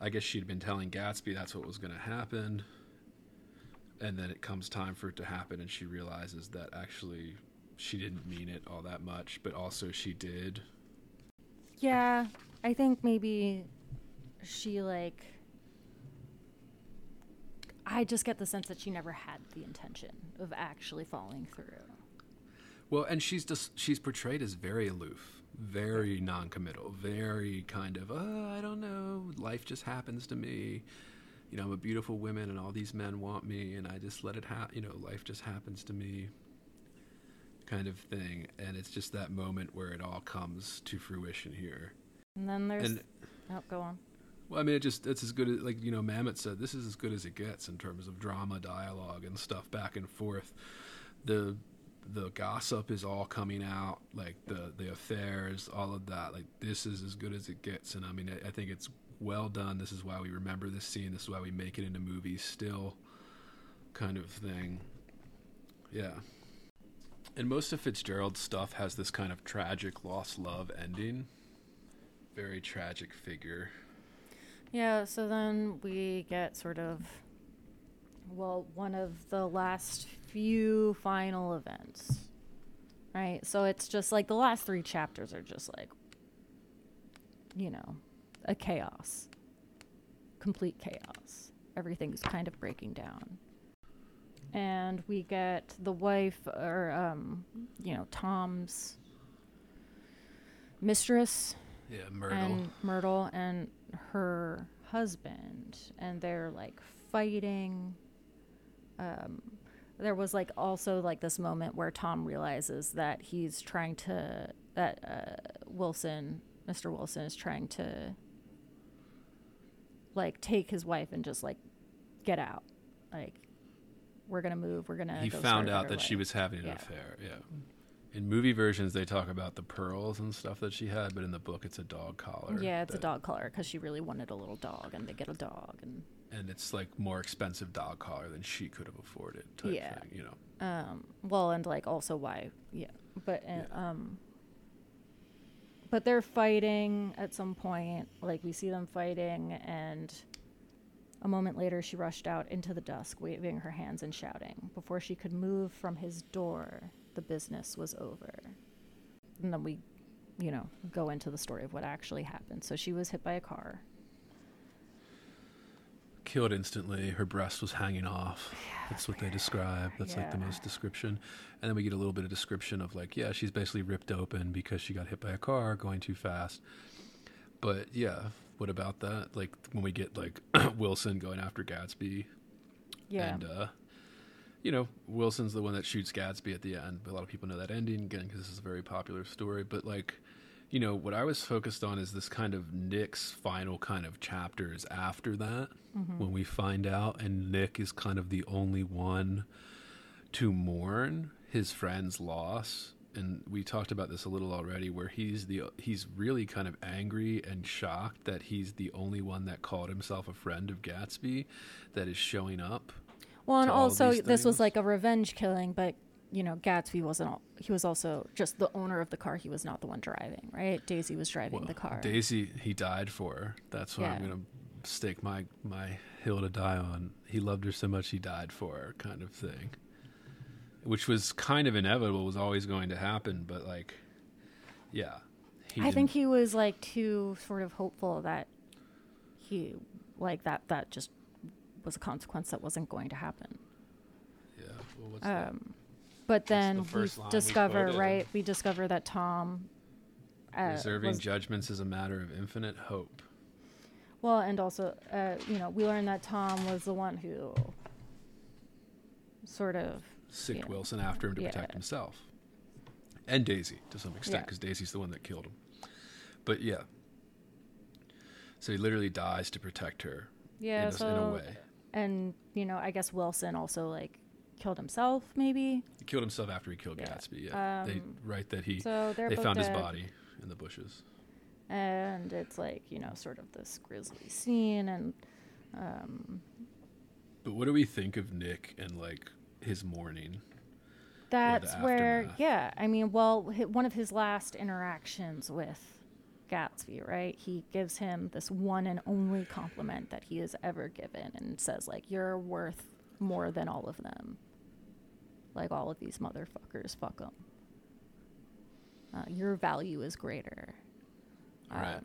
I guess she'd been telling Gatsby that's what was going to happen. And then it comes time for it to happen, and she realizes that actually she didn't mean it all that much, but also she did. Yeah, I think maybe she like. I just get the sense that she never had the intention of actually following through. Well, and she's just she's portrayed as very aloof, very non-committal, very kind of, uh, I don't know, life just happens to me. You know, I'm a beautiful woman, and all these men want me, and I just let it happen. You know, life just happens to me, kind of thing. And it's just that moment where it all comes to fruition here. And then there's. And oh, go on. well, I mean, it just it's as good as like you know, Mamet said, this is as good as it gets in terms of drama, dialogue, and stuff back and forth. The the gossip is all coming out, like the the affairs, all of that. Like this is as good as it gets, and I mean, I, I think it's well done. This is why we remember this scene. This is why we make it into movies still, kind of thing. Yeah. And most of Fitzgerald's stuff has this kind of tragic lost love ending. Very tragic figure. Yeah, so then we get sort of, well, one of the last few final events. Right? So it's just like the last three chapters are just like, you know, a chaos. Complete chaos. Everything's kind of breaking down. And we get the wife, or, um, you know, Tom's mistress Yeah, Myrtle. and Myrtle and her husband, and they're like fighting. Um, there was like also like this moment where Tom realizes that he's trying to that uh, Wilson, Mr. Wilson, is trying to like take his wife and just like get out, like we're gonna move, we're gonna. he found out that she was having an Yeah. affair. Yeah. In movie versions, they talk about the pearls and stuff that she had, but in the book, it's a dog collar. Yeah, it's a dog collar because she really wanted a little dog, and they get a dog, and and it's like more expensive dog collar than she could have afforded. Type Yeah. thing, you know. um well and like also why yeah but uh, Yeah. um but they're fighting at some point like we see them fighting and a moment later she rushed out into the dusk waving her hands and shouting before she could move from his door the business was over and then we you know go into the story of what actually happened so she was hit by a car killed instantly. Her breast was hanging off. That's what they describe. That's like the most description. And then we get a little bit of description of like, yeah, she's basically ripped open because she got hit by a car going too fast. But yeah, what about that? Like when we get like Wilson going after Gatsby Yeah. and uh you know, Wilson's the one that shoots Gatsby at the end. But a lot of people know that ending again because this is a very popular story. But like, you know, what I was focused on is this kind of Nick's final kind of chapters after that mm-hmm. when we find out, and Nick is kind of the only one to mourn his friend's loss. And we talked about this a little already, where he's the he's really kind of angry and shocked that he's the only one that called himself a friend of Gatsby that is showing up Well, and also this was like a revenge killing, but you know, Gatsby wasn't. All, he was also just the owner of the car. He was not the one driving, right? Daisy was driving the car. Daisy, he died for her. That's what I'm gonna stake my my hill to die on. He loved her so much he died for her, kind of thing. Which was kind of inevitable, was always going to happen, but like, yeah. I think didn't- he was like too sort of hopeful that he like that that just was a consequence that wasn't going to happen. Yeah. Well? Um, but then we we discover, right? We discover that Tom. Uh, Reserving was- judgments is a matter of infinite hope. well, and also, uh, you know, we learned that Tom was the one who sort of Sicked Yeah. Wilson after him to Yeah. protect himself, and Daisy to some extent, Yeah. because Daisy's the one that killed him. But yeah. So he literally dies to protect her. yeah, in, a, so in a way. and you know, I guess Wilson also like killed himself, maybe. He killed himself after he killed Yeah. Gatsby. Yeah, they Um, write that he So they're they found his body in the bushes. and it's like you know sort of this grisly scene and um, But what do we think of Nick and like his mourning? that's where aftermath. yeah i mean well one of his last interactions with gatsby right he gives him this one and only compliment that he has ever given and says like you're worth more than all of them like all of these motherfuckers fuck them uh, your value is greater Right. Um,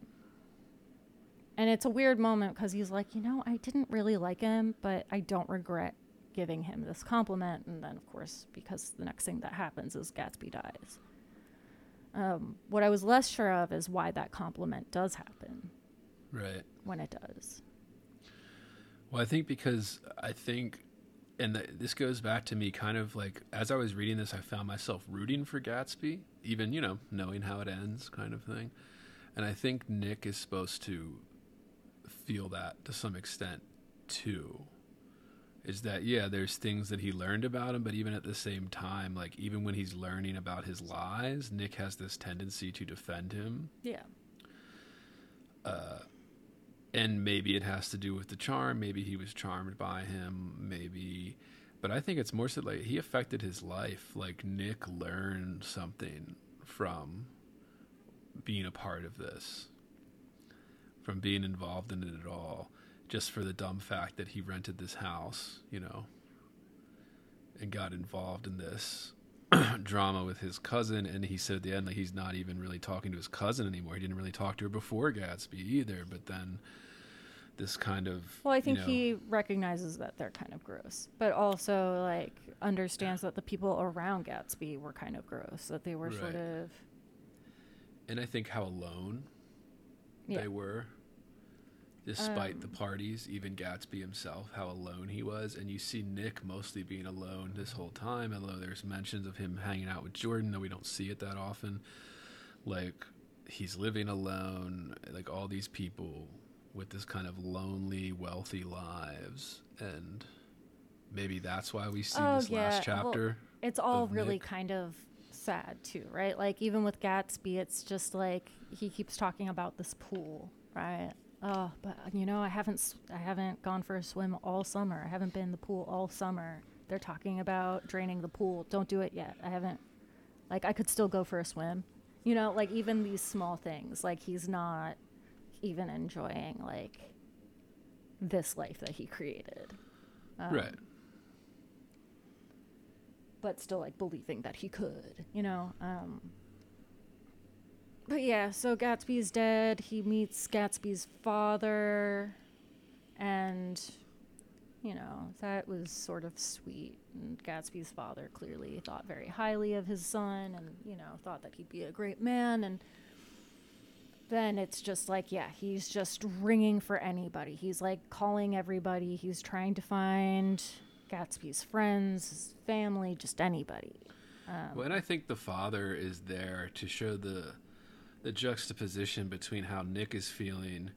and it's a weird moment because he's like, you know, I didn't really like him, but I don't regret giving him this compliment. And then, of course, because the next thing that happens is Gatsby dies. Um, what I was less sure of is why that compliment does happen right. when it does. Well, I think because I think, and th- this goes back to me kind of like as I was reading this, I found myself rooting for Gatsby, even you know knowing how it ends, kind of thing. And I think Nick is supposed to feel that to some extent too. Is that yeah? There's things that he learned about him, but even at the same time, like even when he's learning about his lies, Nick has this tendency to defend him Yeah. Uh, and maybe it has to do with the charm. Maybe he was charmed by him. Maybe but i think it's more so like he affected his life. Like nick learned something from being a part of this from being involved in it at all just for the dumb fact that he rented this house you know and got involved in this drama with his cousin and he said at the end like he's not even really talking to his cousin anymore. He didn't really talk to her before gatsby either but then this kind of Well, I you think know- he recognizes that they're kind of gross, but also like understands that the people around Gatsby were kind of gross, that they were sort of and i think how alone Yeah. they were despite the Um, parties even gatsby himself how alone he was and you see nick mostly being alone this whole time although there's mentions of him hanging out with jordan though we don't see it that often like he's living alone like all these people with this kind of lonely wealthy lives and maybe that's why we see Oh, this last yeah. Well, chapter it's all really Nick. kind of sad too, right? Like even with Gatsby, it's just like he keeps talking about this pool, right? Oh, but you know, I haven't I haven't gone for a swim all summer. I haven't been in the pool all summer. They're talking about draining the pool. Don't do it yet. I haven't. Like I could still go for a swim. You know, like even these small things. Like he's not even enjoying like this life that he created. Um, right but still like believing that he could, you know. Um, but yeah, so Gatsby's dead. He meets Gatsby's father, and You know, that was sort of sweet. And Gatsby's father clearly thought very highly of his son and, you know, thought that he'd be a great man. And then it's just like, yeah, he's just ringing for anybody. He's like calling everybody. He's trying to find Gatsby's friends, his family, just anybody. Well, and I think the father is there to show the the juxtaposition between how Nick is feeling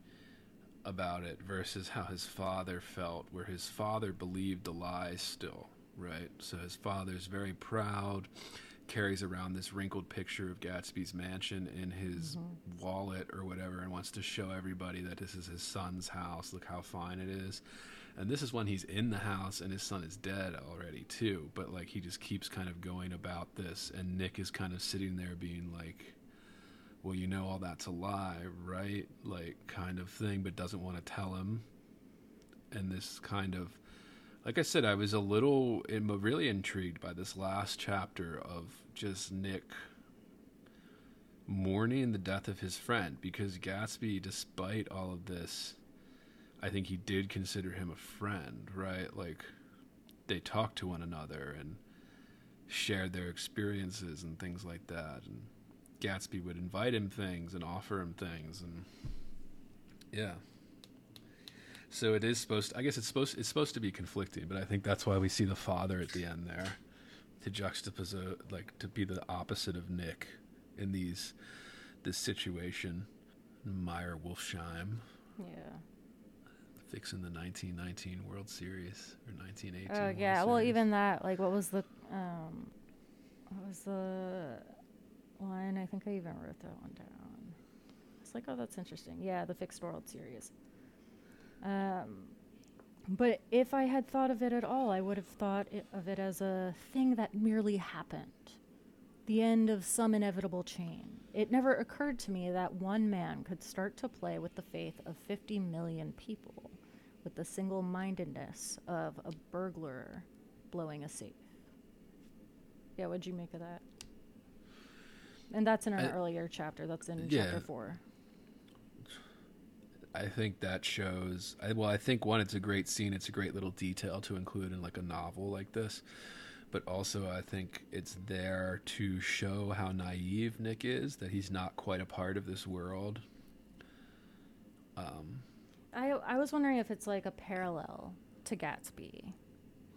about it versus how his father felt, where his father believed the lies still, right? So his father's very proud, carries around this wrinkled picture of Gatsby's mansion in his mm-hmm. wallet or whatever, and wants to show everybody that this is his son's house. Look how fine it is. And this is when he's in the house and his son is dead already too. But like he just keeps kind of going about this, and Nick is kind of sitting there being like, well, you know, all that's a lie, right? Like, kind of thing, but doesn't want to tell him. And this kind of, like I said, I was a little, really intrigued by this last chapter of just Nick mourning the death of his friend because Gatsby, despite all of this, I think he did consider him a friend, right? Like, they talked to one another and shared their experiences and things like that. And Gatsby would invite him things and offer him things, and yeah. So it is supposed. I guess it's supposed. It's supposed to be conflicting, but I think that's why we see the father at the end there, to juxtapose, like to be the opposite of Nick in these this situation. Meyer Wolfshiem Yeah. fixing the 1919 World Series or 1918. Oh World yeah. Well, Series. even that. Like, what was the um, what was the line? I think I even wrote that one down. It's like, oh, that's interesting. Yeah, the fixed World Series. Um, but if I had thought of it at all, I would have thought it, of it as a thing that merely happened. The end of some inevitable chain. It never occurred to me that one man could start to play with the faith of 50 million people with the single mindedness of a burglar blowing a safe. Yeah, what'd you make of that? And that's in an I- earlier chapter. That's in Yeah. chapter four. I think that shows. I, well, I think one, it's a great scene. It's a great little detail to include in like a novel like this. But also, I think it's there to show how naive Nick is. That he's not quite a part of this world. Um, I I was wondering if it's like a parallel to Gatsby,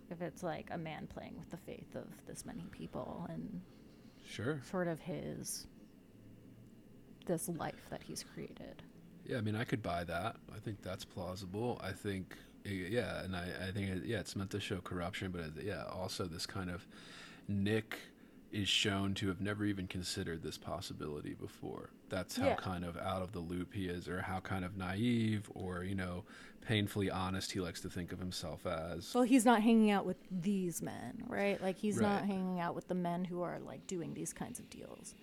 if it's like a man playing with the faith of this many people and sure. sort of his this life that he's created. Yeah, I mean, I could buy that. I think that's plausible. I think, eh, yeah, and I, I think, yeah, it's meant to show corruption, but yeah, also this kind of Nick is shown to have never even considered this possibility before. That's how Yeah. kind of out of the loop he is, or how kind of naive, or you know, painfully honest he likes to think of himself as. Well, he's not hanging out with these men, right? Like he's not hanging out with the men who are like doing these kinds of deals.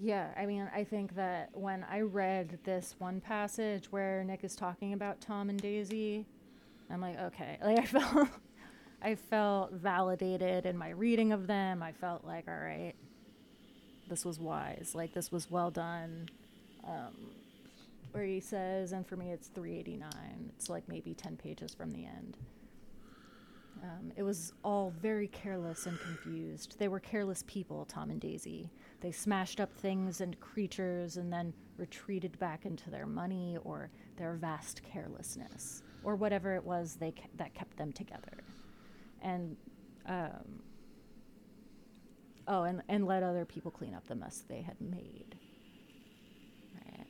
Yeah, I mean, I think that when I read this one passage where Nick is talking about Tom and Daisy, I'm like, okay, like I felt I felt validated in my reading of them. I felt like, all right, this was wise. Like this was well done. Um, where he says, and for me it's 389. It's like maybe 10 pages from the end. Um, it was all very careless and confused. They were careless people, Tom and Daisy. They smashed up things and creatures and then retreated back into their money or their vast carelessness or whatever it was they ke- that kept them together. And um, oh, and and let other people clean up the mess they had made. Right.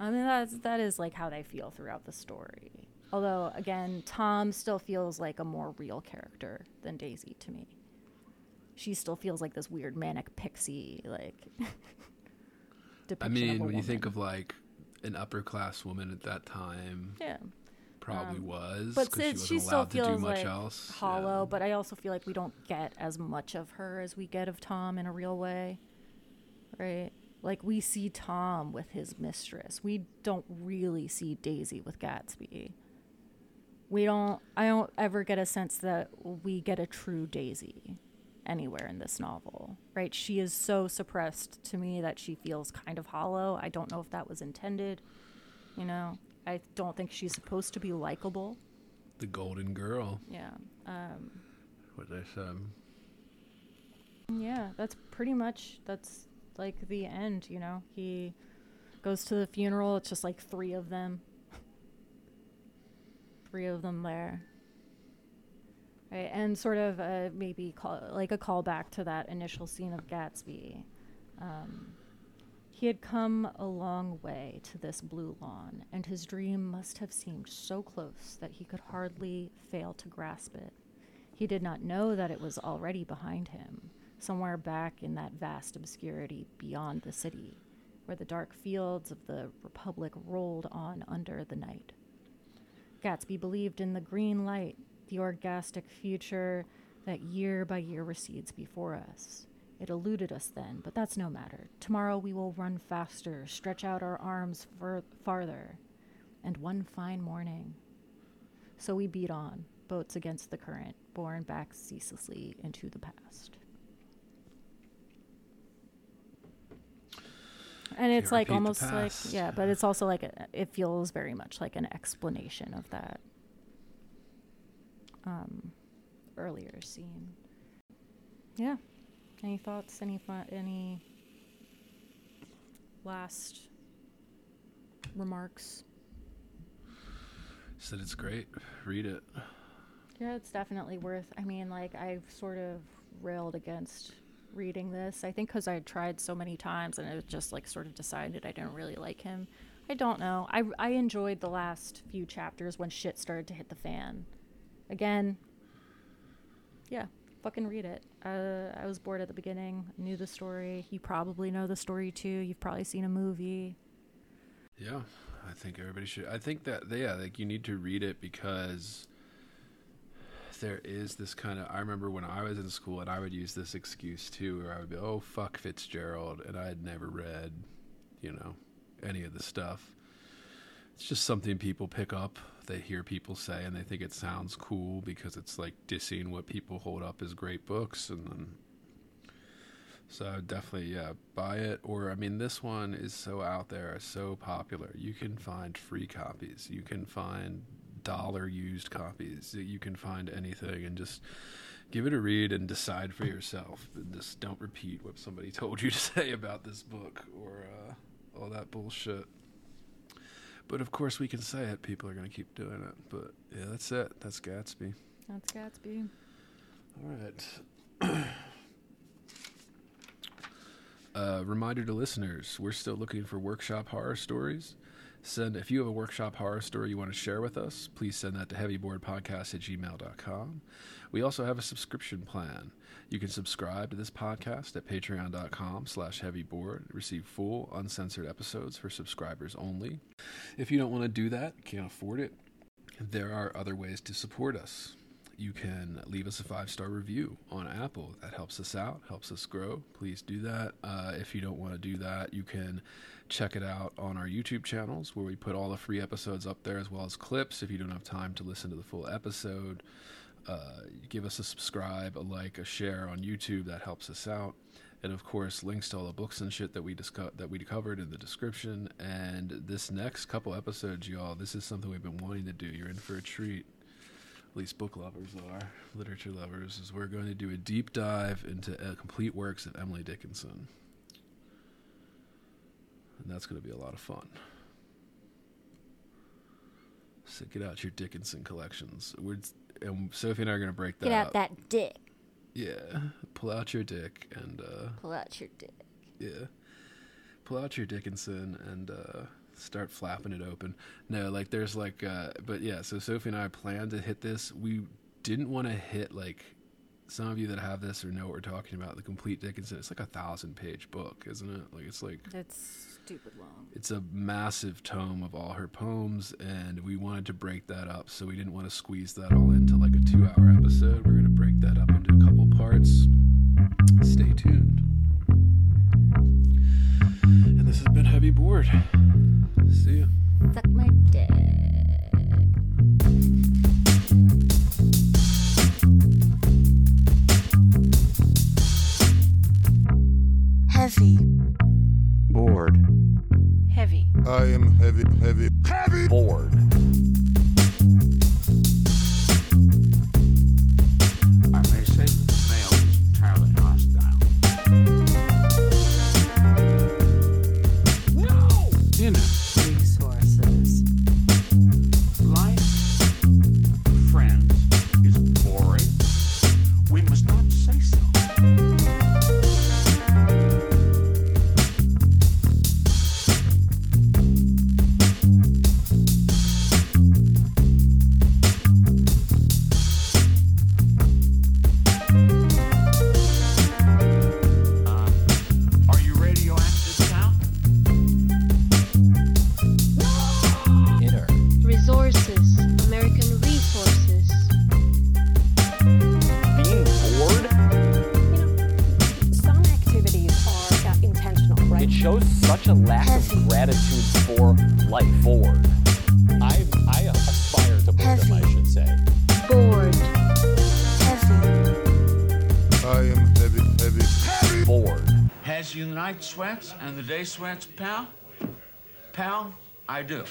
I mean that's that is like how they feel throughout the story. Although again, Tom still feels like a more real character than Daisy to me. She still feels like this weird manic pixie like I mean, when you think of like an upper class woman at that time, yeah. Probably Um, was, But she since wasn't she still allowed to do feels like else. yeah. hollow, but I also feel like we don't get as much of her as we get of Tom in a real way. Right? Like we see Tom with his mistress. We don't really see Daisy with Gatsby. We don't I don't ever get a sense that we get a true Daisy anywhere in this novel. Right? She is so suppressed to me that she feels kind of hollow. I don't know if that was intended. You know, I don't think she's supposed to be likable. The Golden Girl. Yeah. Um, What they said. yeah, that's pretty much that's like the end, you know. He goes to the funeral, it's just like three of them. three of them there. Right, and sort of uh, maybe call, like a callback to that initial scene of Gatsby. Um, he had come a long way to this blue lawn, and his dream must have seemed so close that he could hardly fail to grasp it. He did not know that it was already behind him, somewhere back in that vast obscurity beyond the city, where the dark fields of the Republic rolled on under the night. Gatsby believed in the green light, the orgastic future that year by year recedes before us. It eluded us then, but that's no matter. Tomorrow we will run faster, stretch out our arms fur- farther. And one fine morning. So we beat on, boats against the current, borne back ceaselessly into the past. And it's like almost like yeah, but it's also like a, it feels very much like an explanation of that um, earlier scene. Yeah. Any thoughts? Any fu- any last remarks? Said it's great. Read it. Yeah, it's definitely worth. I mean, like I've sort of railed against reading this. I think because I tried so many times and it just like sort of decided I didn't really like him. I don't know. I I enjoyed the last few chapters when shit started to hit the fan. Again, yeah, fucking read it. Uh, I was bored at the beginning. Knew the story. You probably know the story too. You've probably seen a movie. Yeah, I think everybody should. I think that yeah, like you need to read it because there is this kind of. I remember when I was in school and I would use this excuse too, where I would be, "Oh fuck Fitzgerald," and I had never read, you know, any of the stuff. It's just something people pick up. They hear people say, and they think it sounds cool because it's like dissing what people hold up as great books, and then so definitely, yeah, buy it. Or I mean, this one is so out there, so popular. You can find free copies. You can find dollar used copies. You can find anything, and just give it a read and decide for yourself. And just don't repeat what somebody told you to say about this book or uh, all that bullshit. But of course, we can say it. People are going to keep doing it. But yeah, that's it. That's Gatsby. That's Gatsby. All right. uh, reminder to listeners: We're still looking for workshop horror stories. Send if you have a workshop horror story you want to share with us, please send that to heavyboredpodcast at gmail.com. We also have a subscription plan. You can subscribe to this podcast at patreon.com slash heavybored, receive full, uncensored episodes for subscribers only. If you don't want to do that, can't afford it, there are other ways to support us. You can leave us a five star review on Apple. That helps us out, helps us grow. Please do that. Uh, if you don't want to do that, you can check it out on our YouTube channels where we put all the free episodes up there as well as clips. If you don't have time to listen to the full episode, uh, give us a subscribe, a like, a share on YouTube. That helps us out. And of course, links to all the books and shit that we discuss that we covered in the description. And this next couple episodes, y'all, this is something we've been wanting to do. You're in for a treat at least book lovers are, literature lovers, is we're going to do a deep dive into uh, complete works of Emily Dickinson. And that's going to be a lot of fun. So get out your Dickinson collections. We're, and Sophie and I are going to break that Get out up. that dick. Yeah. Pull out your dick and, uh, Pull out your dick. yeah. Pull out your Dickinson and uh, start flapping it open. No, like there's like, uh, but yeah. So Sophie and I planned to hit this. We didn't want to hit like some of you that have this or know what we're talking about. The complete Dickinson. It's like a thousand page book, isn't it? Like it's like It's stupid long. it's a massive tome of all her poems, and we wanted to break that up. So we didn't want to squeeze that all into like a two hour episode. We're gonna break that up into a couple parts. Stay tuned. And this has been Heavy Bored. See ya. Suck my dick. Heavy. I am heavy, heavy, heavy. bored, sweats, pal? Pal, I do.